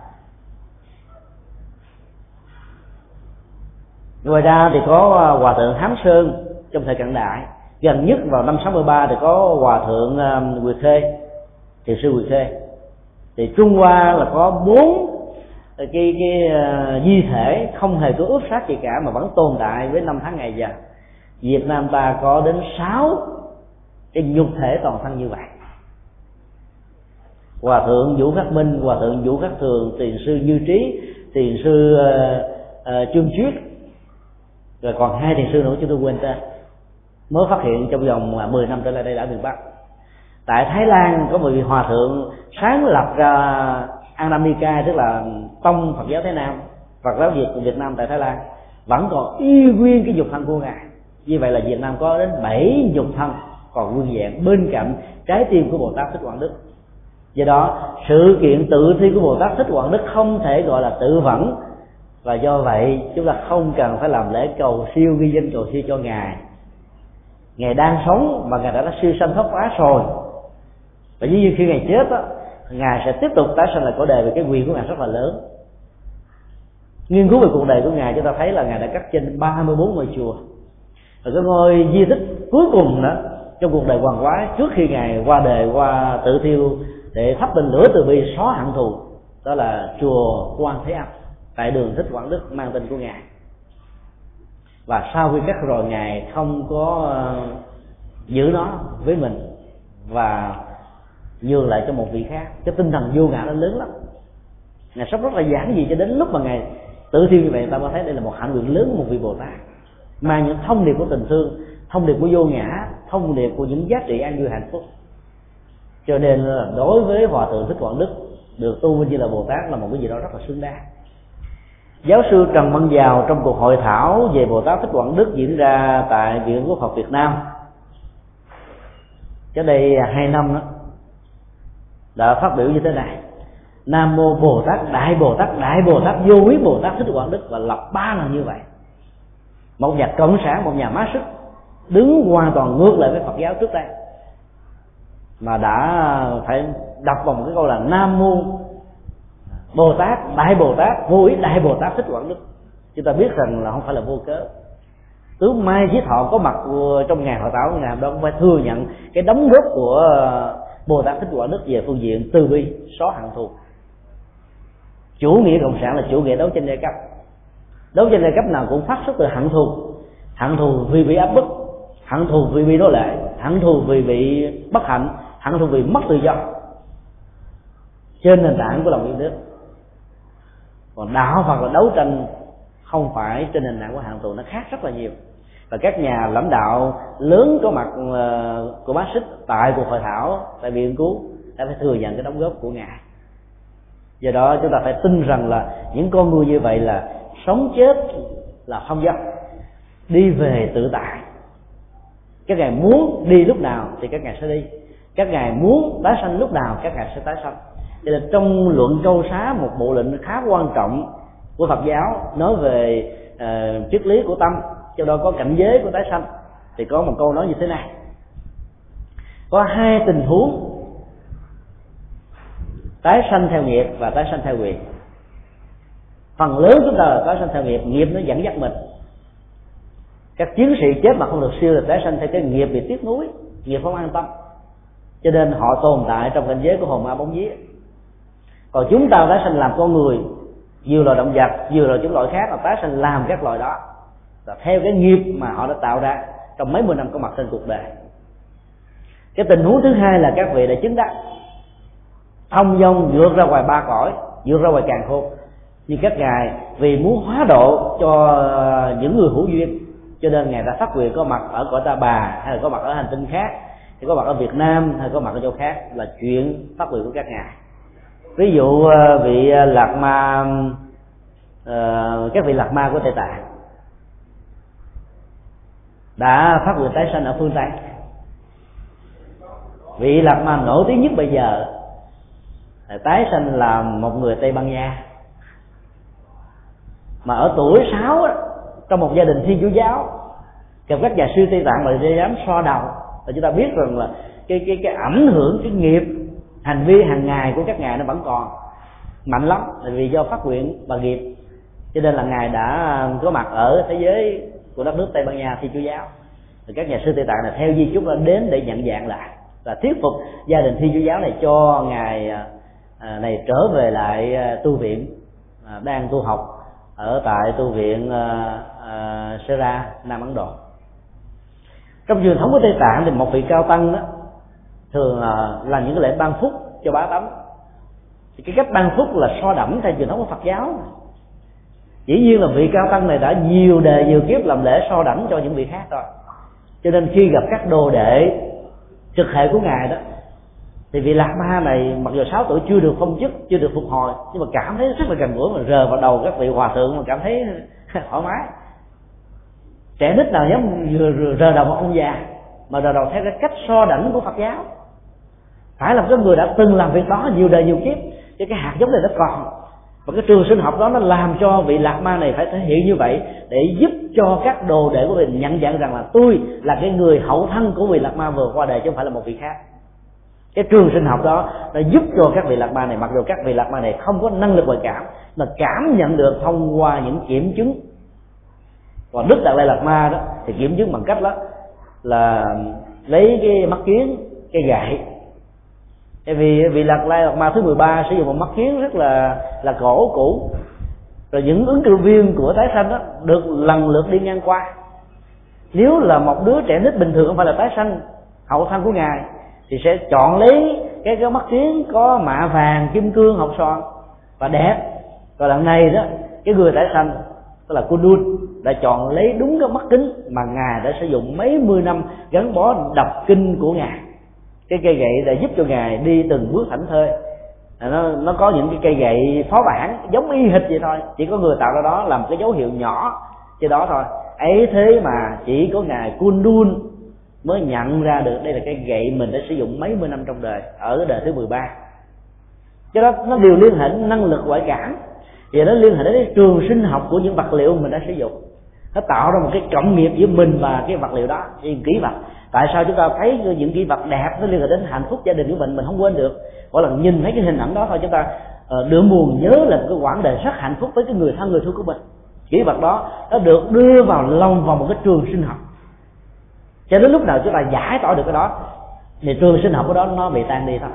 Ngoài ra thì có ờ, hòa thượng hám sơn trong thời cận đại. Gần nhất vào năm 63 thì có hòa thượng um, Khê thiền sư Quỳ Khê. Thì Trung Hoa là có bốn ờ, cái cái uh, di thể không hề có ướp sát gì cả mà vẫn tồn tại với năm tháng ngày giờ. Việt Nam ta có đến sáu cái nhục thể toàn thân như vậy. Hòa thượng Vũ Khắc Minh, Hòa thượng Vũ Khắc Thường, Tiền sư Như Trí, Tiền sư uh, uh, Trương Chuyết Rồi còn hai thiền sư nữa chúng tôi quên tên Mới phát hiện trong vòng à, 10 năm trở lại đây đã miền Bắc Tại Thái Lan có một vị hòa thượng sáng lập ra An Nam tức là tông Phật giáo Thái Nam Phật giáo Việt của Việt Nam tại Thái Lan vẫn còn y nguyên cái dục thân của ngài như vậy là Việt Nam có đến bảy dục thân còn nguyên vẹn bên cạnh trái tim của Bồ Tát Thích Quảng Đức. Do đó sự kiện tự thi của Bồ Tát Thích Quảng Đức không thể gọi là tự vẫn. Và do vậy chúng ta không cần phải làm lễ cầu siêu ghi danh cầu siêu cho ngài. Ngài đang sống mà ngài đã, đã siêu sanh thoát quá rồi. Và dĩ nhiên khi ngài chết đó, ngài sẽ tiếp tục tái sanh lại cõi đời vì cái quyền của ngài rất là lớn. Nghiên cứu về cuộc đời của ngài chúng ta thấy là ngài đã cắt trên 34 ngôi chùa và cái ngôi di tích cuối cùng đó, trong cuộc đời hoàng quá trước khi ngài qua đời qua tự thiêu để thắp lên lửa từ bi xóa hận thù, đó là chùa quan thế âm, tại đường thích quảng đức, mang tên của ngài. Và sau khi cắt rồi, ngài không có ờ, giữ nó với mình và nhường lại cho một vị khác. Cái tinh thần vô ngã nó lớn lắm. Ngài sống rất là giản dị cho đến lúc mà ngài tự thiêu như vậy, ta mới thấy đây là một hạnh nguyện lớn của một vị bồ tát mang những thông điệp của tình thương, thông điệp của vô ngã, thông điệp của những giá trị an vui hạnh phúc. Cho nên là đối với hòa thượng thích quảng đức, được tu như là bồ tát là một cái gì đó rất là xứng đáng. Giáo sư trần văn giàu trong cuộc hội thảo về bồ tát thích quảng đức diễn ra tại viện quốc học việt nam. Cái đây hai năm đó, đã phát biểu như thế này. Nam mô bồ tát, đại bồ tát, đại bồ tát, vô quý bồ tát thích quảng đức và lập ba lần như vậy một nhà cộng sản, một nhà mát sức, đứng hoàn toàn ngược lại với phật giáo trước đây. Mà đã phải đọc vào một cái câu là nam mô bồ tát, đại bồ tát, vô ý đại bồ tát thích quảng đức. Chúng ta biết rằng là không phải là vô cớ. Tướng mai chí thọ có mặt trong ngày hội táo ngày đó cũng phải thừa nhận cái đóng góp của bồ tát thích quảng đức về phương diện từ bi, xóa hận thù. Chủ nghĩa cộng sản là chủ nghĩa đấu tranh giai cấp đấu tranh giai cấp nào cũng phát xuất từ hận thù. Hận thù vì bị áp bức, hận thù vì bị đối lệ, hận thù vì bị bất hạnh, hận thù vì mất tự do. Trên nền tảng của lòng yêu nước. Còn đạo phật là đấu tranh không phải trên nền tảng của hận thù, nó khác rất là nhiều. Và các nhà lãnh đạo lớn có mặt ờ, của bác xích tại cuộc hội thảo, tại viện cứu, đã phải thừa nhận cái đóng góp của ngài. Do đó chúng ta phải tin rằng là những con người như vậy là sống chết là không dâm đi về tự tại. Các ngài muốn đi lúc nào thì các ngài sẽ đi. Các ngài muốn tái sanh lúc nào các ngài sẽ tái sanh. Cho nên trong luận câu xá một bộ lệnh khá quan trọng của phật giáo nói về uh, triết lý của tâm trong đó có cảnh giới của tái sanh. Thì có một câu nói như thế này. Có hai tình huống tái sanh theo nghiệp và tái sanh theo quyền phần lớn chúng ta là tái sanh theo nghiệp nghiệp nó dẫn dắt mình. Các chiến sĩ chết mà không được siêu là tái sanh theo cái nghiệp bị tiếc nuối, nghiệp không an tâm. Cho nên họ tồn tại trong cảnh giới của hồn ma bóng vía. Còn chúng ta tái sanh làm con người nhiều loài động vật nhiều loài chúng loại khác là tái sanh làm các loài đó. Là theo cái nghiệp mà họ đã tạo ra trong mấy mươi năm có mặt trên cuộc đời. Cái tình huống thứ hai là các vị đã chứng đắc. Thông dong vượt ra ngoài ba cõi, vượt ra ngoài càng khôn nhưng các ngài vì muốn hóa độ cho những người hữu duyên. Cho nên ngài đã phát nguyện có mặt ở cõi ta bà, hay là có mặt ở hành tinh khác thì có mặt ở việt nam, hay có mặt ở chỗ khác, là chuyện phát nguyện của các ngài. Ví dụ ờ, vị lạc ma ờ, các vị lạc ma của tây tạng đã phát nguyện tái sanh ở phương tây. Vị lạc ma nổi tiếng nhất bây giờ tái sanh là một người tây ban nha mà ở tuổi sáu trong một gia đình thiên chúa giáo, gặp các nhà sư tây tạng mà dám so đầu. Và chúng ta biết rằng là cái cái cái ảnh hưởng, cái nghiệp, hành vi hàng ngày của các ngài nó vẫn còn. Mạnh lắm, là vì do phát nguyện và nghiệp. Cho nên là ngài đã có mặt ở thế giới của đất nước tây ban nha, thiên chúa giáo. Thì các nhà sư tây tạng là theo di chúc là đến để nhận dạng lại và thuyết phục gia đình thiên chúa giáo này cho ngài à, à, này trở về lại à, tu viện đang tu học ở tại tu viện ờ, ờ, Sera Nam Ấn Độ. Trong truyền thống của Tây Tạng thì một vị cao tăng đó, thường ờ, là làm những cái lễ ban phúc cho bá tánh. Thì cái cách ban phúc là so đẫm theo truyền thống của Phật giáo. Dĩ nhiên là vị cao tăng này đã nhiều đề nhiều kiếp làm lễ so đẳng cho những vị khác rồi. Cho nên khi gặp các đồ đệ trực hệ của ngài đó thì vị lạc ma này mặc dù 6 tuổi chưa được phong chức, chưa được phục hồi, nhưng mà cảm thấy rất là gần gũi mà rờ vào đầu các vị hòa thượng mà cảm thấy [laughs] thoải mái. Trẻ nít nào dám rờ đầu một ông già, mà rờ đầu theo cái cách so đẳng của phật giáo. Phải là cái người đã từng làm việc đó nhiều đời nhiều kiếp cho cái hạt giống này nó còn. Và cái trường sinh học đó nó làm cho vị lạc ma này phải thể hiện như vậy để giúp cho các đồ đệ của mình nhận dạng rằng là tôi là cái người hậu thân của vị lạc ma vừa qua đời, chứ không phải là một vị khác cái trường sinh học đó nó giúp cho các vị lạc ma này, mặc dù các vị lạc ma này không có năng lực ngoại cảm, mà cảm nhận được thông qua những kiểm chứng. Còn đức đạt lai lạc ma đó thì kiểm chứng bằng cách đó là lấy cái mắt kiến, cái gậy. Tại vì vị lạc lai lạc ma thứ 13 sử dụng một mắt kiến rất là là cổ cũ. Rồi những ứng cử viên của tái sanh đó được lần lượt đi ngang qua. Nếu là một đứa trẻ nít bình thường không phải là tái sanh, hậu thân của ngài thì sẽ chọn lấy cái cái mắt kiến có mạ vàng, kim cương học son và đẹp. Và lần này đó, cái người tái sanh, tức là Kundun đã chọn lấy đúng cái mắt kính mà ngài đã sử dụng mấy mươi năm gắn bó đọc kinh của ngài. Cái cây gậy đã giúp cho ngài đi từng bước thảnh thơi. Nó nó có những cái cây gậy phó bản, giống y hệt vậy thôi. Chỉ có người tạo ra đó làm cái dấu hiệu nhỏ trên đó thôi. Ấy thế mà chỉ có ngài Kundun mới nhận ra được đây là cái gậy mình đã sử dụng mấy mươi năm trong đời ở đời thứ 13 cho đó nó đều liên hệ đến năng lực ngoại cảm. Và nó liên hệ đến cái trường sinh học của những vật liệu mình đã sử dụng. Nó tạo ra một cái cộng nghiệp giữa mình và cái vật liệu đó. Những kỹ vật tại sao chúng ta thấy những kỹ vật đẹp nó liên hệ đến hạnh phúc gia đình của mình mình không quên được? Mỗi lần nhìn thấy cái hình ảnh đó thôi chúng ta uh, buồn nhớ là một cái quãng đời rất hạnh phúc với cái người thân người thương của mình. Kỹ vật đó nó được đưa vào lòng vào một cái trường sinh học cho đến lúc nào chúng ta giải tỏa được cái đó thì trường sinh học của đó nó bị tan đi thôi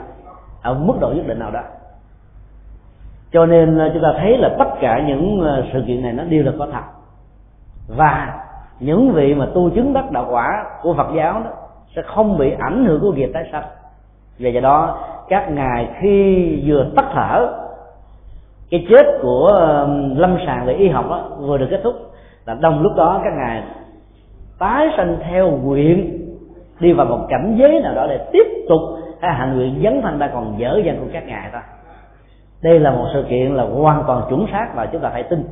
ở mức độ nhất định nào đó. Cho nên ờ, chúng ta thấy là tất cả những ờ, sự kiện này nó đều là có thật. Và những vị mà tu chứng đắc đạo quả của Phật giáo đó sẽ không bị ảnh hưởng của nghiệp tái sanh. Vì vậy đó các ngài khi vừa tắt thở cái chết của lâm sàng về y học đó, vừa được kết thúc là đồng lúc đó các ngài tái sanh theo nguyện đi vào một cảnh giới nào đó để tiếp tục cái hành nguyện dấn thân ta còn dở dang của các ngài thôi đây là một sự kiện là hoàn toàn chuẩn xác và chúng ta phải tin.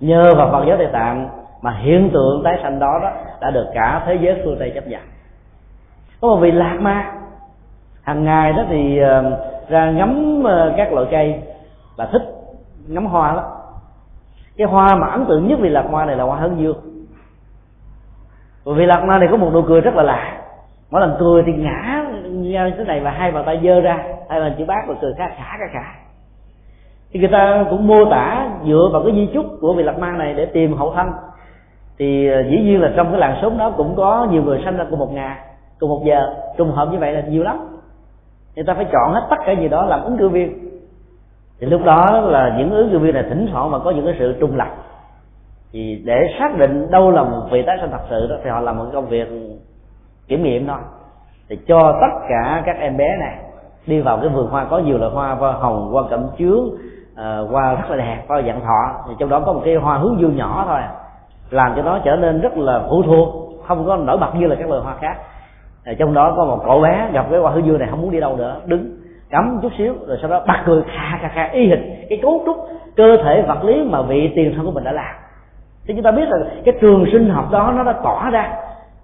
Nhờ vào Phật giáo Tây Tạng mà hiện tượng tái sanh đó, đó đã được cả thế giới phương Tây chấp nhận. Có một vị lạc ma hàng ngày đó thì ờ, ra ngắm ờ, các loại cây và thích ngắm hoa lắm. Cái hoa mà ấn tượng nhất vì lạc hoa này là hoa hướng dương bởi vì lạc ma này có một nụ cười rất là lạ. Mỗi lần cười thì ngã như thế này và hai bàn tay dơ ra, hai bàn chữ bác và cười khá khả khả khả thì người ta cũng mô tả dựa vào cái di chúc của vị lạc ma này để tìm hậu thân. Thì ờ, dĩ nhiên là trong cái làng sớm đó cũng có nhiều người sanh ra cùng một ngày, cùng một giờ, trùng hợp như vậy là nhiều lắm. Người ta phải chọn hết tất cả gì đó làm ứng cử viên. Thì lúc đó là những ứng cử viên này thỉnh thoảng mà có những cái sự trùng lập thì để xác định đâu là một vị tái sanh thật sự đó thì họ làm một công việc kiểm nghiệm thôi. Thì cho tất cả các em bé này đi vào cái vườn hoa có nhiều loại hoa hoa hồng hoa cẩm chướng uh, hoa rất là đẹp hoa dạng thọ. Thì trong đó có một cái hoa hướng dương nhỏ thôi. Làm cho nó trở nên rất là phụ thuộc không có nổi bật như là các loài hoa khác. À, trong đó có một cậu bé gặp cái hoa hướng dương này không muốn đi đâu nữa đứng cắm chút xíu rồi sau đó bắt cười kha kha kha y hệt cái cấu trúc cơ thể vật lý mà vị tiền thân của mình đã làm thì chúng ta biết là cái trường sinh học đó, nó đã tỏ ra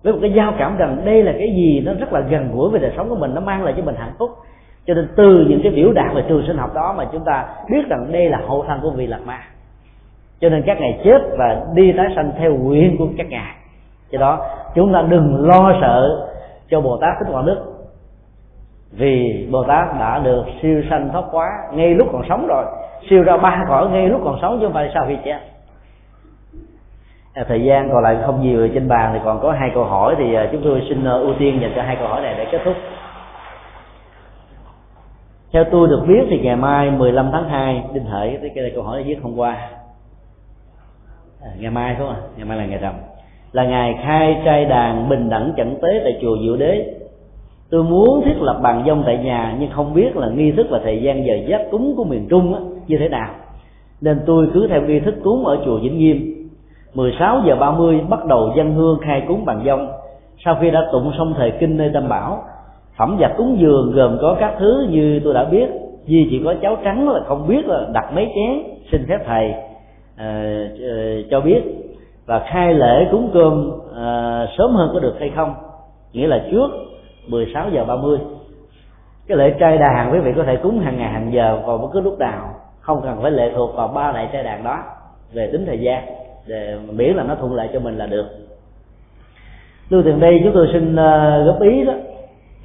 với một cái giao cảm rằng đây là cái gì nó rất là gần gũi với đời sống của mình, nó mang lại cho mình hạnh phúc. Cho nên từ những cái biểu đạt về trường sinh học đó mà chúng ta biết rằng đây là hậu thân của vị lạc ma. Cho nên các ngài chết và đi tái sanh theo nguyện của các ngài. Do đó, chúng ta đừng lo sợ cho bồ tát thích quảng đức. Vì bồ tát đã được siêu sanh thoát quá ngay lúc còn sống rồi. Siêu ra ba cõi ngay lúc còn sống chứ không phải sau khi chết à, thời gian còn lại không nhiều trên bàn thì còn có hai câu hỏi thì à, chúng tôi xin à, ưu tiên dành cho hai câu hỏi này để kết thúc. Theo tôi được biết thì ngày mai 15 tháng 2 đinh hợi cái này câu hỏi viết hôm qua. À, ngày mai không à ngày mai là ngày rằm. Là ngày khai trai đàn bình đẳng chẩn tế tại chùa diệu đế. Tôi muốn thiết lập bàn dông tại nhà nhưng không biết là nghi thức và thời gian giờ giáp cúng của miền trung á, như thế nào. Nên tôi cứ theo nghi thức cúng ở chùa Vĩnh Nghiêm. 16 giờ 30 bắt đầu dân hương khai cúng bàn dông. Sau khi đã tụng xong thời kinh nơi tâm bảo phẩm vật cúng dường gồm có các thứ như tôi đã biết. Vì chỉ có cháo trắng là không biết là đặt mấy chén xin phép thầy uh, uh, cho biết. Và khai lễ cúng cơm uh, sớm hơn có được hay không? Nghĩa là trước 16 giờ 30 cái lễ trai đàn quý vị có thể cúng hàng ngày hàng giờ vào bất cứ lúc nào. Không cần phải lệ thuộc vào ba đại trai đàn đó về tính thời gian để miễn là nó thuận lợi cho mình là được. Lưu tiền đây chúng tôi xin ờ, góp ý đó.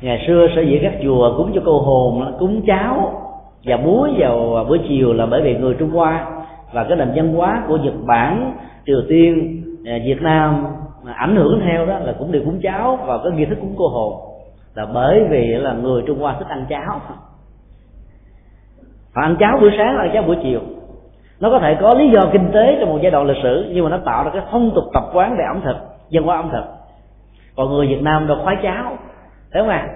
Ngày xưa sở dĩ các chùa cúng cho cô hồn cúng cháo và muối vào ờ, buổi chiều là bởi vì người trung hoa và cái nền văn hóa của nhật bản, triều tiên ờ, việt nam ảnh hưởng theo đó là cũng đều cúng cháo và có nghi thức cúng cô hồn. Là bởi vì là người trung hoa thích ăn cháo. Họ ăn cháo buổi sáng, ăn cháo buổi chiều nó có thể có lý do kinh tế trong một giai đoạn lịch sử, nhưng mà nó tạo ra cái phong tục tập quán về ẩm thực dân hóa ẩm thực. Còn người việt nam đâu khoái cháo, thấy không à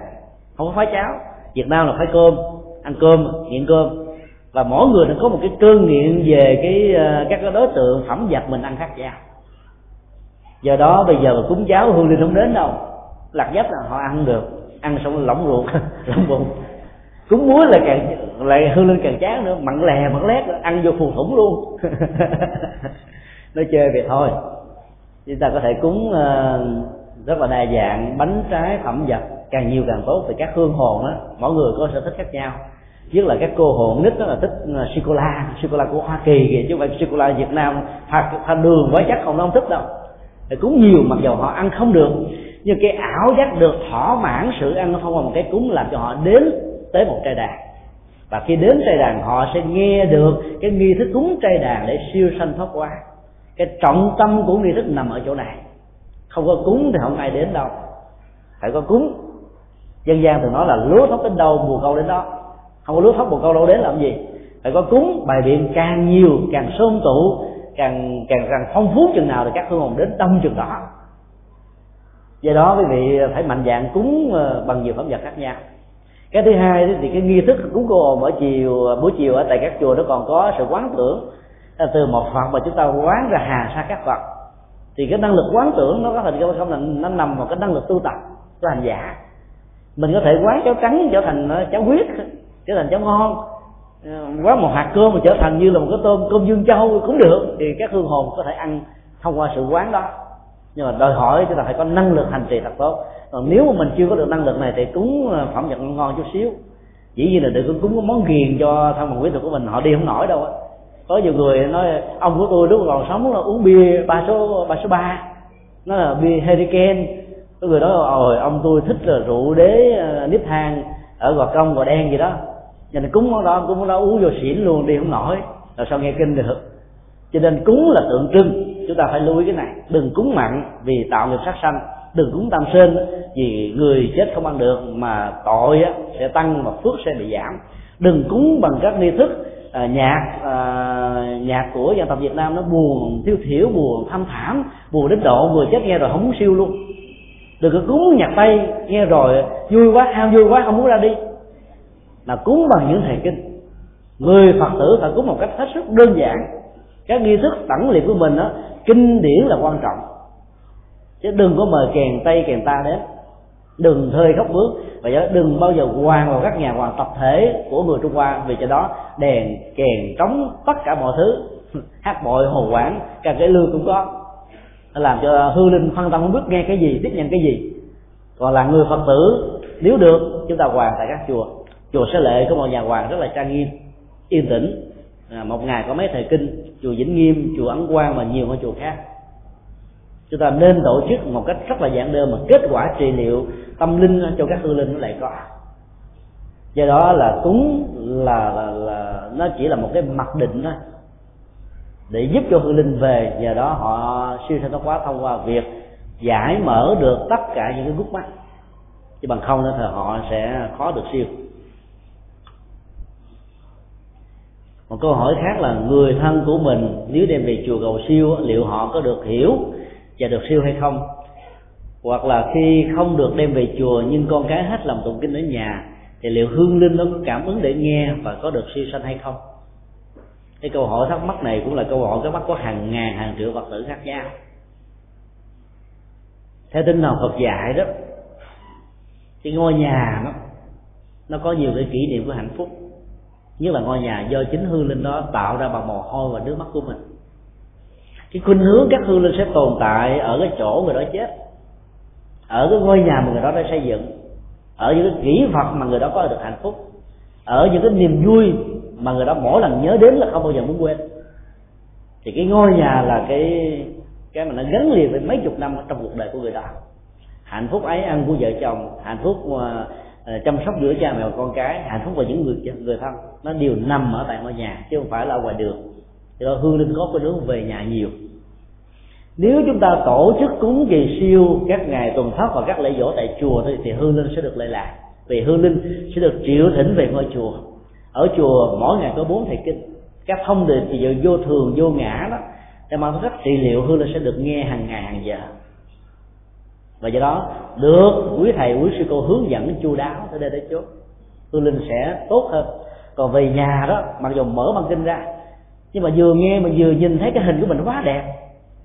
không có khoái cháo. Việt nam là khoái cơm, ăn cơm, nghiện cơm. Và mỗi người nó có một cái cơn nghiện về cái ờ, các cái đối tượng phẩm vật mình ăn khác nhau. Do đó bây giờ mà cúng cháo hương linh không đến đâu. Lạc dấp là họ ăn được, ăn xong lỏng ruột, [laughs] lỏng bụng cúng muối là càng lại hư lên càng chán nữa mặn lè mặn lét ăn vô phù thủng luôn. [laughs] Nó chơi vậy thôi. Chúng ta có thể cúng uh, rất là đa dạng bánh trái phẩm vật càng nhiều càng tốt. Thì các hương hồn á mỗi người có sở thích khác nhau. Nhất là các cô hồn nít đó là thích ờ, sô cô la sô cô la của hoa kỳ kìa chứ không phải sô cô la việt nam. Hoặc pha đường quá chắc không nó không thích đâu. Thì cúng nhiều mặc dù họ ăn không được. Nhưng cái ảo giác được thỏa mãn sự ăn không qua một cái cúng làm cho họ đến tới một trai đàn. Và khi đến trai đàn, họ sẽ nghe được cái nghi thức cúng trai đàn để siêu sanh thoát qua. Cái trọng tâm của nghi thức nằm ở chỗ này. Không có cúng thì không ai đến đâu. Phải có cúng. Dân gian thường nói là lúa thóc đến đâu, mùa câu đến đó. Không có lúa thóc mùa câu đâu đến, làm gì? Phải có cúng, bài biện càng nhiều, càng sôm tụ, càng càng càng phong phú chừng nào thì các hương hồn đến đông chừng đó. Do đó quý vị phải mạnh dạng cúng ờ, bằng nhiều phẩm vật khác nhau cái thứ hai thì cái nghi thức cúng cô hồn ở chiều, buổi chiều ở tại các chùa nó còn có sự quán tưởng. Từ một phật mà chúng ta quán ra hà sa các phật, thì cái năng lực quán tưởng nó có thể không là, nó nằm vào cái năng lực tu tập của hành giả. Mình có thể quán cháo trắng trở thành ờ, cháo huyết, trở thành cháo ngon. Ờ, quán một hạt cơm mà trở thành như là một cái tôm, cơm dương châu cũng được, thì các hương hồn có thể ăn thông qua sự quán đó. Nhưng mà đòi hỏi chúng ta phải có năng lực hành trì thật tốt còn nếu mà mình chưa có được năng lực này thì cúng ờ, phẩm vật ngon chút xíu. Chỉ như là đừng có cúng món ghiền cho thân bằng quý thuộc của mình, họ đi không nổi đâu á. Có nhiều người nói, ông của tôi lúc còn sống là uống bia ba số ba số ba. Nó là bia hurricane có người nói, ôi, ông tôi thích là rượu đế ờ, nếp than ở gò công, gò đen gì đó. Cho nên cúng món đó, cúng món đó uống vô xỉn luôn, đi không nổi. Là sao nghe kinh được cho nên cúng là tượng trưng, chúng ta phải lưu ý cái này. Đừng cúng mặn vì tạo nghiệp sát sanh đừng cúng tam sinh vì người chết không ăn được mà tội sẽ tăng và phước sẽ bị giảm. Đừng cúng bằng các nghi thức à, nhạc à, nhạc của dân tộc Việt Nam nó buồn thiêu thiểu buồn thâm thảm buồn đến độ người chết nghe rồi không muốn siêu luôn. Đừng có cúng nhạc tây nghe rồi vui quá ham vui quá không muốn ra đi. Là cúng bằng những thầy kinh. Người phật tử phải cúng một cách hết sức đơn giản. Các nghi thức tẩn liệt của mình đó kinh điển là quan trọng chứ đừng có mời kèn tây kèn ta đến. Đừng thơi khóc bước. Và do đó đừng bao giờ quan vào các nhà hoàng tập thể của người trung hoa. Vì cho đó đèn kèn trống tất cả mọi thứ. [laughs] Hát bội hồ quảng cả cái lương cũng có. Làm cho hư linh phân tâm không biết nghe cái gì tiếp nhận cái gì. Còn là người phật tử nếu được chúng ta hoàng tại các chùa. Chùa sẽ lệ có một nhà hoàng rất là trang nghiêm yên tĩnh. À, một ngày có mấy thời kinh chùa vĩnh nghiêm chùa ấn quang và nhiều ngôi chùa khác chúng ta nên tổ chức một cách rất là giản đơn mà kết quả trị liệu tâm linh cho các hư linh nó lại có. Do đó là cúng là, là, là nó chỉ là một cái mặc định thôi để giúp cho hư linh về. Nhờ đó họ siêu sanh thoát quá thông qua việc giải mở được tất cả những cái gút mắt. Chứ bằng không thì họ sẽ khó được siêu. Một câu hỏi khác là người thân của mình nếu đem về chùa cầu siêu liệu họ có được hiểu và được siêu hay không. Hoặc là khi không được đem về chùa nhưng con cái hết lòng tụng kinh ở nhà, thì liệu hương linh nó có cảm ứng để nghe và có được siêu sanh hay không? Cái câu hỏi thắc mắc này cũng là câu hỏi thắc mắc có hàng ngàn, hàng triệu phật tử khác nhau. Theo tinh thần phật dạy đó, cái ngôi nhà nó nó có nhiều cái kỷ niệm của hạnh phúc. Nhất là ngôi nhà do chính hương linh đó tạo ra bằng mồ hôi và nước mắt của mình cái khuynh hướng các hương linh sẽ tồn tại ở cái chỗ người đó chết ở cái ngôi nhà mà người đó đã xây dựng ở những cái kỹ vật mà người đó có được hạnh phúc ở những cái niềm vui mà người đó mỗi lần nhớ đến là không bao giờ muốn quên. Thì cái ngôi nhà là cái cái mà nó gắn liền với mấy chục năm trong cuộc đời của người đó. Hạnh phúc ấy ăn của vợ chồng hạnh phúc uh, chăm sóc giữa cha mẹ và con cái hạnh phúc và những người người thân nó đều nằm ở tại ngôi nhà chứ không phải là ở ngoài đường thì hương linh có cái hướng về nhà nhiều. Nếu chúng ta tổ chức cúng gì siêu các ngày tuần thất và các lễ dỗ tại chùa thì, thì hương linh sẽ được lệ lạc. Vì hương linh sẽ được triệu thỉnh về ngôi chùa. Ở chùa mỗi ngày có bốn thầy kinh. Các thông điệp thì giờ vô thường vô ngã đó để mang cách trị liệu hương linh sẽ được nghe hàng ngày hàng giờ. Và do đó được quý thầy quý sư cô hướng dẫn chu đáo tới đây tới chốt hương linh sẽ tốt hơn. Còn về nhà đó mặc dù mở băng kinh ra nhưng mà vừa nghe mà vừa nhìn thấy cái hình của mình quá đẹp.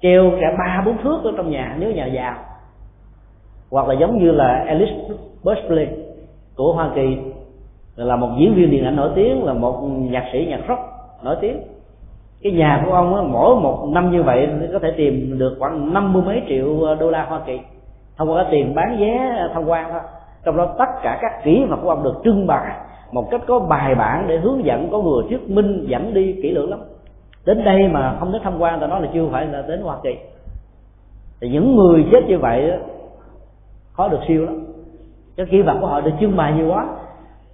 Treo cả ba bốn thước ở trong nhà nếu nhà giàu. Hoặc là giống như là Alice Presley của Hoa Kỳ là một diễn viên điện ảnh nổi tiếng là một nhạc sĩ nhạc rock nổi tiếng. Cái nhà của ông á, mỗi một năm như vậy có thể tìm được khoảng năm mươi mấy triệu đô la Hoa Kỳ. Thông qua cái tiền bán vé tham quan thôi. Trong đó tất cả các kỹ vật của ông được trưng bày một cách có bài bản để hướng dẫn có người thuyết minh dẫn đi kỹ lưỡng lắm đến đây mà không đến tham quan ta nói là chưa phải là đến hoa kỳ. Thì những người chết như vậy khó được siêu lắm. Cái kỹ vật của họ được trưng bày nhiều quá.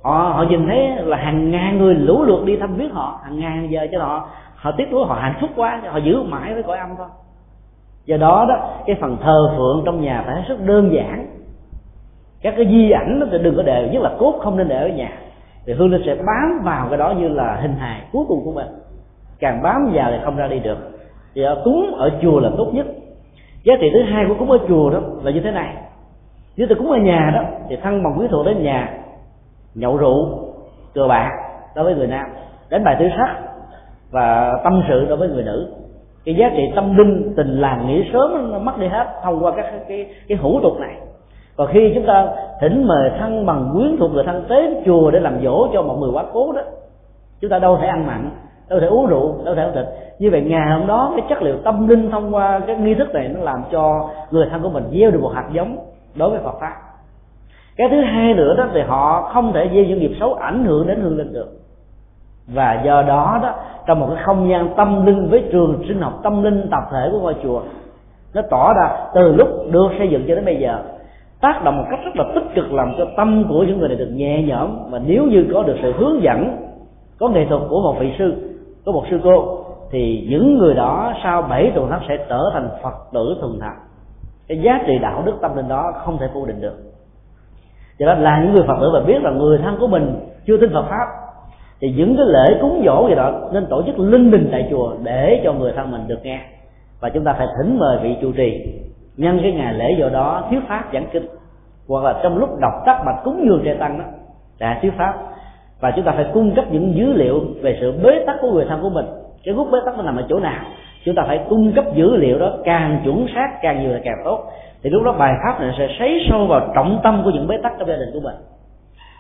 Họ họ nhìn thấy là hàng ngàn người lũ lượt đi thăm viếng họ, hàng ngàn giờ cho họ họ tiếc nuối, họ hạnh phúc quá, họ giữ mãi với cõi âm thôi. Do đó đó, cái phần thờ phượng trong nhà phải rất đơn giản. Các cái di ảnh nó thì đừng có để, nhất là cốt không nên để ở nhà. Thì hương linh sẽ bám vào cái đó như là hình hài cuối cùng của mình càng bám vào thì không ra đi được. Thì ở cúng ở chùa là tốt nhất. Giá trị thứ hai của cúng ở chùa đó là như thế này. Nếu tôi cúng ở nhà đó thì thân bằng quý thuộc đến nhà nhậu rượu cờ bạc đối với người nam đánh bài tứ sắc và tâm sự đối với người nữ. Cái giá trị tâm linh tình làng nghĩa sớm nó mất đi hết thông qua các cái cái, cái hữu tục này. Còn khi chúng ta thỉnh mời thân bằng quyến thuộc người thân tới chùa để làm dỗ cho một người quá cố đó chúng ta đâu thể ăn mặn đâu thể uống rượu, đâu thể ăn thịt. Như vậy, ngày hôm đó cái chất liệu tâm linh thông qua cái nghi thức này nó làm cho người thân của mình gieo được một hạt giống đối với Phật pháp. Cái thứ hai nữa đó thì họ không thể gieo những nghiệp xấu ảnh hưởng đến hương linh được. Và do đó đó, trong một cái không gian tâm linh với trường sinh học tâm linh tập thể của ngôi chùa, nó tỏ ra từ lúc được xây dựng cho đến bây giờ, tác động một cách rất là tích cực làm cho tâm của những người này được nhẹ nhõm. Và nếu như có được sự hướng dẫn, có nghệ thuật của một vị sư có một sư cô, thì những người đó sau bảy tuần thất sẽ trở thành phật tử thuần thật cái giá trị đạo đức tâm linh đó không thể phủ định được. Cho nên là những người phật tử và biết là người thân của mình chưa tin phật pháp, thì những cái lễ cúng dỗ gì đó nên tổ chức linh đình tại chùa để cho người thân mình được nghe. Và chúng ta phải thỉnh mời vị trụ trì nhân cái ngày lễ do đó thuyết pháp giảng kinh. Hoặc là trong lúc đọc tắt bạch cúng dường trai tăng đó, đã thuyết pháp và chúng ta phải cung cấp những dữ liệu về sự bế tắc của người thân của mình. Cái gút bế tắc nó nằm ở chỗ nào? Chúng ta phải cung cấp dữ liệu đó càng chuẩn xác, càng nhiều là càng tốt. Thì lúc đó bài pháp này sẽ sấy sâu vào trọng tâm của những bế tắc trong gia đình của mình.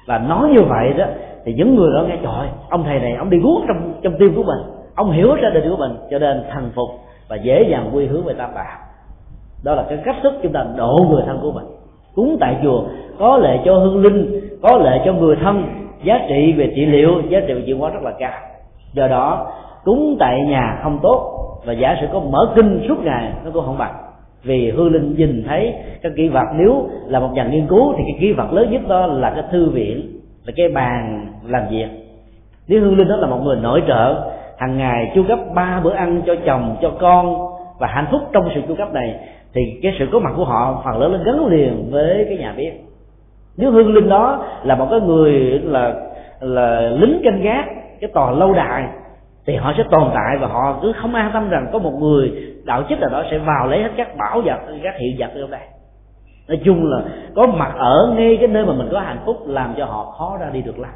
Và nói như vậy đó, thì những người đó nghe, trời ông thầy này, ông đi guốc trong trong tim của mình. Ông hiểu gia đình của mình, cho nên thành phục và dễ dàng quy hướng về tam bảo. Đó là cái cách thức chúng ta độ người thân của mình cúng tại chùa, có lệ cho hương linh, có lệ cho người thân, giá trị về trị liệu, giá trị về chuyển hóa rất là cao. Do đó, cúng tại nhà không tốt và giả sử có mở kinh suốt ngày, nó cũng không bằng. Vì hương linh nhìn thấy các kỹ vật nếu là một nhà nghiên cứu thì cái kỹ vật lớn nhất đó là cái thư viện, là cái bàn làm việc. Nếu hương linh đó là một người nội trợ, hàng ngày chu cấp ba bữa ăn cho chồng, cho con và hạnh phúc trong sự chu cấp này thì cái sự có mặt của họ phần lớn nó gắn liền với cái nhà bếp. Nếu hương linh đó là một cái người là là lính canh gác, cái tòa lâu đài, thì họ sẽ tồn tại và họ cứ không an tâm rằng có một người đạo chức nào đó sẽ vào lấy hết các bảo vật, các hiện vật ở đây. Nói chung là có mặt ở ngay cái nơi mà mình có hạnh phúc làm cho họ khó ra đi được lắm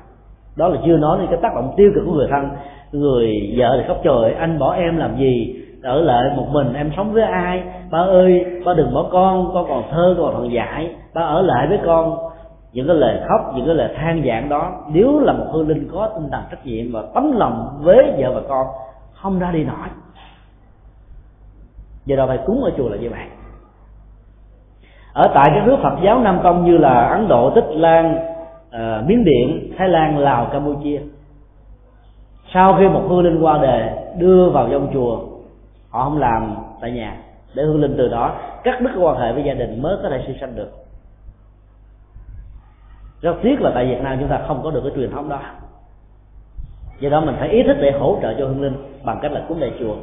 đó là chưa nói đến cái tác động tiêu cực của người thân, người vợ thì khóc trời, anh bỏ em làm gì ở lại một mình em sống với ai? Ba ơi ba đừng bỏ con con còn thơ con còn dại. Ba ở lại với con. Những cái lời khóc những cái lời than vãn đó nếu là một hương linh có tinh thần trách nhiệm và tấm lòng với vợ và con không ra đi nổi. Giờ đó phải cúng ở chùa là như vậy. Ở tại các nước Phật giáo Nam Tông như là Ấn Độ, Tích Lan, uh, Miến Điện, Thái Lan, Lào, Campuchia. Sau khi một hương linh qua đời đưa vào trong chùa họ không làm tại nhà. Để hương linh từ đó, cắt đứt quan hệ với gia đình mới có thể sinh sanh được. Rất tiếc là tại việt nam chúng ta không có được cái truyền thống đó. Do đó mình phải ý thức để hỗ trợ cho hương linh bằng cách là cúng lễ chùa.